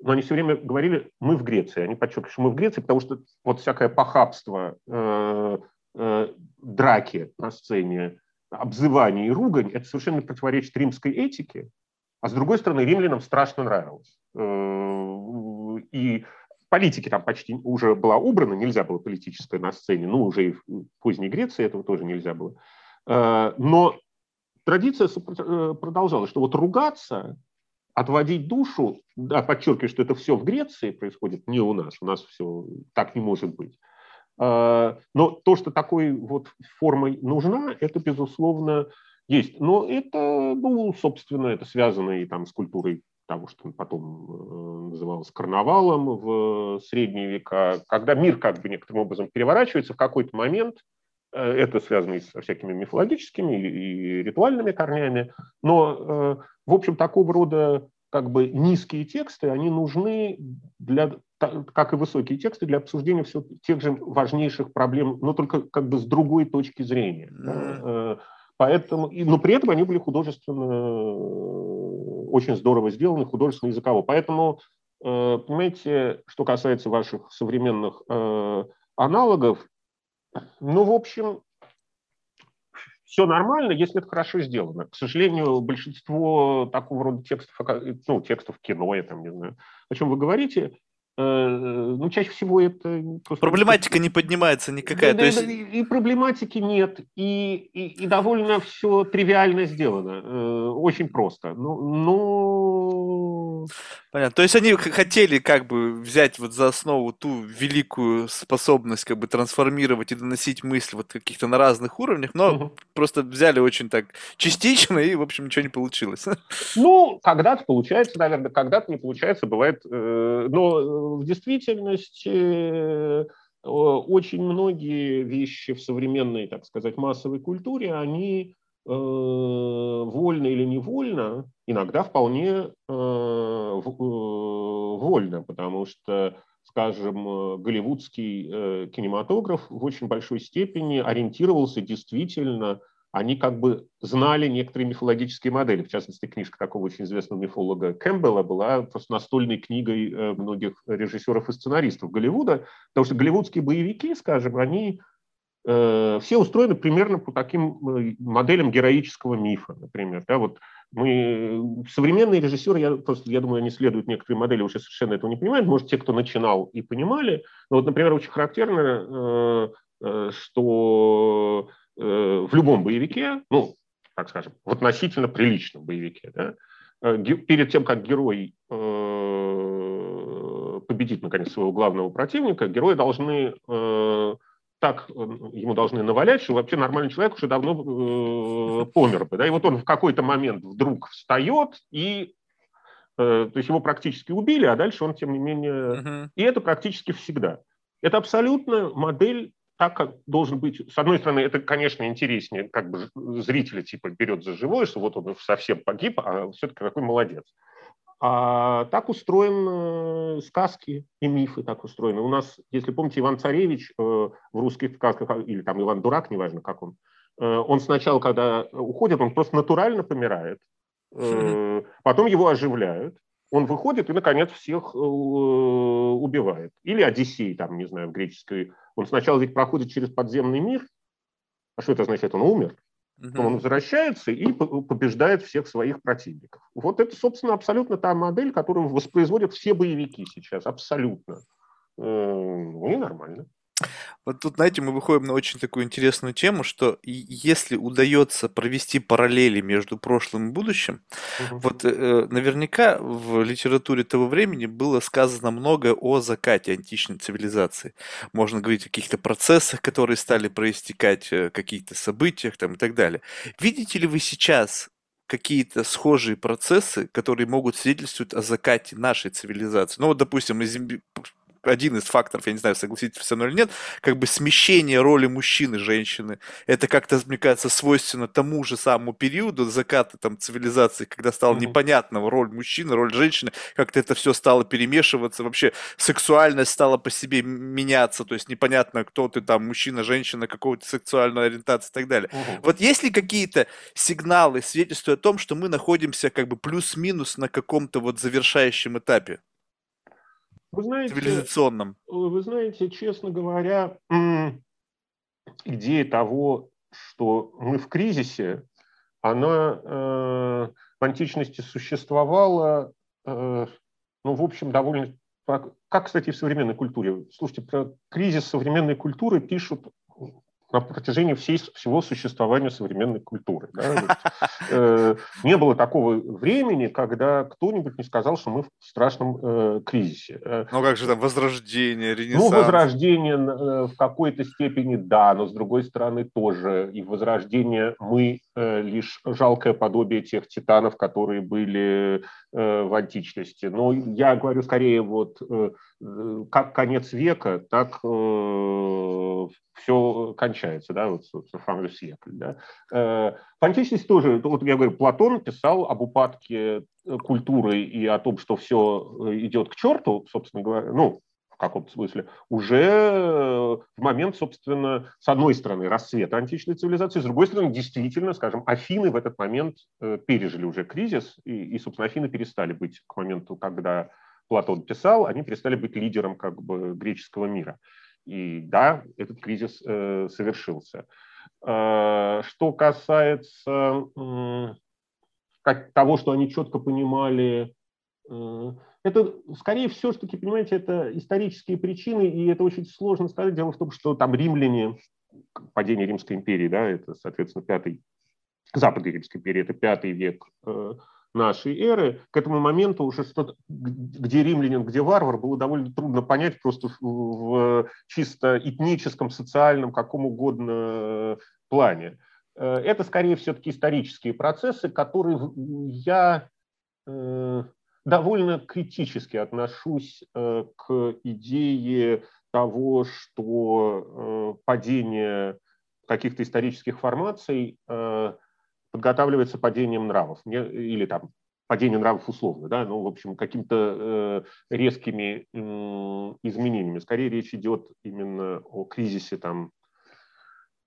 но они все время говорили «мы в Греции». Они подчеркивали, что мы в Греции, потому что вот всякое похабство, э, э, драки на сцене, обзывание и ругань – это совершенно противоречит римской этике, а с другой стороны, римлянам страшно нравилось. Э, и политики там почти уже была убрана, нельзя было политическое на сцене, ну, уже и в поздней Греции этого тоже нельзя было. Э, но традиция э, продолжалась, что вот ругаться, отводить душу, да, подчеркиваю, что это все в Греции происходит, не у нас, у нас все так не может быть. А, но то, что такой вот формой нужна, это, безусловно, есть. Но это, ну, собственно, это связано и там с культурой того, что потом э, называлось карнавалом в средние века, когда мир как бы некоторым образом переворачивается в какой-то момент – это связано и со всякими мифологическими и ритуальными корнями. Но, э, в общем, такого рода как бы низкие тексты, они нужны для, как и высокие тексты, для обсуждения все тех же важнейших проблем, но только как бы с другой точки зрения. Mm-hmm. Поэтому, но при этом они были художественно очень здорово сделаны, художественно языково. Поэтому, понимаете, что касается ваших современных аналогов, ну, в общем, все нормально, если это хорошо сделано. К сожалению, большинство такого рода текстов, ну, текстов кино, я там не знаю, о чем вы говорите, э, ну, чаще всего это... Просто... Проблематика не поднимается никакая. Да, то есть... и, и проблематики нет, и, и, и довольно все тривиально сделано, э, очень просто. Ну, ну, Понятно. То есть они хотели как бы взять вот за основу ту великую способность как бы трансформировать и доносить мысль вот каких-то на разных уровнях, но угу. просто взяли очень так частично и, в общем, ничего не получилось. Ну, когда-то получается, наверное, когда-то не получается, бывает. Э, но в действительности э, очень многие вещи в современной, так сказать, массовой культуре, они Э, вольно или невольно, иногда вполне э, э, вольно, потому что, скажем, голливудский кинематограф в очень большой степени ориентировался действительно они как бы знали некоторые мифологические модели. В частности, книжка такого очень известного мифолога Кэмпбелла была просто настольной книгой многих режиссеров и сценаристов Голливуда, потому что голливудские боевики, скажем, они Э, все устроены примерно по таким э, моделям героического мифа, например. Да, вот мы, современные режиссеры, я просто, я думаю, они следуют некоторые модели, уже совершенно этого не понимают. Может, те, кто начинал и понимали. Но вот, например, очень характерно, э, что в любом боевике, ну, так скажем, в относительно приличном боевике, да, перед тем, как герой победит, наконец, своего главного противника, герои должны так э, ему должны навалять, что вообще нормальный человек уже давно э, помер бы. Да? И вот он в какой-то момент вдруг встает, и э, то есть его практически убили, а дальше он, тем не менее... Uh-huh. И это практически всегда. Это абсолютно модель так, как должен быть. С одной стороны, это, конечно, интереснее, как бы зрителя типа берет за живое, что вот он совсем погиб, а все-таки какой молодец. А так устроены сказки и мифы, так устроены. У нас, если помните, Иван Царевич э, в русских сказках, а, или там Иван Дурак, неважно как он, э, он сначала, когда уходит, он просто натурально помирает, э, потом его оживляют, он выходит и, наконец, всех убивает. Или Одиссей, там, не знаю, в греческой. Он сначала ведь проходит через подземный мир. А что это означает? Он умер. Угу. Он возвращается и побеждает всех своих противников. Вот это, собственно, абсолютно та модель, которую воспроизводят все боевики сейчас. Абсолютно. Э, ну и нормально. Вот тут, знаете, мы выходим на очень такую интересную тему, что если удается провести параллели между прошлым и будущим, угу. вот э, наверняка в литературе того времени было сказано много о закате античной цивилизации. Можно говорить о каких-то процессах, которые стали проистекать, э, каких-то событиях там, и так далее. Видите ли вы сейчас какие-то схожие процессы, которые могут свидетельствовать о закате нашей цивилизации? Ну вот, допустим, один из факторов, я не знаю, согласитесь со мной или нет, как бы смещение роли мужчины и женщины. Это как-то, мне кажется, свойственно тому же самому периоду заката там цивилизации, когда стало mm-hmm. непонятно роль мужчины, роль женщины, как-то это все стало перемешиваться, вообще сексуальность стала по себе меняться, то есть непонятно, кто ты там, мужчина, женщина, какого-то сексуальной ориентации и так далее. Mm-hmm. Вот есть ли какие-то сигналы, свидетельствуют о том, что мы находимся как бы плюс-минус на каком-то вот завершающем этапе? Вы знаете, цивилизационном. Вы знаете, честно говоря, идея того, что мы в кризисе, она э, в античности существовала, э, ну, в общем, довольно... Как, кстати, в современной культуре. Слушайте, про кризис современной культуры пишут на протяжении всей, всего существования современной культуры. Да? Э, не было такого времени, когда кто-нибудь не сказал, что мы в страшном э, кризисе. Э, ну как же там возрождение, ренессанс? Ну, возрождение в какой-то степени да, но с другой стороны тоже. И возрождение мы лишь жалкое подобие тех титанов, которые были в античности. Но я говорю скорее вот как конец века, так все кончается, да, вот, фан да. Э, в античности тоже, вот я говорю, Платон писал об упадке э, культуры и о том, что все э, идет к черту, собственно говоря, ну, в каком-то смысле, уже в момент, собственно, с одной стороны, расцвета античной цивилизации, с другой стороны, действительно, скажем, Афины в этот момент пережили уже кризис, и, и собственно, Афины перестали быть к моменту, когда Платон писал, они перестали быть лидером как бы греческого мира. И да, этот кризис э, совершился. Э, что касается э, как, того, что они четко понимали, э, это, скорее всего, все-таки, понимаете, это исторические причины, и это очень сложно сказать. Дело в том, что там римляне, падение Римской империи, да, это, соответственно, пятый, Западной Римской империи, это пятый век, э, нашей эры, к этому моменту уже что-то, где римлянин, где варвар, было довольно трудно понять просто в, в чисто этническом, социальном, каком угодно э, плане. Э, это скорее все-таки исторические процессы, которые я э, довольно критически отношусь к идее того, что падение каких-то исторических формаций подготавливается падением нравов или там падение нравов условно, да, ну, в общем, какими-то э, резкими э, изменениями. Скорее речь идет именно о кризисе там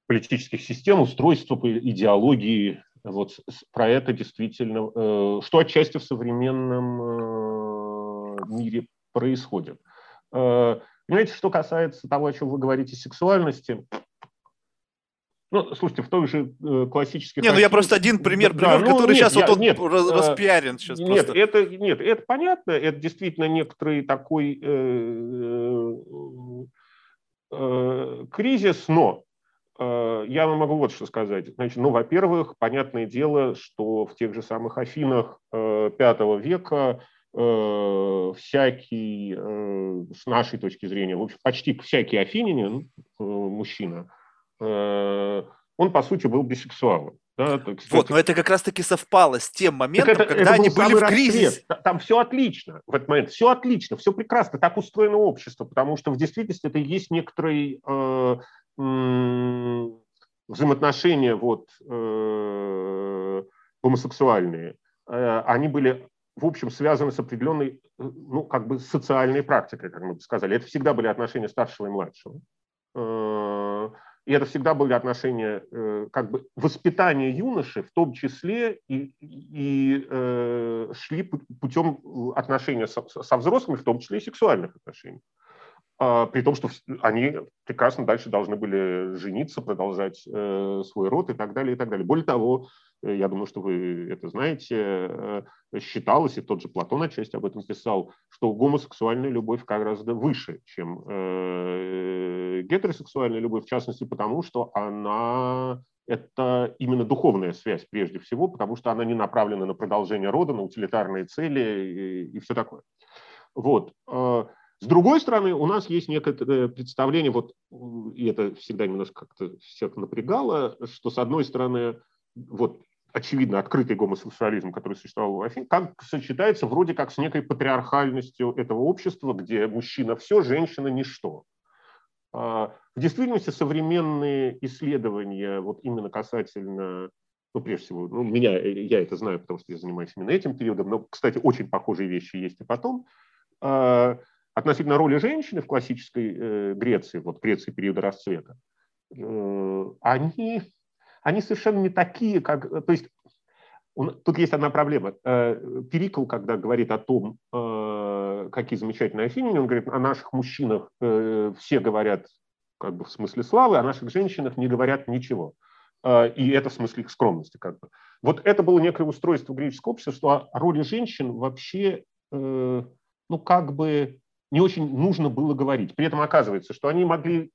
политических систем, устройства, идеологии. Вот про это действительно, э, что отчасти в современном э, мире происходит. Э, понимаете, что касается того, о чем вы говорите, сексуальности, Ну, слушайте, в той же э, классических... Не, ну я просто один пример да, ну, который нет, сейчас я, вот он нет, э, распиарен сейчас Нет, просто. это, нет, это понятно, это действительно некоторый такой э, э, кризис, но э, я могу вот что сказать. Значит, ну, во-первых, понятное дело, что в тех же самых Афинах э, V века э, всякий, э, с нашей точки зрения, в общем, почти всякий афининин, э, мужчина, Э, он, по сути, был бисексуалом. Да, так, вот, но это как раз-таки совпало с тем моментом, это, когда это они были в кризисе. Там все отлично в этот момент, все отлично, все прекрасно, так устроено общество, потому что в действительности это и есть некоторые э, э, взаимоотношения вот, э, гомосексуальные. Э, они были, в общем, связаны с определенной, ну, как бы социальной практикой, как мы бы сказали. Это всегда были отношения старшего и младшего. Э, и это всегда были отношения, э, как бы воспитания юноши, в том числе и, и э, шли путем отношения со, со взрослыми, в том числе и сексуальных отношений. А, при том, что они прекрасно дальше должны были жениться, продолжать э, свой род и так далее, и так далее. Более того, я думаю, что вы это знаете, э, считалось, и тот же Платон отчасти об этом писал, что гомосексуальная любовь гораздо выше, чем э, гетеросексуальная любовь, в частности потому, что она это именно духовная связь прежде всего, потому что она не направлена на продолжение рода, на утилитарные цели и, и все такое. Вот. С другой стороны, у нас есть некоторое представление, вот, и это всегда немножко как-то всех напрягало, что, с одной стороны, вот очевидно, открытый гомосексуализм, который существовал в Афине, как сочетается вроде как с некой патриархальностью этого общества, где мужчина все, женщина ничто. А, в действительности современные исследования вот именно касательно, ну, прежде всего, ну, меня, я это знаю, потому что я занимаюсь именно этим периодом, но, кстати, очень похожие вещи есть и потом, а, относительно роли женщины в классической э, Греции, вот Греции периода расцвета, э, они они совершенно не такие, как... То есть он, тут есть одна проблема. Э, Перикл, когда говорит о том, э, какие замечательные афиняне, он говорит, о наших мужчинах э, все говорят как бы в смысле славы, о наших женщинах не говорят ничего. И это в смысле их скромности. Как бы. Вот это было некое устройство греческого общества, что о роли женщин вообще, ну, как бы не очень нужно было говорить. При этом оказывается, что они могли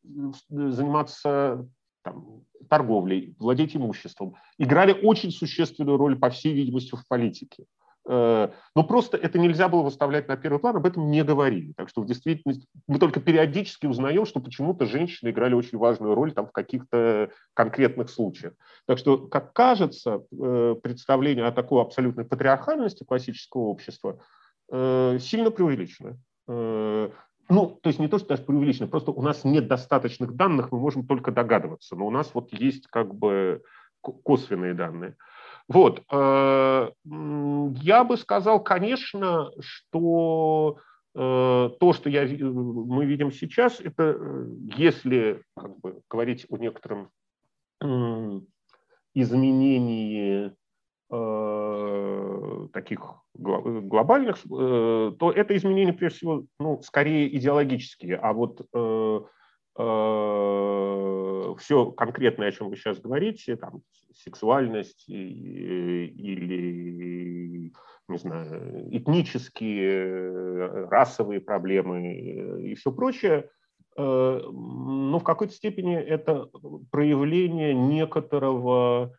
заниматься там, торговлей, владеть имуществом, играли очень существенную роль, по всей видимости, в политике. Э, но просто это нельзя было выставлять на первый план, об этом не говорили. Так что в действительности мы только периодически узнаем, что почему-то женщины играли очень важную роль там, в каких-то конкретных случаях. Так что, как кажется, э, представление о такой абсолютной патриархальности классического общества э, сильно преувеличено. Ну, то есть не то, что даже преувеличено, просто у нас нет достаточных данных, мы можем только догадываться, но у нас вот есть как бы косвенные данные. Вот. Э, я бы сказал, конечно, что э, то, что я, мы видим сейчас, это э, если как бы, говорить о некотором изменении таких глобальных, э, то это изменения, прежде всего, ну, скорее идеологические. А вот э, э, все конкретное, о чем вы сейчас говорите, там, сексуальность или, не знаю, этнические, расовые проблемы и все прочее, но в какой-то степени это проявление некоторого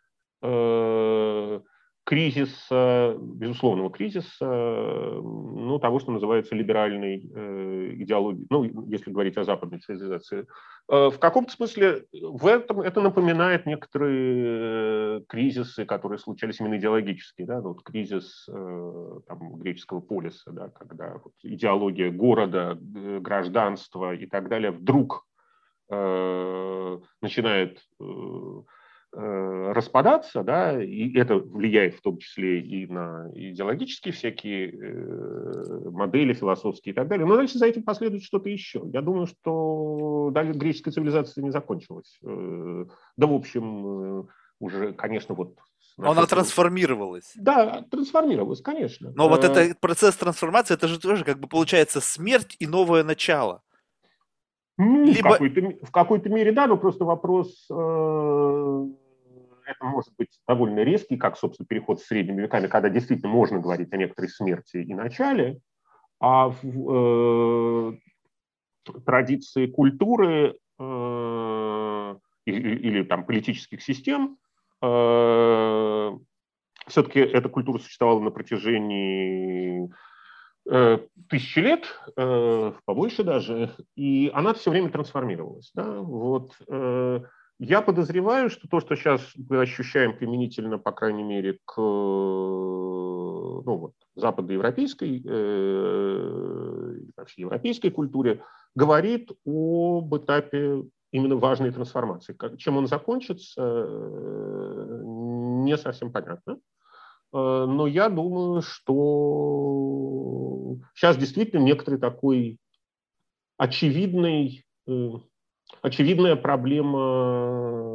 кризиса, безусловного кризиса, ну, того, что называется либеральной э, идеологией, ну, если говорить о западной цивилизации. Э, в каком-то смысле в этом это напоминает некоторые э, кризисы, которые случались именно идеологические, да, вот кризис э, там, греческого полиса, да, когда вот, идеология города, э, гражданства и так далее вдруг э, начинает э, Э, распадаться, да, и это влияет в том числе и на идеологические всякие э, модели философские и так далее. Но дальше за этим последует что-то еще. Я думаю, что далее греческая цивилизация не закончилась. Э, да, в общем, уже, конечно, вот она трансформировалась. Да, трансформировалась, конечно. Но вот этот процесс трансформации, это же тоже как бы получается смерть и новое начало. Ну, Либо... в, какой-то, в какой-то мере, да, но просто вопрос, э, это может быть довольно резкий, как, собственно, переход с средними веками, когда действительно можно говорить о некоторой смерти и начале, а в э, традиции культуры э, или, или там политических систем э, все-таки эта культура существовала на протяжении э, тысячи лет, э, побольше даже, и она все время трансформировалась. Да? Вот, э, я подозреваю, что то, что сейчас мы ощущаем применительно, по крайней мере, к ну, вот, западноевропейской, э, вообще европейской культуре, говорит об этапе именно важной трансформации. Чем он закончится, э, не совсем понятно. Э, но я думаю, что сейчас действительно некоторый такой очевидный, э, очевидная проблема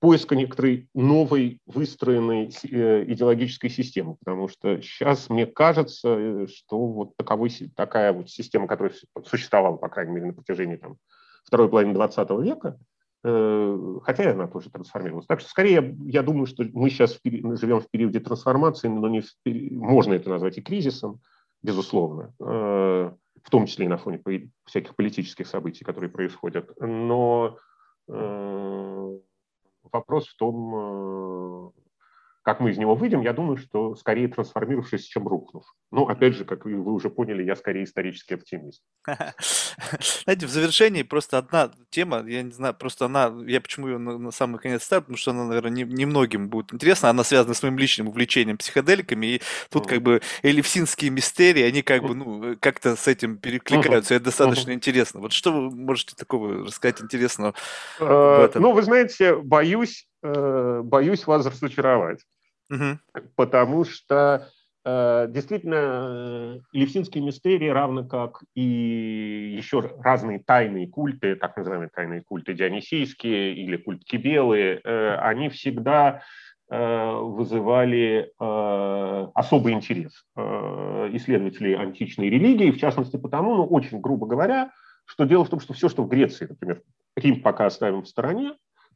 поиска некоторой новой выстроенной идеологической системы, потому что сейчас мне кажется, что вот таковой, такая вот система, которая существовала, по крайней мере, на протяжении там, второй половины 20 века, э, хотя она тоже трансформировалась. Так что скорее я думаю, что мы сейчас живем в периоде трансформации, но не в, можно это назвать и кризисом, безусловно, э, в том числе и на фоне всяких политических событий, которые происходят. Но э, вопрос в том, как мы из него выйдем, я думаю, что скорее трансформировавшись, чем рухнув. Ну, опять же, как вы уже поняли, я скорее исторический оптимист. Знаете, в завершении просто одна тема, я не знаю, просто она, я почему ее на, на самый конец ставлю, потому что она, наверное, не, не будет интересна, она связана с моим личным увлечением психоделиками, и тут как бы элевсинские мистерии, они как бы, ну, как-то с этим перекликаются, это достаточно интересно. Вот что вы можете такого рассказать интересного? Э, ну, вы знаете, боюсь, Э, боюсь вас разочаровать. Угу. Потому что э, действительно Левсинские мистерии, равно как и еще разные тайные культы, так называемые тайные культы дионисийские или культ Кибелы, э, они всегда вызывали особый интерес исследователей античной религии, в частности потому, ну, очень грубо говоря, что дело в том, что все, что в Греции, например, Рим пока оставим в стороне,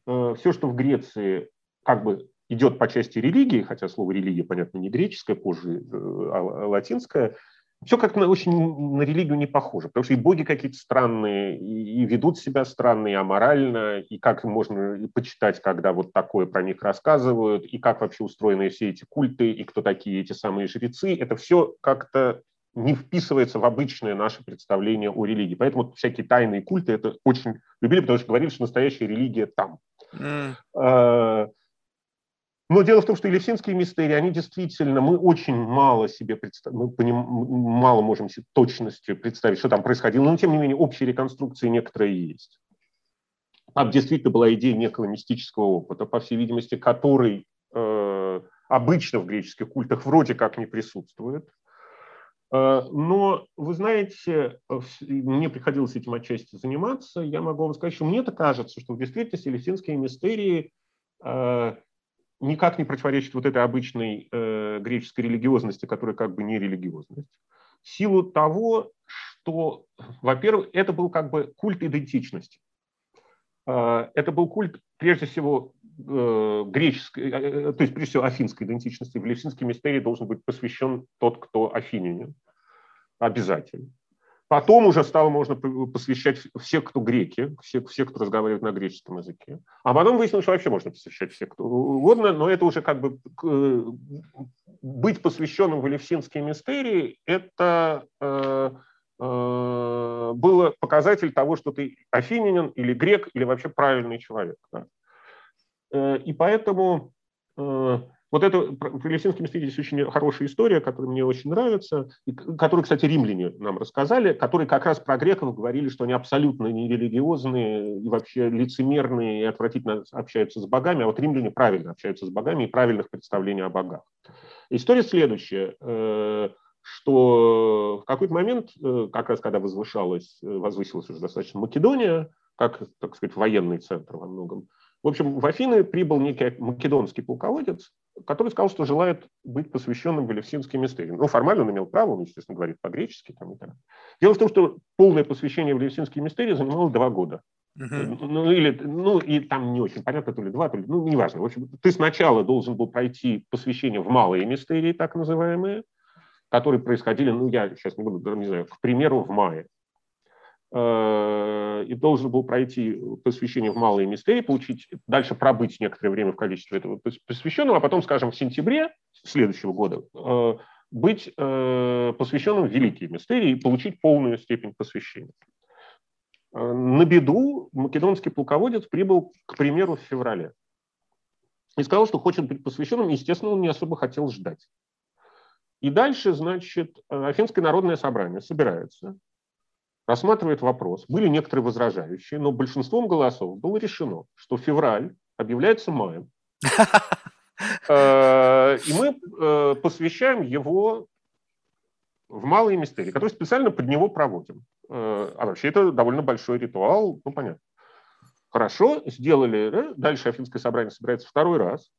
Э, все, что в Греции как бы идет по части религии, хотя слово религия, понятно, не греческое, позже э, а латинское, все как-то очень на религию не похоже, потому что и боги какие-то странные, и, и ведут себя странно, и аморально, и как можно почитать, когда вот такое про них рассказывают, и как вообще устроены все эти культы, и кто такие эти самые жрецы, это все как-то не вписывается в обычное наше представление о религии. Поэтому всякие тайные культы это очень любили, потому что говорили, что настоящая религия там. Mm. Но дело в том, что Елевсинские мистерии, они действительно, мы очень мало себе мы мало можем себе точностью представить, что там происходило, но тем не менее общие реконструкции некоторые есть. Там действительно была идея некого мистического опыта, по всей видимости, который э, обычно в греческих культах вроде как не присутствует. Э, но, вы знаете, мне приходилось этим отчасти заниматься. Я могу вам сказать, что мне-то кажется, что в действительности лесинские мистерии э, никак не противоречат вот этой обычной э, греческой религиозности, которая как бы не религиозность. В силу того, что, во-первых, это был как бы культ идентичности. Это был культ, прежде всего, греческой, то есть, прежде всего, афинской идентичности. В Левсинской мистерии должен быть посвящен тот, кто афинянин обязательно. Потом уже стало можно посвящать все, кто греки, все, все, кто разговаривает на греческом языке. А потом выяснилось, что вообще можно посвящать все, кто угодно, но это уже как бы э, быть посвященным в Элевсинские мистерии, это э, э, было показатель того, что ты афинянин или грек, или вообще правильный человек. Да. И поэтому вот это про Лесинский мститель очень хорошая история, которая мне очень нравится, и которую, кстати, римляне нам рассказали, которые как раз про греков говорили, что они абсолютно нерелигиозные и вообще лицемерные и отвратительно общаются с богами, а вот римляне правильно общаются с богами и правильных представлений о богах. История следующая э, что в какой-то момент, э, как раз когда возвышалась, э, возвысилась уже достаточно Македония, как, так сказать, военный центр во многом, в общем, в Афины прибыл некий македонский полководец, который сказал, что желает быть посвященным в Элевсинские мистерии. Ну, формально он имел право, он, естественно, говорит по-гречески. Там, и так. Дело в том, что полное посвящение в Элевсинские мистерии занимало два года. Uh-huh. Ну, или, ну, и там не очень понятно, то ли два, то ли, ну, неважно. В общем, ты сначала должен был пройти посвящение в малые мистерии, так называемые, которые происходили, ну, я сейчас не буду, не знаю, к примеру, в мае. Э, и должен был пройти посвящение в малые мистерии, получить, дальше пробыть некоторое время в количестве этого посвященного, а потом, скажем, в сентябре следующего года э, быть э, посвященным в великие мистерии и получить полную степень посвящения. На беду македонский полководец прибыл, к примеру, в феврале и сказал, что хочет быть посвященным, естественно, он не особо хотел ждать. И дальше, значит, Афинское народное собрание собирается, рассматривает вопрос. Были некоторые возражающие, но большинством голосов было решено, что февраль объявляется маем. Э, и мы э, посвящаем его в малые мистерии, которые специально под него проводим. Э, а вообще это довольно большой ритуал, ну понятно. Хорошо, сделали. Дальше Афинское собрание собирается второй раз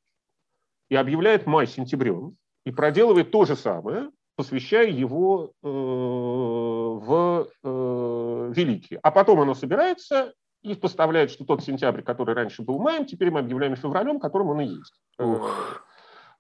и объявляет май сентябрем и проделывает то же самое, посвящая его в великие. А потом оно собирается и поставляет, что тот сентябрь, который раньше был маем, теперь мы объявляем февралем, которым он и есть. Ух.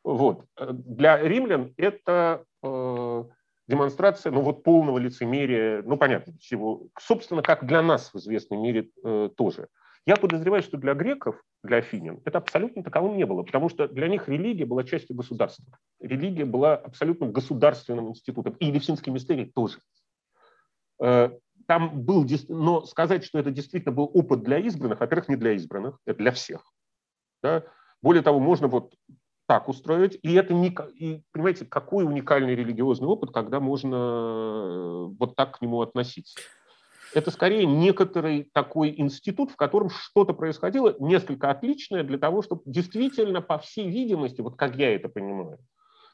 Вот. Для римлян это э, демонстрация ну, вот, полного лицемерия, ну, понятно, всего. Собственно, как для нас в известной мере э, тоже. Я подозреваю, что для греков, для афинян, это абсолютно таковым не было, потому что для них религия была частью государства. Религия была абсолютно государственным институтом. И Елевсинский мистерий тоже. Там был, но сказать, что это действительно был опыт для избранных, во-первых, не для избранных, это для всех. Да? Более того, можно вот так устроить, и это не, и, понимаете, какой уникальный религиозный опыт, когда можно э, вот так к нему относиться это скорее некоторый такой институт, в котором что-то происходило несколько отличное для того, чтобы действительно, по всей видимости, вот как я это понимаю,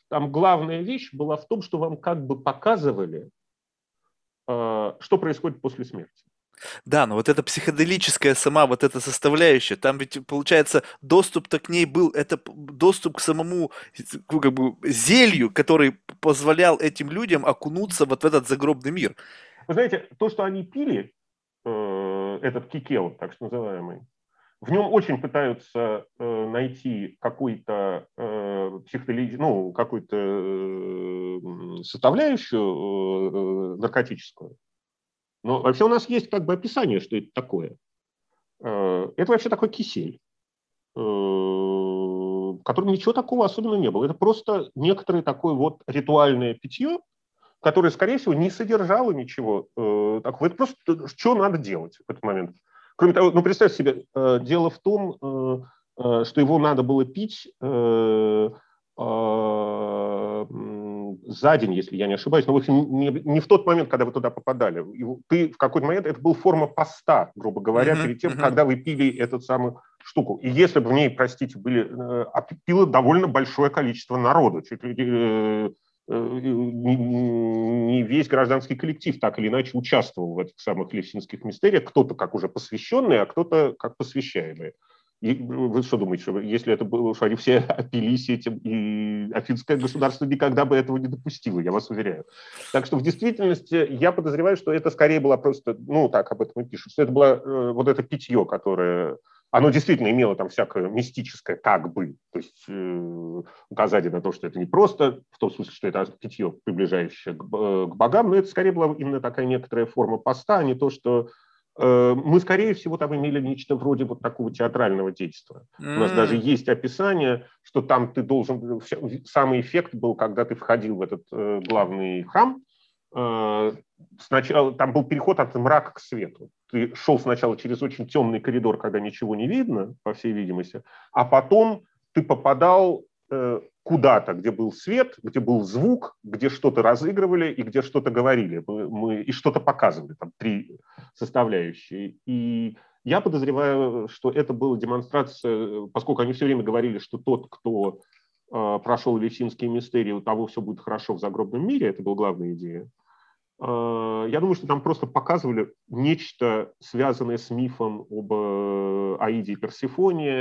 там главная вещь была в том, что вам как бы показывали, что происходит после смерти. Да, но вот эта психоделическая сама вот эта составляющая, там ведь получается доступ-то к ней был, это доступ к самому как бы зелью, который позволял этим людям окунуться вот в этот загробный мир. Вы знаете, то, что они пили, э, этот кикел, так что называемый, в нем очень пытаются э, найти какую-то э, психологи... ну, какую-то э, составляющую наркотическую. Но вообще у нас есть как бы описание, что это такое. Это вообще такой кисель, в котором ничего такого особенного не было. Это просто некоторое такое вот ритуальное питье, которое, скорее всего, не содержало ничего такого. Это просто что надо делать в этот момент. Кроме того, ну, представь себе, э, дело в том, э, э, что его надо было пить за день, если я не ошибаюсь, но в общем, не, не в тот момент, когда вы туда попадали. Ты в какой-то момент, это был форма поста, грубо говоря, uh-huh, перед тем, uh-huh. когда вы пили эту самую штуку. И если бы в ней, простите, были, э, пило довольно большое количество народу, чуть ли не весь гражданский коллектив так или иначе участвовал в этих самых левсинских мистериях, кто-то как уже посвященный, а кто-то как посвящаемый. И вы что думаете, что если это было, что они все опились этим, и афинское государство никогда бы этого не допустило, я вас уверяю. Так что в действительности я подозреваю, что это скорее было просто, ну так об этом и пишут, что это было э, вот это питье, которое оно действительно имело там всякое мистическое как бы, то есть э, указание на то, что это не просто в том смысле, что это питье, приближающее к, э, к богам, но это скорее была именно такая некоторая форма поста, а не то, что э, мы, скорее всего, там имели нечто вроде вот такого театрального действия. Mm. У нас даже есть описание, что там ты должен... Самый эффект был, когда ты входил в этот э, главный храм, э, сначала там был переход от мрака к свету. Ты шел сначала через очень темный коридор, когда ничего не видно, по всей видимости, а потом ты попадал э, куда-то, где был свет, где был звук, где что-то разыгрывали и где что-то говорили. Мы, мы, и что-то показывали, там три составляющие. И я подозреваю, что это была демонстрация, поскольку они все время говорили, что тот, кто э, прошел Левсинские мистерии, у того все будет хорошо в загробном мире, это была главная идея я думаю, что там просто показывали нечто, связанное с мифом об э, Аиде и Персифоне,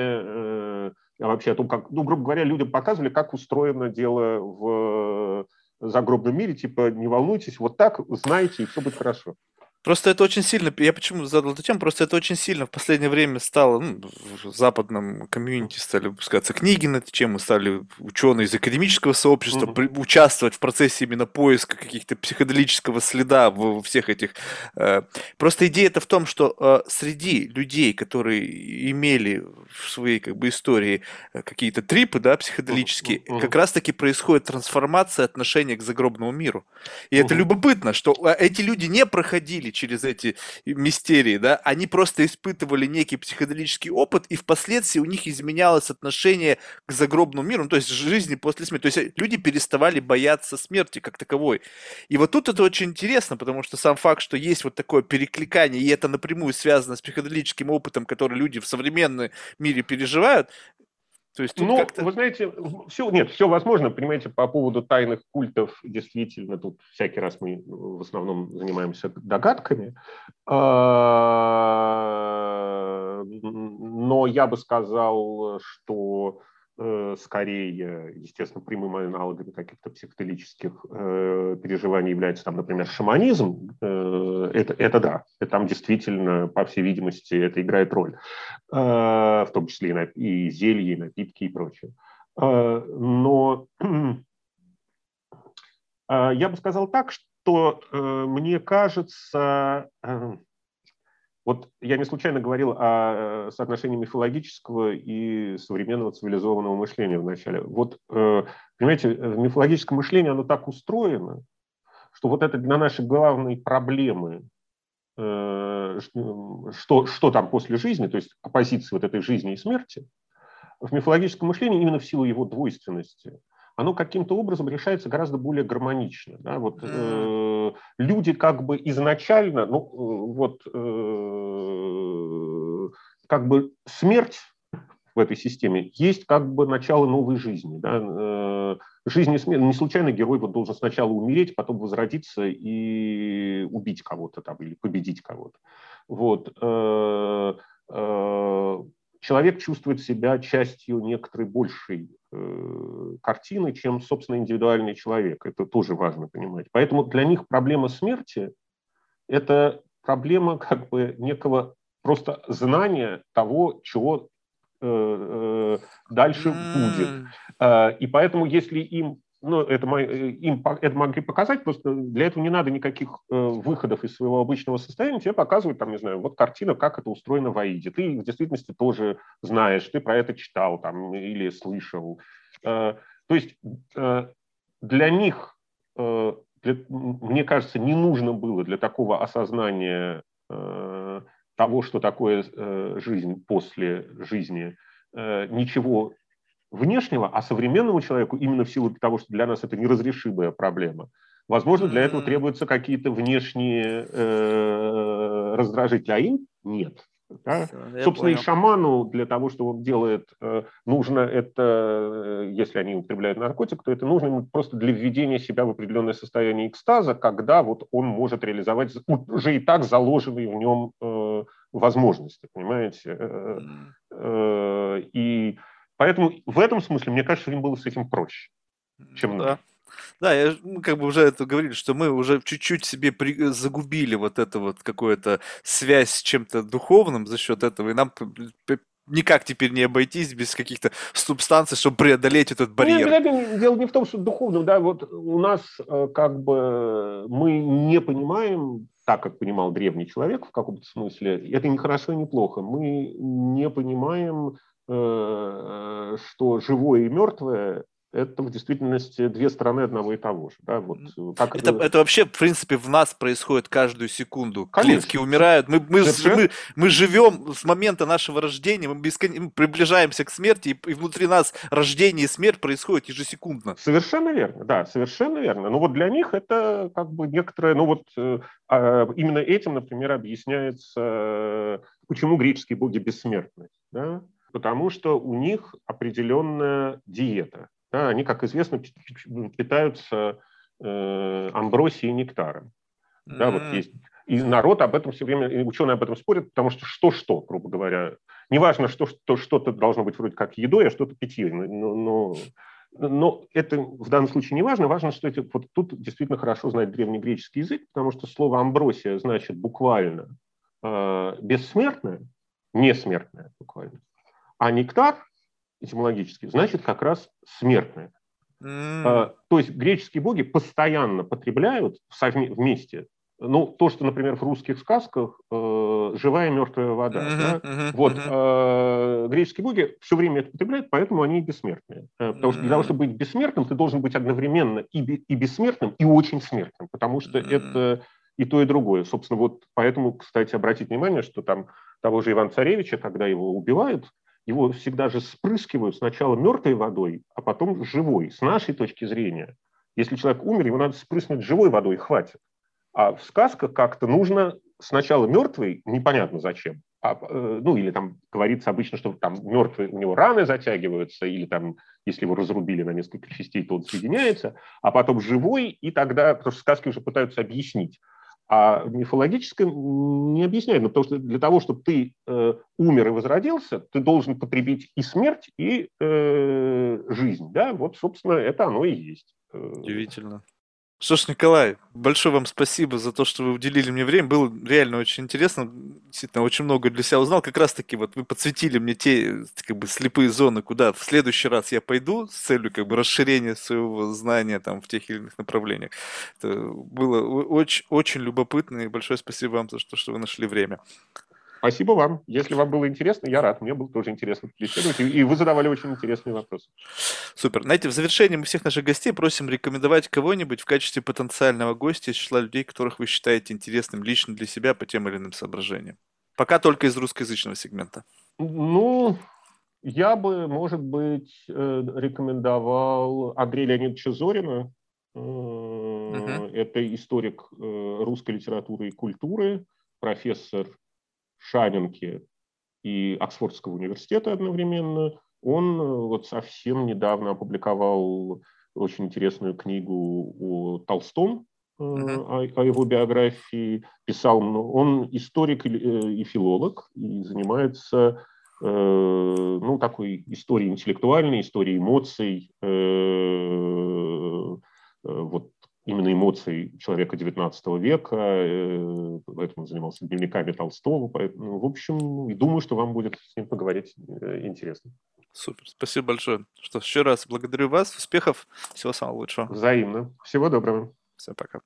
а вообще о том, как, ну, грубо говоря, людям показывали, как устроено дело в загробном мире, типа, не волнуйтесь, вот так знаете, и все будет хорошо. Просто это очень сильно, я почему задал эту тему, просто это очень сильно в последнее время стало, ну, в западном комьюнити стали выпускаться книги на эту тему, стали ученые из академического сообщества mm-hmm. при, участвовать в процессе именно поиска каких-то психоделического следа в, в всех этих. Э, просто идея это в том, что э, среди людей, которые имели в своей как бы истории э, какие-то трипы, да, психоделические, mm-hmm. как раз-таки происходит трансформация отношения к загробному миру. И mm-hmm. это любопытно, что э, эти люди не проходили через эти мистерии, да, они просто испытывали некий психоделический опыт, и впоследствии у них изменялось отношение к загробному миру, ну, то есть жизни после смерти. То есть э, люди переставали бояться смерти как таковой. И вот тут это очень интересно, потому что сам факт, что есть вот такое перекликание, и это напрямую связано с психоделическим опытом, который люди в современном мире переживают, то есть ну, вы знаете, все, нет, все возможно, понимаете, по поводу тайных культов, действительно, тут всякий раз мы в основном занимаемся догадками, а, но я бы сказал, что Э, скорее, естественно, прямым аналогом каких-то психоделических э, переживаний является, там, например, шаманизм. Э, это, это да, это там действительно, по всей видимости, это играет роль, э, в том числе и, на, и зелья, и напитки и прочее. Э, но э, я бы сказал так, что э, мне кажется, э, вот я не случайно говорил о э, соотношении мифологического и современного цивилизованного мышления в начале. Вот, э, понимаете, в мифологическом мышлении оно так устроено, что вот это для нашей главной проблемы, э, что, что там после жизни, то есть оппозиции вот этой жизни и смерти, в мифологическом мышлении именно в силу его двойственности – оно каким-то образом решается гораздо более гармонично. Да? Вот, э, люди как бы изначально, ну, э, вот, э, как бы смерть в этой системе есть как бы начало новой жизни. Да? Э, жизнь смерть. Не случайно герой вот должен сначала умереть, потом возродиться и убить кого-то там, или победить кого-то. Вот. Э, человек чувствует себя частью некоторой большей картины, чем, собственно, индивидуальный человек. Это тоже важно понимать. Поэтому для них проблема смерти – это проблема как бы некого просто знания того, чего э, э, дальше будет. Э, и поэтому, если им ну, это, э, им это могли показать, просто для этого не надо никаких э, выходов из своего обычного состояния, тебе показывают, там, не знаю, вот картина, как это устроено в Аиде. Ты в действительности тоже знаешь, ты про это читал там, или слышал. Э, то есть для них, для, мне кажется, не нужно было для такого осознания того, что такое жизнь после жизни, ничего внешнего, а современному человеку именно в силу того, что для нас это неразрешимая проблема, возможно, для этого требуются какие-то внешние э, раздражители, а им нет. Да? Все, Собственно, понял. и шаману для того, что он делает, э, нужно это, э, если они употребляют наркотик, то это нужно ему просто для введения себя в определенное состояние экстаза, когда вот он может реализовать уже и так заложенные в нем э, возможности, понимаете? И Поэтому в этом смысле, мне кажется, им было с этим проще, чем да. Да, я, мы как бы уже это говорили, что мы уже чуть-чуть себе при, загубили вот эту вот какую-то связь с чем-то духовным за счет этого, и нам никак теперь не обойтись без каких-то субстанций, чтобы преодолеть этот ну, барьер. Ну, дело не в том, что духовным, да, вот у нас э, как бы мы не понимаем так, как понимал древний человек в каком-то смысле, это не хорошо и не плохо. Мы не понимаем Э, что живое и мертвое это в действительности две стороны одного и того же. Да? Вот, как... это, это вообще, в принципе, в нас происходит каждую секунду. Конечно. Клетки умирают. Мы, мы, мы, мы живем с момента нашего рождения, мы, бескон... мы приближаемся к смерти, и, и внутри нас рождение и смерть происходит ежесекундно. Совершенно верно, да, совершенно верно. Но вот для них это как бы некоторое, ну вот э, а, именно этим, например, объясняется, почему греческие боги бессмертны. Да? Потому что у них определенная диета. Да, они, как известно, питаются э, амбросией и нектаром. Mm-hmm. Да, вот есть и народ об этом все время, и ученые об этом спорят, потому что что-что, грубо говоря. Неважно, что, что что-то должно быть вроде как едой, а что-то питьем. Но, но, но это в данном случае не важно. Важно, что эти, вот тут действительно хорошо знать древнегреческий язык, потому что слово амбросия значит буквально э, бессмертное, несмертное буквально. А нектар этимологически значит как раз смертное. Mm. То есть греческие боги постоянно потребляют вместе ну, то, что, например, в русских сказках э, живая и мертвая вода. Uh-huh, да? uh-huh, вот uh-huh. Э, греческие боги все время это потребляют, поэтому они бессмертные. Э, потому что для того, чтобы быть бессмертным, ты должен быть одновременно и, и бессмертным, и очень смертным, потому что uh-huh. это и то, и другое. Собственно, вот поэтому, кстати, обратить внимание, что там того же Ивана-Царевича, когда его убивают, его всегда же спрыскивают сначала мертвой водой, а потом живой. С нашей точки зрения, если человек умер, его надо спрыснуть живой водой, хватит. А в сказках как-то нужно сначала мертвый, непонятно зачем, а, э, ну или там говорится обычно, что там мертвый, у него раны затягиваются, или там, если его разрубили на несколько частей, то он соединяется, а потом живой, и тогда, потому что сказки уже пытаются объяснить. А мифологическое не объясняет, но потому что для того, чтобы ты э, умер и возродился, ты должен потребить и смерть, и э, жизнь. Да? Вот, собственно, это оно и есть. Э, Удивительно. Что ж, Николай, большое вам спасибо за то, что вы уделили мне время. Было реально очень интересно. Действительно, очень много для себя узнал. Как раз-таки вот вы подсветили мне те как бы слепые зоны, куда в следующий раз я пойду с целью как бы расширения своего знания там в тех или иных направлениях. Это было очень, очень любопытно и большое спасибо вам за то, что вы нашли время. Спасибо вам. Если вам было интересно, я рад. Мне было тоже интересно беседовать, и вы задавали очень интересные вопросы. Супер. Знаете, в завершении мы всех наших гостей просим рекомендовать кого-нибудь в качестве потенциального гостя из числа людей, которых вы считаете интересным лично для себя по тем или иным соображениям. Пока только из русскоязычного сегмента. Ну, я бы, может быть, э, рекомендовал Андрея Леонидовича Зорина. Угу. Это историк э, русской литературы и культуры, профессор Шанинки и Оксфордского университета одновременно. Он э, вот совсем недавно опубликовал очень интересную книгу о Толстом, mm-hmm. о, о его биографии. Писал, он историк и, э, и филолог, и занимается ну, такой историей интеллектуальной, историей эмоций, вот именно эмоций человека XIX века, э, поэтому занимался дневниками Толстого. Поэтому, в общем, и думаю, что вам будет с ним поговорить э, интересно. Супер, спасибо большое. Что еще раз благодарю вас, успехов, всего самого лучшего. Взаимно. Всего доброго. Всем пока.